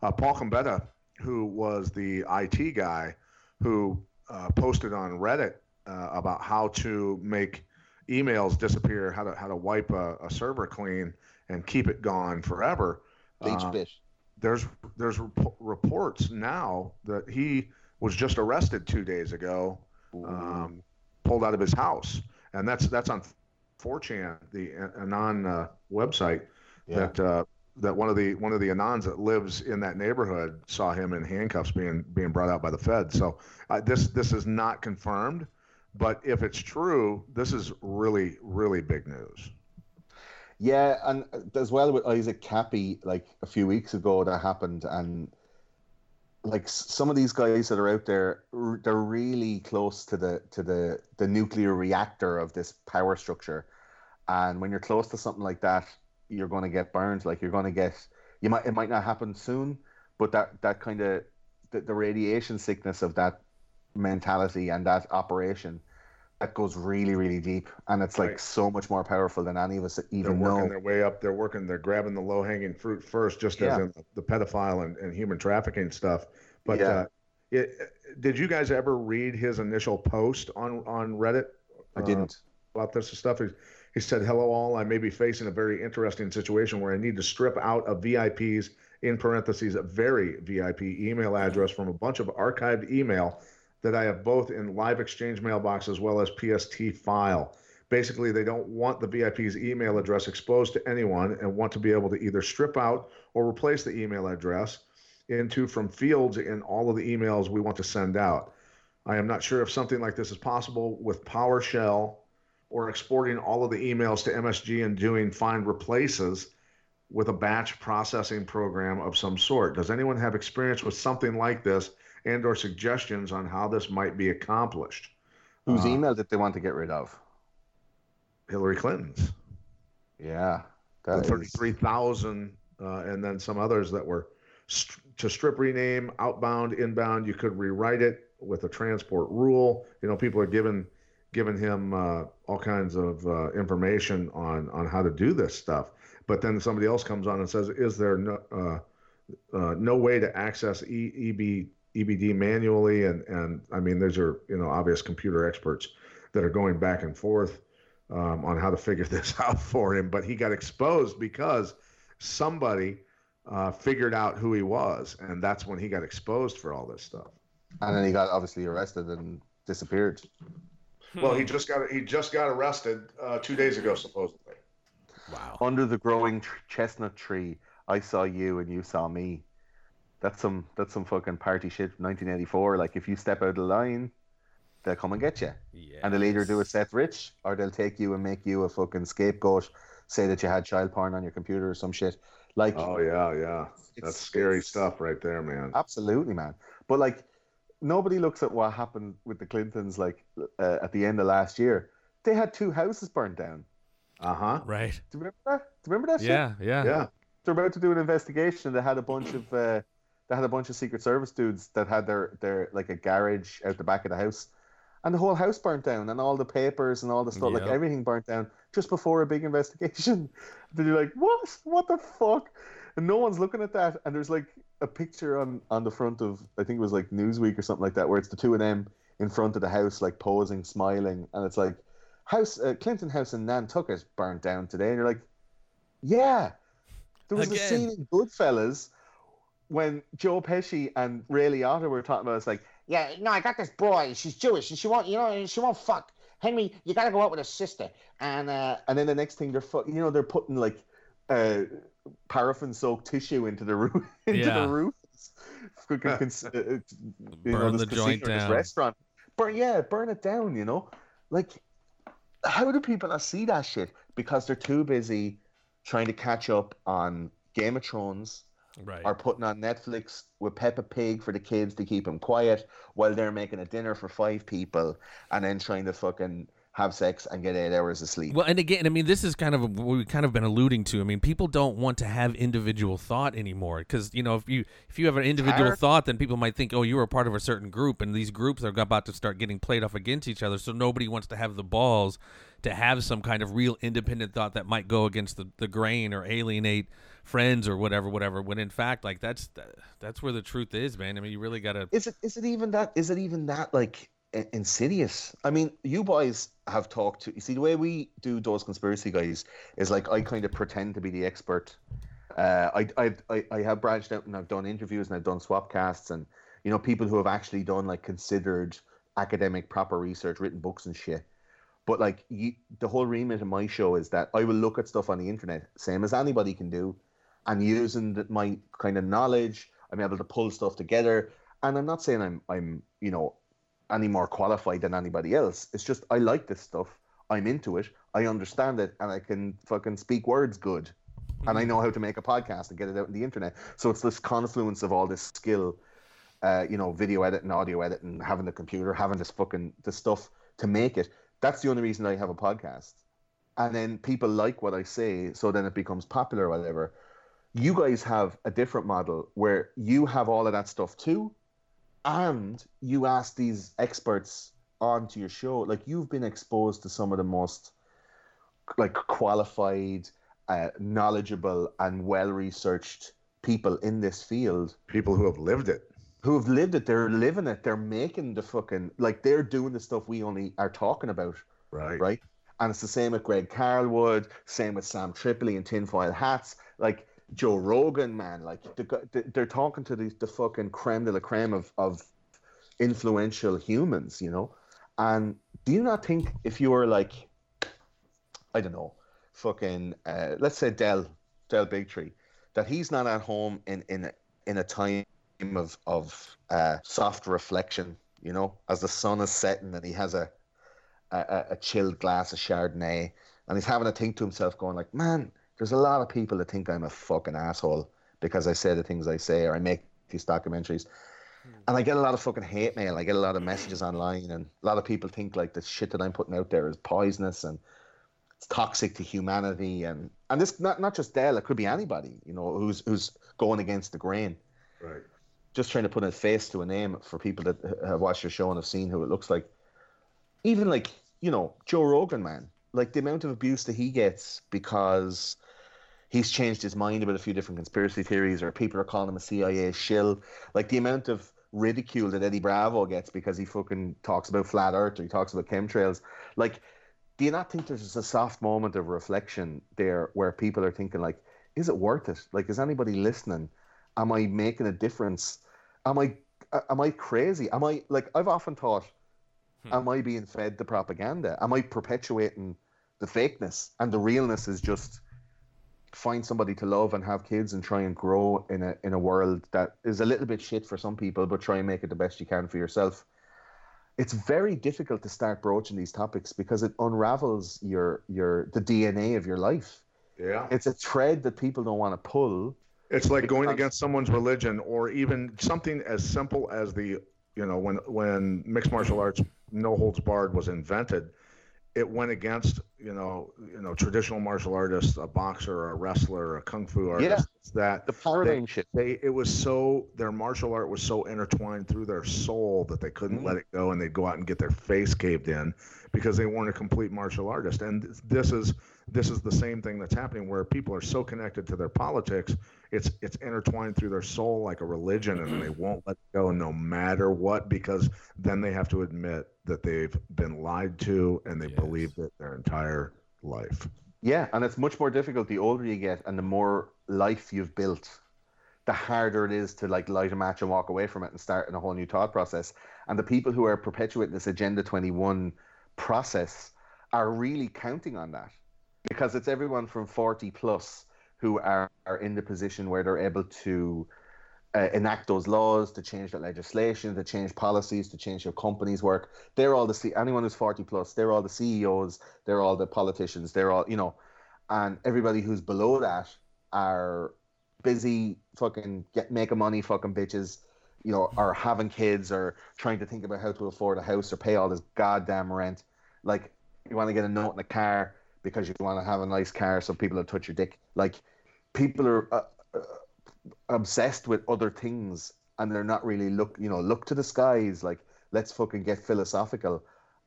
Uh, Paul Combetta, who was the IT guy, who uh, posted on Reddit uh, about how to make emails disappear, how to how to wipe a, a server clean and keep it gone forever. Bleach Uh, bit. there's there's rep- reports now that he was just arrested two days ago, um, pulled out of his house, and that's that's on 4chan, the Anon uh, website. Yeah. That uh, that one of the one of the Anons that lives in that neighborhood saw him in handcuffs being being brought out by the Fed. So uh, this this is not confirmed, but if it's true, this is really really big news. Yeah, and as well with Isaac Kappy, like a few weeks ago, that happened, and like some of these guys that are out there, they're really close to the to the the nuclear reactor of this power structure, and when you're close to something like that, you're going to get burned. Like you're going to get, you might it might not happen soon, but that that kind of the, the radiation sickness of that mentality and that operation. That goes really, really deep, and it's like Right. so much more powerful than any of us even They're working know. their way up. They're working. They're grabbing the low hanging fruit first, just as in the pedophile and, and human trafficking stuff. But Yeah. uh, it, did you guys ever read his initial post on on Reddit? I uh, didn't. about this stuff. He, he said, "Hello, all. I may be facing a very interesting situation where I need to strip out a VIP's in parentheses a very VIP email address from a bunch of archived email that I have both in live exchange mailbox as well as PST file." Basically, they don't want the VIP's email address exposed to anyone and want to be able to either strip out or replace the email address into from fields in all of the emails we want to send out. I am not sure if something like this is possible with PowerShell or exporting all of the emails to MSG and doing find replaces with a batch processing program of some sort. Does anyone have experience with something like this and or suggestions on how this might be accomplished? Whose uh, email did they want to get rid of? Hillary Clinton's. Yeah, the is- 33,000 uh, and then some others that were st- to strip rename outbound inbound you could rewrite it with a transport rule you know people are giving giving him uh, all kinds of uh, information on on how to do this stuff but then somebody else comes on and says is there no uh, uh, no way to access e- EB, EBD manually and and I mean these are you know obvious computer experts that are going back and forth um, on how to figure this out for him. But he got exposed because somebody uh, figured out who he was, and that's when he got exposed for all this stuff. and then he got obviously arrested and disappeared. Well, he just got he just got arrested uh, two days ago, supposedly. Wow. Under the growing tr- chestnut tree, I saw you and you saw me. That's some that's some fucking party shit from 1984. Like if you step out of the line, they'll come and get you, Yeah. and they'll either do a Seth Rich or they'll take you and make you a fucking scapegoat. Say that you had child porn on your computer or some shit. Like Oh yeah, yeah, that's scary stuff right there, man. Absolutely, man. But like, nobody looks at what happened with the Clintons. Like uh, at the end of last year, they had two houses burned down. Uh huh. Right. Do you remember that? Do you remember that? shit? Yeah. Yeah. Yeah. They're about to do an investigation. They had a bunch of uh, they had a bunch of Secret Service dudes that had their their like a garage out the back of the house, and the whole house burnt down, and all the papers and all the stuff, like everything burnt down just before a big investigation. then you're like, what? What the fuck? And no one's looking at that. And there's like a picture on on the front of I think it was like Newsweek or something like that, where it's the two of them in front of the house, like posing, smiling, and it's like house uh, Clinton House in Nantucket burnt down today, and you're like, yeah. There was a scene in Goodfellas when Joe Pesci and Ray Liotta were talking about it's like, Yeah, no, I got this boy. She's Jewish, and she won't, you know, she won't fuck. Henry, you gotta go out with her sister. And uh, and then the next thing they're fu- you know they're putting like uh, paraffin soaked tissue into the roof into Yeah. the roof. Fucking cons- uh, uh, you know, Burn the joint casino, this down. restaurant. Burn, yeah, burn it down. You know, like how do people not see that shit? Because they're too busy trying to catch up on Game of Thrones Right. or putting on Netflix with Peppa Pig for the kids to keep them quiet while they're making a dinner for five people and then trying to fucking have sex, and get eight hours of sleep. Well, and again, I mean, this is kind of what we've kind of been alluding to. I mean, people don't want to have individual thought anymore because you know if you if you have an individual thought, then people might think, oh, you were a part of a certain group, and these groups are about to start getting played off against each other. So nobody wants to have the balls to have some kind of real independent thought that might go against the, the grain or alienate friends or whatever, whatever. When in fact, like that's that's where the truth is, man. I mean, you really got to. Is it is it even that is it even that like insidious? I mean, you boys have talked to you see the way we do those conspiracy guys is like I kind of pretend to be the expert. Uh, I I I have branched out and I've done interviews and I've done swap casts and you know people who have actually done like considered academic proper research, written books and shit. But like you, the whole remit of my show is that I will look at stuff on the internet, same as anybody can do, and using my kind of knowledge, I'm able to pull stuff together. And I'm not saying I'm I'm you know any more qualified than anybody else. It's just I like this stuff. I'm into it. I understand it, and I can fucking speak words good, and I know how to make a podcast and get it out on the internet. So it's this confluence of all this skill, uh, you know, video editing, audio editing, having the computer, having this fucking the stuff to make it. That's the only reason I have a podcast. And then people like what I say, so then it becomes popular or whatever. You guys have a different model where you have all of that stuff too, and you ask these experts onto your show. Like you've been exposed to some of the most like qualified, uh, knowledgeable, and well researched people in this field People who have lived it. Who have lived it. They're living it. They're making the fucking like they're doing the stuff we only are talking about, Right. right? And it's the same with Greg Carlwood, same with Sam Tripoli and Tinfoil Hats, like Joe Rogan, man. Like the, the, they're talking to the, the fucking creme de la creme of, of influential humans, you know. And do you not think if you were like, I don't know, fucking, uh, let's say Del, Del Bigtree, that he's not at home in in in a time of of uh, soft reflection, you know, as the sun is setting and he has a a, a chilled glass of Chardonnay and he's having a think to himself, going like, man, there's a lot of people that think I'm a fucking asshole because I say the things I say or I make these documentaries. And I get a lot of fucking hate mail. I get a lot of messages online, and a lot of people think like the shit that I'm putting out there is poisonous and it's toxic to humanity. And and this not not just Del, it could be anybody, you know, who's who's going against the grain. Right. Just trying to put a face to a name for people that have watched your show and have seen who it looks like. Even like you know Joe Rogan, man, like the amount of abuse that he gets because he's changed his mind about a few different conspiracy theories, or people are calling him a CIA shill. Like the amount of ridicule that Eddie Bravo gets because he fucking talks about flat Earth or he talks about chemtrails. Like, do you not think there's just a soft moment of reflection there where people are thinking like, is it worth it? Like, is anybody listening? Am I making a difference? Am I am I crazy? Am I like I've often thought, hmm. am I being fed the propaganda? Am I perpetuating the fakeness and the realness is just find somebody to love and have kids and try and grow in a in a world that is a little bit shit for some people, but try and make it the best you can for yourself. It's very difficult to start broaching these topics because it unravels your your the DNA of your life. Yeah. It's a thread that people don't want to pull. It's like going against someone's religion, or even something as simple as the, you know, when when mixed martial arts, no holds barred, was invented, it went against, you know, you know, traditional martial artists, a boxer, a wrestler, a kung fu artist. It's That The paradigm shift. they, it was so their martial art was so intertwined through their soul that they couldn't Mhm. let it go, and they'd go out and get their face caved in because they weren't a complete martial artist. And this is this is the same thing that's happening where people are so connected to their politics it's it's intertwined through their soul like a religion and they won't let go no matter what because then they have to admit that they've been lied to and they Yes. believed it their entire life Yeah, and it's much more difficult the older you get and the more life you've built, the harder it is to like light a match and walk away from it and start in a whole new thought process. And the people who are perpetuating this Agenda 21 process are really counting on that because it's everyone from 40 plus who are, are in the position where they're able to uh, enact those laws, to change that legislation, to change policies, to change how companies work. They're all the C- anyone who's 40 plus, they're all the CEOs, they're all the politicians, they're all, you know, and everybody who's below that are busy fucking get making money fucking bitches you know are having kids or trying to think about how to afford a house or pay all this goddamn rent. Like you want to get a note in a car because you want to have a nice car so people will touch your dick. Like people are uh, uh, obsessed with other things and they're not really look you know look to the skies. Like let's fucking get philosophical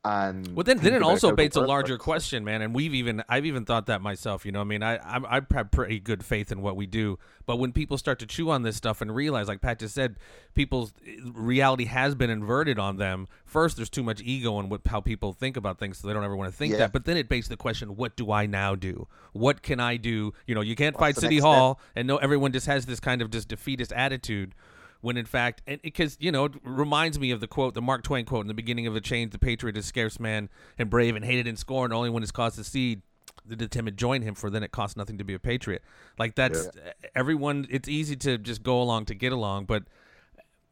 and well then, then it also baits a larger question man and we've even i've even thought that myself you know i mean i I'm, i have pretty good faith in what we do but when people start to chew on this stuff and realize like pat just said people's reality has been inverted on them. First there's too much ego in what how people think about things so they don't ever want to think Yeah. that but then it begs the question what do i now do? What can i do? You know you can't What's fight city hall and no everyone just has this kind of just defeatist attitude when in fact and because you know it reminds me of the quote the mark twain quote in the beginning of the change the patriot is scarce man and brave and hated and scorned. Only when his cause succeed did the timid join him for then it costs nothing to be a patriot. Like that's everyone it's easy to just go along to get along but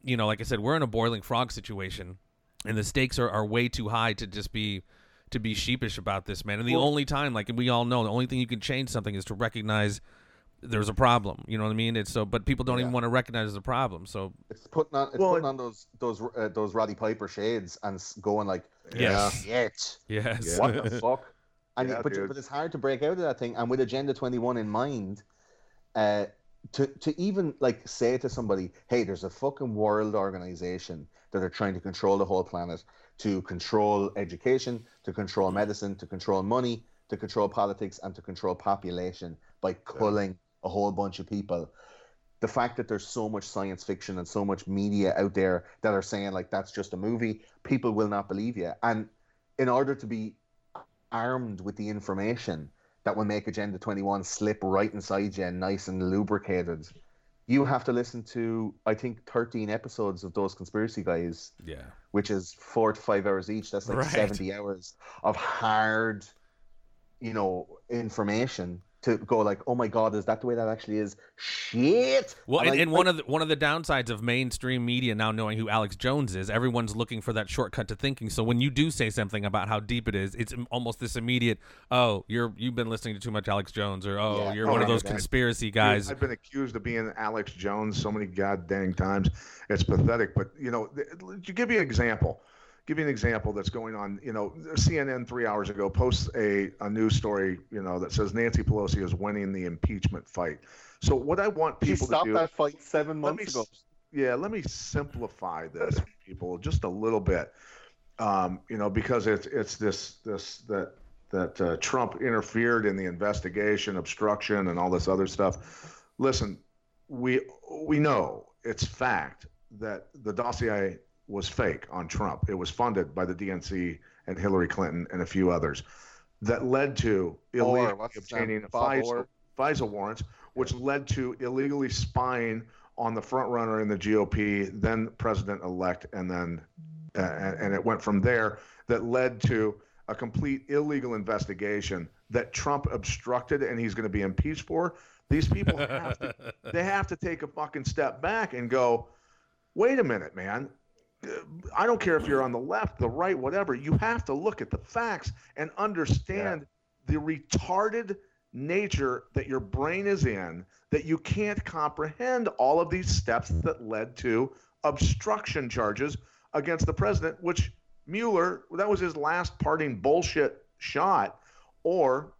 you know like i said we're in a boiling frog situation and the stakes are, are way too high to just be to be sheepish about this man. And the only time like we all know the only thing you can change something is to recognize there's a problem you know what i mean? It's so but people don't even want to recognize the problem so it's putting on it's Well, putting on those those uh, those Roddy Piper shades and going like Yes. shit yes. What the fuck? And Yeah, but, dude. but it's hard to break out of that thing and with agenda 21 in mind uh to, to even like say to somebody hey there's a fucking world organization that are trying to control the whole planet to control education to control medicine to control money to control politics and to control population by culling a whole bunch of people. The fact that there's so much science fiction and so much media out there that are saying like that's just a movie people will not believe you. And in order to be armed with the information that will make agenda 21 slip right inside you nice and lubricated you have to listen to i think 13 episodes of those conspiracy guys yeah. which is four to five hours each. That's like Right. 70 hours of hard you know information to go like oh my god is that the way that actually is shit Well, And and, I- and one of the one of the downsides of mainstream media now knowing who Alex Jones is, everyone's looking for that shortcut to thinking. So when you do say something about how deep it is, it's almost this immediate, "Oh, you're you've been listening to too much Alex Jones," or "Oh, Yeah. you're Oh, one of oh, those conspiracy guys." I've been accused of being Alex Jones so many goddamn times. It's pathetic. But you know, th- to give you an example, give you an example that's going on. You know, CNN three hours ago posts a, a news story. You know that says Nancy Pelosi is winning the impeachment fight. So what I want people to stopped do. that fight seven months me ago. yeah let me simplify this people just a little bit um, you know because it's it's this this that that uh, trump interfered in the investigation obstruction and all this other stuff listen we we know it's fact that the dossier was fake on trump it was funded by the dnc and hillary clinton and a few others that led to illegally what's obtaining Bob FISA, Ohr. FISA warrants, which led to illegally spying on the front runner in the GOP, then president elect, and then uh, and and it went from there. That led to a complete illegal investigation that Trump obstructed, and he's going to be impeached for. These people have to, they have to take a fucking step back and go, wait a minute, man. I don't care if you're on the left, the right, whatever. You have to look at the facts and understand the retarded nature that your brain is in that you can't comprehend all of these steps that led to obstruction charges against the president, which Mueller, that was his last parting bullshit shot. Or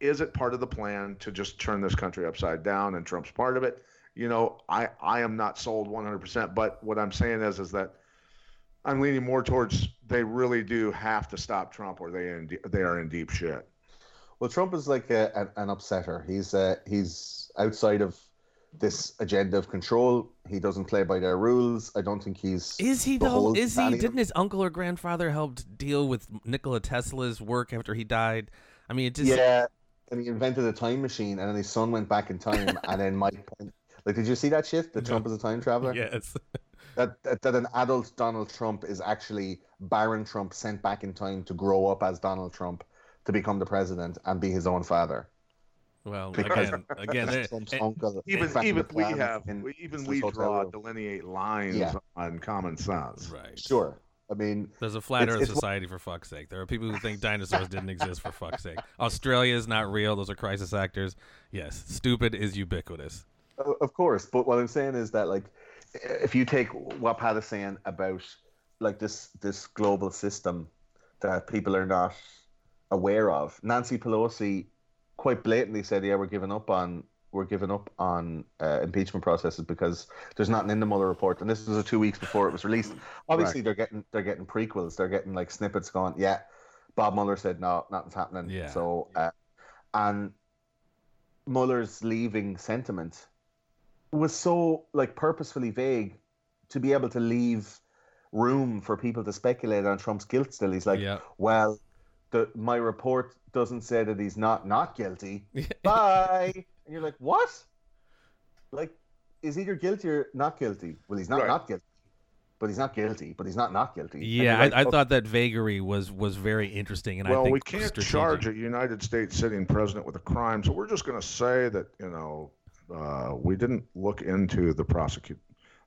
is it part of the plan to just turn this country upside down and Trump's part of it? You know, I, I am not sold 100%, but what I'm saying is, is that I'm leaning more towards they really do have to stop Trump or they in, they are in deep shit. Well, Trump is like a, an, an upsetter. He's uh, he's outside of this agenda of control. He doesn't play by their rules. I don't think he's. Is he though? Is he? Didn't his uncle or grandfather help deal with Nikola Tesla's work after he died? I mean, it just Yeah, and he invented a time machine, and then his son went back in time, and then Mike. Like, did you see that shit? That Trump is a time traveler. yes. That, that that an adult Donald Trump is actually Baron Trump sent back in time to grow up as Donald Trump to become the president and be his own father. Well, Because- again, again, there- eh, Trump's and- uncle. Eh, even even we have in we, even we draw room. delineate lines Yeah. on common sense. right. Sure. I mean, There's a flat It's- Earth it's- society for fuck's sake. There are people who think dinosaurs didn't exist for fuck's sake. Australia is not real. Those are crisis actors. Yes, stupid is ubiquitous. Of course, but what I'm saying is that like, if you take what Pat is saying about like this this global system that people are not aware of. Nancy Pelosi quite blatantly said, "Yeah, we're giving up on we're giving up on uh, impeachment processes because there's nothing in the Mueller report." And this was a two weeks before it was released. Obviously, Right. they're getting they're getting prequels. They're getting like snippets going. Yeah, Bob Mueller said no, nothing's happening. Yeah. So, uh, and Mueller's leaving sentiment was so like purposefully vague to be able to leave room for people to speculate on Trump's guilt still. He's like, Yeah. well, the my report doesn't say that he's not not guilty. Bye. And you're like, what? Like, is either guilty or not guilty? Well, he's not Right. not guilty, but he's not guilty, but he's not not guilty. Yeah, like, I, I okay, thought that vagary was was very interesting, and I well, think we can't strategic. charge a United States sitting president with a crime, so we're just going to say that you know uh, we didn't look into the prosecute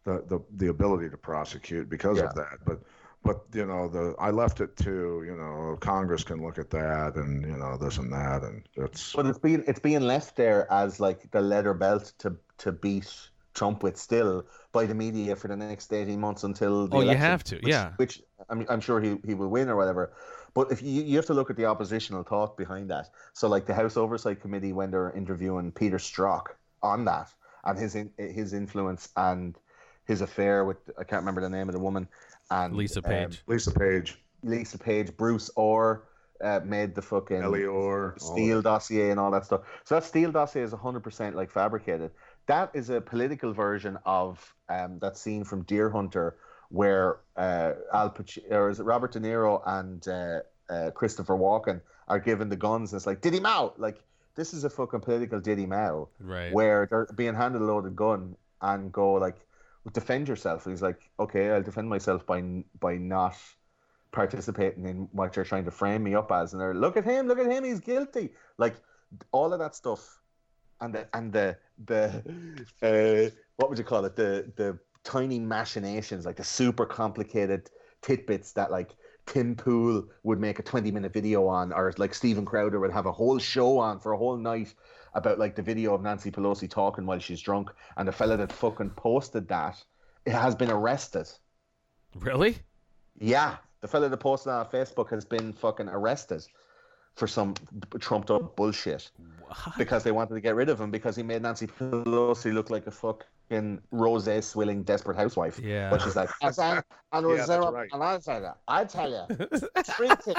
the, the the ability to prosecute because Yeah. of that. But but you know the I left it to you know Congress can look at that and you know this and that and it's But it's being it's being left there as like the leather belt to to beat Trump with still by the media for the next eighteen months until. The Oh, you have to, which- yeah. Which I'm I'm sure he, he will win or whatever. But if you you have to look at the oppositional thought behind that. So like the House Oversight Committee when they're interviewing Peter Strzok on that and his in, his influence and his affair with I can't remember the name of the woman and Lisa um, Page. Lisa Page, Lisa Page, Bruce Ohr uh, made the fucking Ellie Ohr, all Steele dossier and all that stuff. So that Steele dossier is 100% like fabricated. That is a political version of um, that scene from Deer Hunter where uh, Al Pacino, or is it Robert De Niro and uh, uh, Christopher Walken are given the guns and it's like, Diddy Mao! Like, this is a fucking political Diddy Mao Right. where they're being handed a loaded gun and go like, defend yourself. And he's like, okay, I'll defend myself by by not participating in what you're trying to frame me up as. And they're look at him, look at him, he's guilty. Like all of that stuff, and the and the the uh, what would you call it? The the tiny machinations, like the super complicated tidbits that like Tim Pool would make a 20 minute video on, or like Steven Crowder would have a whole show on for a whole night about like the video of Nancy Pelosi talking while she's drunk, and the fella that fucking posted that it has been arrested. Really? Yeah, the fella that posted on Facebook has been fucking arrested for some trumped up bullshit What? because they wanted to get rid of him because he made Nancy Pelosi look like a fucking rose swilling desperate housewife. Yeah. But she's like, And, and, and, was Yeah, there a- right. and I said, I tell you, three things.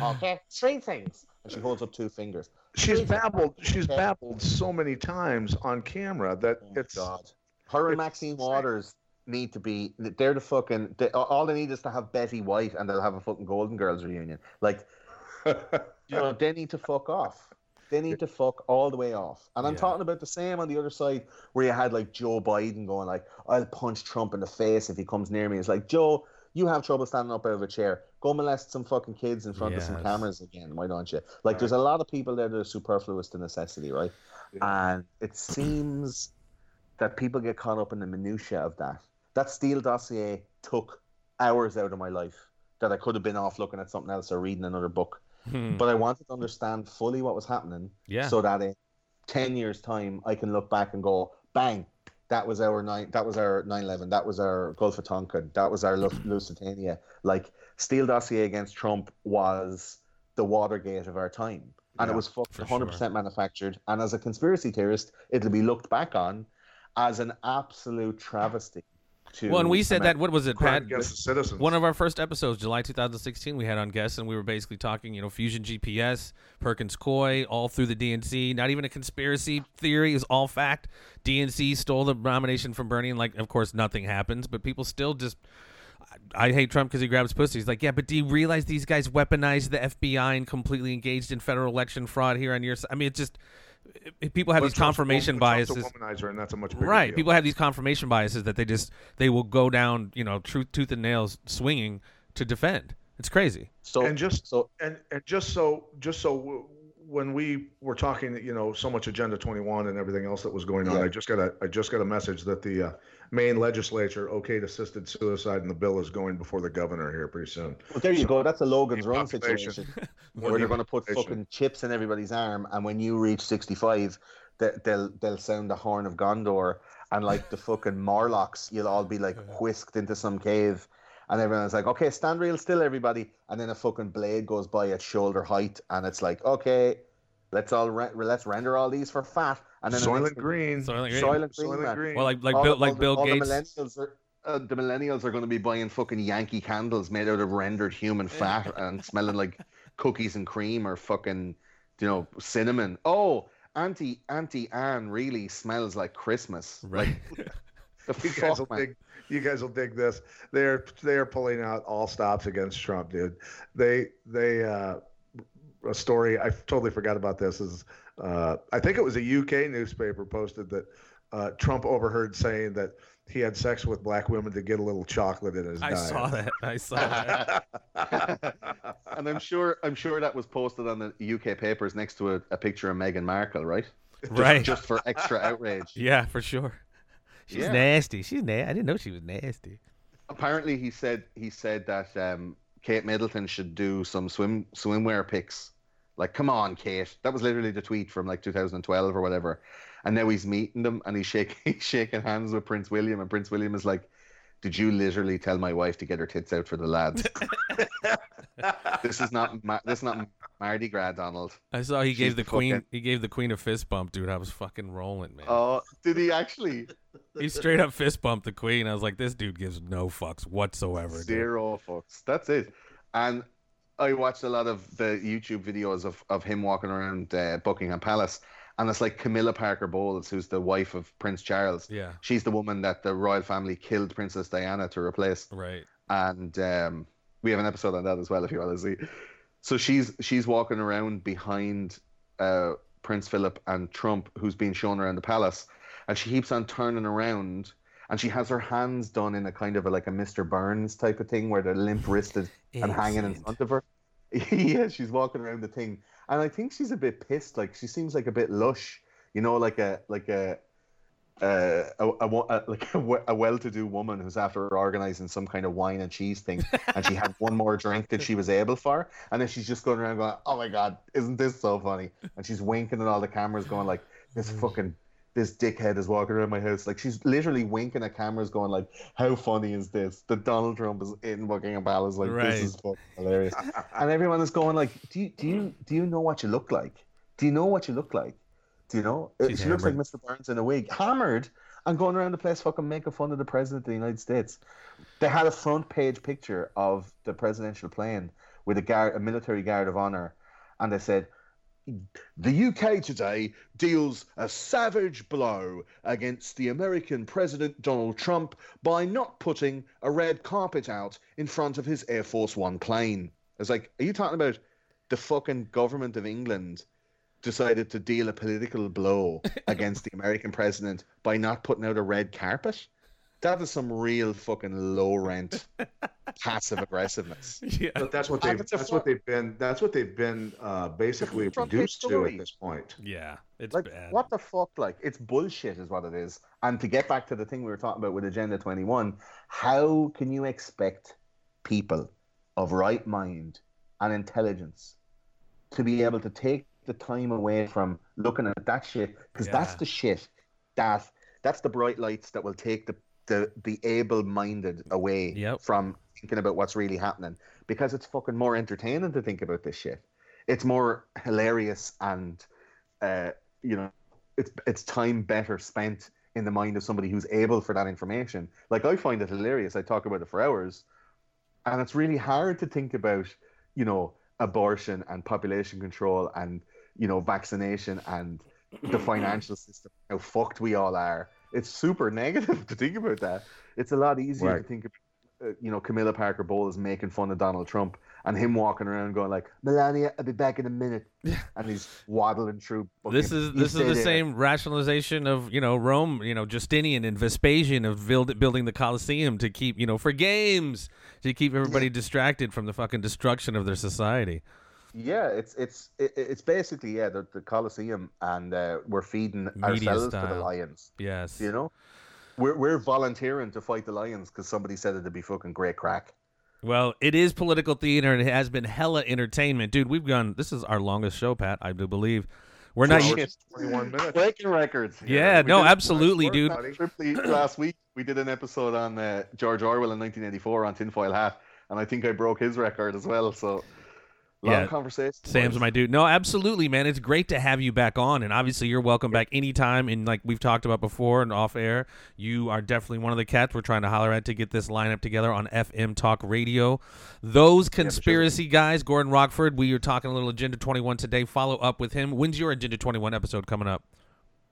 Okay, three things. and she holds up two fingers. She's Three- babbled. She's Okay. babbled so many times on camera that Oh, it's God. Her and Maxine insane. Waters need to be. They're the fucking. They, all they need is to have Betty White, and they'll have a fucking Golden Girls reunion. Like, you know, they need to fuck off. They need to fuck all the way off. And I'm Yeah. talking about the same on the other side, where you had like Joe Biden going like, "I'll punch Trump in the face if he comes near me." It's like Joe, you have trouble standing up out of a chair. Go molest some fucking kids in front of some cameras again. Why don't you? Like, there's a lot of people there that are superfluous to necessity, right? And it seems that people get caught up in the minutiae of that. That Steele dossier took hours out of my life that I could have been off looking at something else or reading another book. Hmm. But I wanted to understand fully what was happening Yeah. so that in 10 years' time, I can look back and go, bang, that was our nine, that was our 9/11, that was our Gulf of Tonkin, that was our Lusitania. Like Steele dossier against Trump was the Watergate of our time, and Yeah, it was fucked 100 percent manufactured. And as a conspiracy theorist, it'll be looked back on as an absolute travesty. To well, and we said that. What was it, Pat? against the citizens. One of our first episodes, July 2016, we had on guests, and we were basically talking, you know, Fusion GPS, Perkins Coie, all through the DNC. Not even a conspiracy theory; is all fact. DNC stole the nomination from Bernie, and like, of course, nothing happens. But people still just. I I hate Trump because he grabs pussy. He's like, yeah, but do you realize these guys weaponized the FBI and completely engaged in federal election fraud here on your side? I mean, it's just people have But these Trump's a confirmation woman- Trump's biases. a womanizer, and that's a much bigger Right. deal. People have these confirmation biases that they just they will go down, you know, truth, tooth and nails, swinging to defend. It's crazy. So and just so and and just so just so w- when we were talking you know so much agenda 21 and everything else that was going on Yeah. i just got a i just got a message that the uh, maine legislature okayed assisted suicide and the bill is going before the governor here pretty soon Well, there you go. That's a Logan's Run Population. situation where they're going to put fucking chips in everybody's arm, and when you reach sixty-five, they, they'll they'll sound the horn of Gondor, and like the fucking Morlocks, you'll all be like whisked into some cave, and everyone's like, okay, stand real still, everybody. And then a fucking blade goes by at shoulder height, and it's like, okay, let's all re- let's render all these for fat. And then the Soylent next thing- Green. Soylent Green. Soylent Green, Soylent. Green. Well, like like All Bill, like all the- Bill all Gates. The millennials are, uh, the millennials are going to be buying fucking Yankee candles made out of rendered human fat and smelling like cookies and cream or fucking, you know, cinnamon. Oh, Auntie Auntie Anne really smells like Christmas. Right. The You guys will dig. You guys will dig this. They're they are pulling out all stops against Trump, dude. They they uh, a story I totally forgot about this is uh, I think it was a UK newspaper posted that uh, Trump overheard saying that he had sex with black women to get a little chocolate in his I diet. saw that. I saw that. and I'm sure I'm sure that was posted on the UK papers next to a, a picture of Meghan Markle, right? Right. Just for extra outrage. Yeah, for sure. She's Yeah. nasty. She's na- I didn't know she was nasty. Apparently, he said he said that um, Kate Middleton should do some swim swimwear pics. Like, come on, Kate. That was literally the tweet from like 2012 or whatever. And now he's meeting them and he's shaking he's shaking hands with Prince William, and Prince William is like, "Did you literally tell my wife to get her tits out for the lads?" this is not Ma- this is not Mardi Gras, Donald. I saw he She's gave the the queen. fucking- He gave the queen a fist bump, dude. I was fucking rolling, man. Oh, did he actually? he straight up fist bumped the queen. I was like, this dude gives no fucks whatsoever. Dude. Zero fucks. That's it. And I watched a lot of the YouTube videos of, of him walking around uh, Buckingham Palace, and it's like Camilla Parker Bowles, who's the wife of Prince Charles. Yeah. She's the woman that the royal family killed Princess Diana to replace, Right. and um, we have an episode on that as well if you want to see. So she's she's walking around behind uh, Prince Philip and Trump, who's being shown around the palace, and she keeps on turning around. And she has her hands done in a kind of a, like a Mr. Burns type of thing, where they're limp wristed and hanging in front of her. yeah, she's walking around the thing, and I think she's a bit pissed. Like she seems like a bit lush, you know, like a like a. Uh, a, a, a like a, a well-to-do woman who's after organizing some kind of wine and cheese thing, and she had one more drink than she was able for, and then she's just going around going, "Oh my god, isn't this so funny?" And she's winking at all the cameras, going like, "This fucking this dickhead is walking around my house." Like she's literally winking at cameras, going like, "How funny is this? That Donald Trump is in Buckingham Palace? Like Right. this is fucking hilarious." and everyone is going like, "Do you do you do you know what you look like? Do you know what you look like? Do you know?" Uh, She's she looks like. Mr. Burns in a wig, hammered, and going around the place fucking making fun of the president of the United States. They had a front page picture of the presidential plane with a guard, a military guard of honor, and they said. The UK today deals a savage blow against the American President Donald Trump by not putting a red carpet out in front of his Air Force One plane. It's like, are you talking about the fucking government of England decided to deal a political blow against the American president by not putting out a red carpet? That is some real fucking low rent passive aggressiveness. Yeah. But that's what they've it's that's fu- what they've been that's what they've been uh, basically Front reduced to at this point. Yeah. It's like bad. what the fuck like it's bullshit is what it is and to get back to the thing we were talking about with agenda 21 how can you expect people of right mind and intelligence to be able to take the time away from looking at that shit because that's the shit that that's the bright lights that will take the the, the able-minded away Yep. from thinking about what's really happening because it's fucking more entertaining to think about this shit it's more hilarious and uh, you know, it's it's time better spent in the mind of somebody who's able for that information. Like I find it hilarious. I talk about it for hours, and it's really hard to think about, you know, abortion and population control and you know vaccination and the financial system. How fucked we all are. It's super negative to think about that. It's a lot easier to think of, uh, you know, Camilla Parker Bowles making fun of Donald Trump and him walking around going like, "Melania, I'll be back in a minute," and he's waddling through. This is this is the there." same rationalization of you know Rome, you know Justinian and Vespasian of build, building the Colosseum to keep you know for games to keep everybody distracted from the fucking destruction of their society. Yeah, it's it's it, it's basically yeah the, the Colosseum, and uh, we're feeding ourselves to the lions. Yes. You know, we're we're volunteering to fight the lions because somebody said it'd be fucking great crack. Well, it is political theater and it has been hella entertainment. Dude, we've gone this is our longest show, Pat, I do believe. we're not. Two 21 minutes. Breaking records. Yeah, We no, did- absolutely, Work, dude. Triply, last week we did an episode on uh, George Orwell in 1984 on Tinfoil Hat, and I think I broke his record as well. So long Yeah, conversation. Sam's my dude. No, absolutely, man. It's great to have you back on, and obviously you're welcome back anytime. And like we've talked about before and off air, you are definitely one of the cats we're trying to holler at to get this lineup together on FM Talk Radio. Those conspiracy guys, Gordon Rockford. We are talking a little Agenda 21 today. Follow up with him. When's your Agenda 21 episode coming up?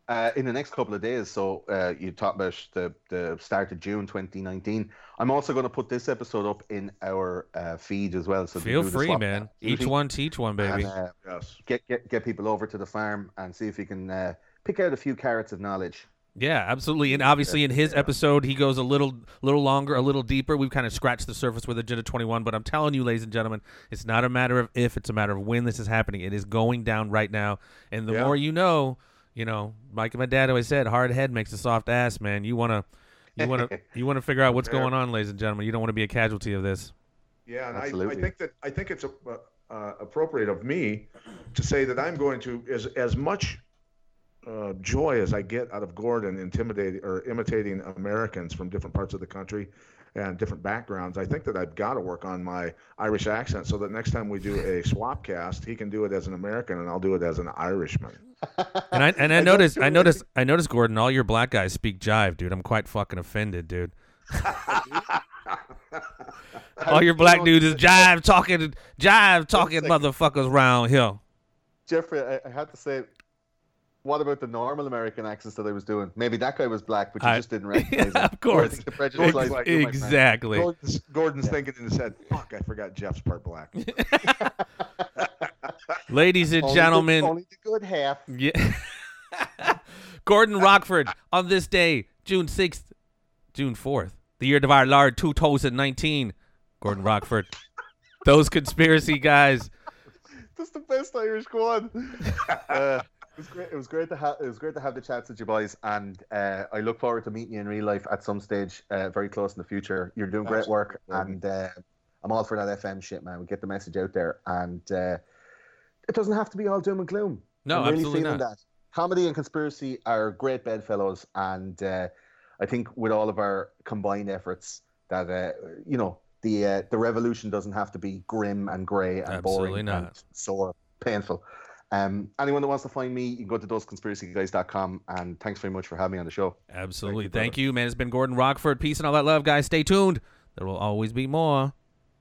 Uh, in the next couple of days. So uh, you talked about the, the start of June 2019. I'm also going to put this episode up in our uh, feed as well. So Feel free, man. Each duty one teach one, baby. and, uh, Yes. get, get get people over to the farm and see if you can uh, pick out a few carrots of knowledge. Yeah, absolutely. And obviously in his episode he goes a little little longer, a little deeper. We've kind of scratched the surface with Agenda 21, but I'm telling you ladies and gentlemen, it's not a matter of if, it's a matter of when this is happening. It is going down right now. And the Yeah. more you know, you know, like my dad always said, hard head makes a soft ass, man. You want to you want to you want to figure out what's Yeah. going on, ladies and gentlemen. You don't want to be a casualty of this. Yeah, and I, I think that I think it's uh, uh, appropriate of me to say that I'm going to as as much uh, joy as I get out of Gordon intimidating or imitating Americans from different parts of the country and different backgrounds. I think that I've got to work on my Irish accent so that next time we do a swap cast, he can do it as an American and I'll do it as an Irishman. And I and I, I don't noticed I like- noticed I noticed Gordon, all your black guys speak jive, dude. I'm quite fucking offended, dude. All your black dudes is jive talking, jive talking motherfuckers around here. Jeffrey, I, I had to say, what about the normal American accents that I was doing? Maybe that guy was black, but you I- just didn't recognize Yeah, him. of course. The prejudice lies Like, you, my. Exactly. Gordon's, Gordon's thinking in his head, fuck, I forgot Jeff's part black. Ladies and Only the- gentlemen, only the good half. yeah. Gordon Rockford on this day, June 6th, June 4th, the year of our Lord 2019. Gordon Rockford. Those conspiracy guys. That's the best Irish one. uh, was great. It was great to have. It was great to have the chats with you boys, and uh, I look forward to meeting you in real life at some stage, uh, very close in the future. You're doing great work, and uh, I'm all for that FM shit, man. We get the message out there, and uh, it doesn't have to be all doom and gloom. No, I'm really absolutely feeling not. that. Comedy and conspiracy are great bedfellows, and uh, I think with all of our combined efforts, that uh, you know the uh, the revolution doesn't have to be grim and grey and Absolutely boring not. and sore, painful. Um, anyone that wants to find me, you can go to thoseconspiracyguys.com. And thanks very much for having me on the show. Absolutely. Thank you, Thank you, man. It's been Gordon Rockford. Peace and all that love, guys. Stay tuned. There will always be more.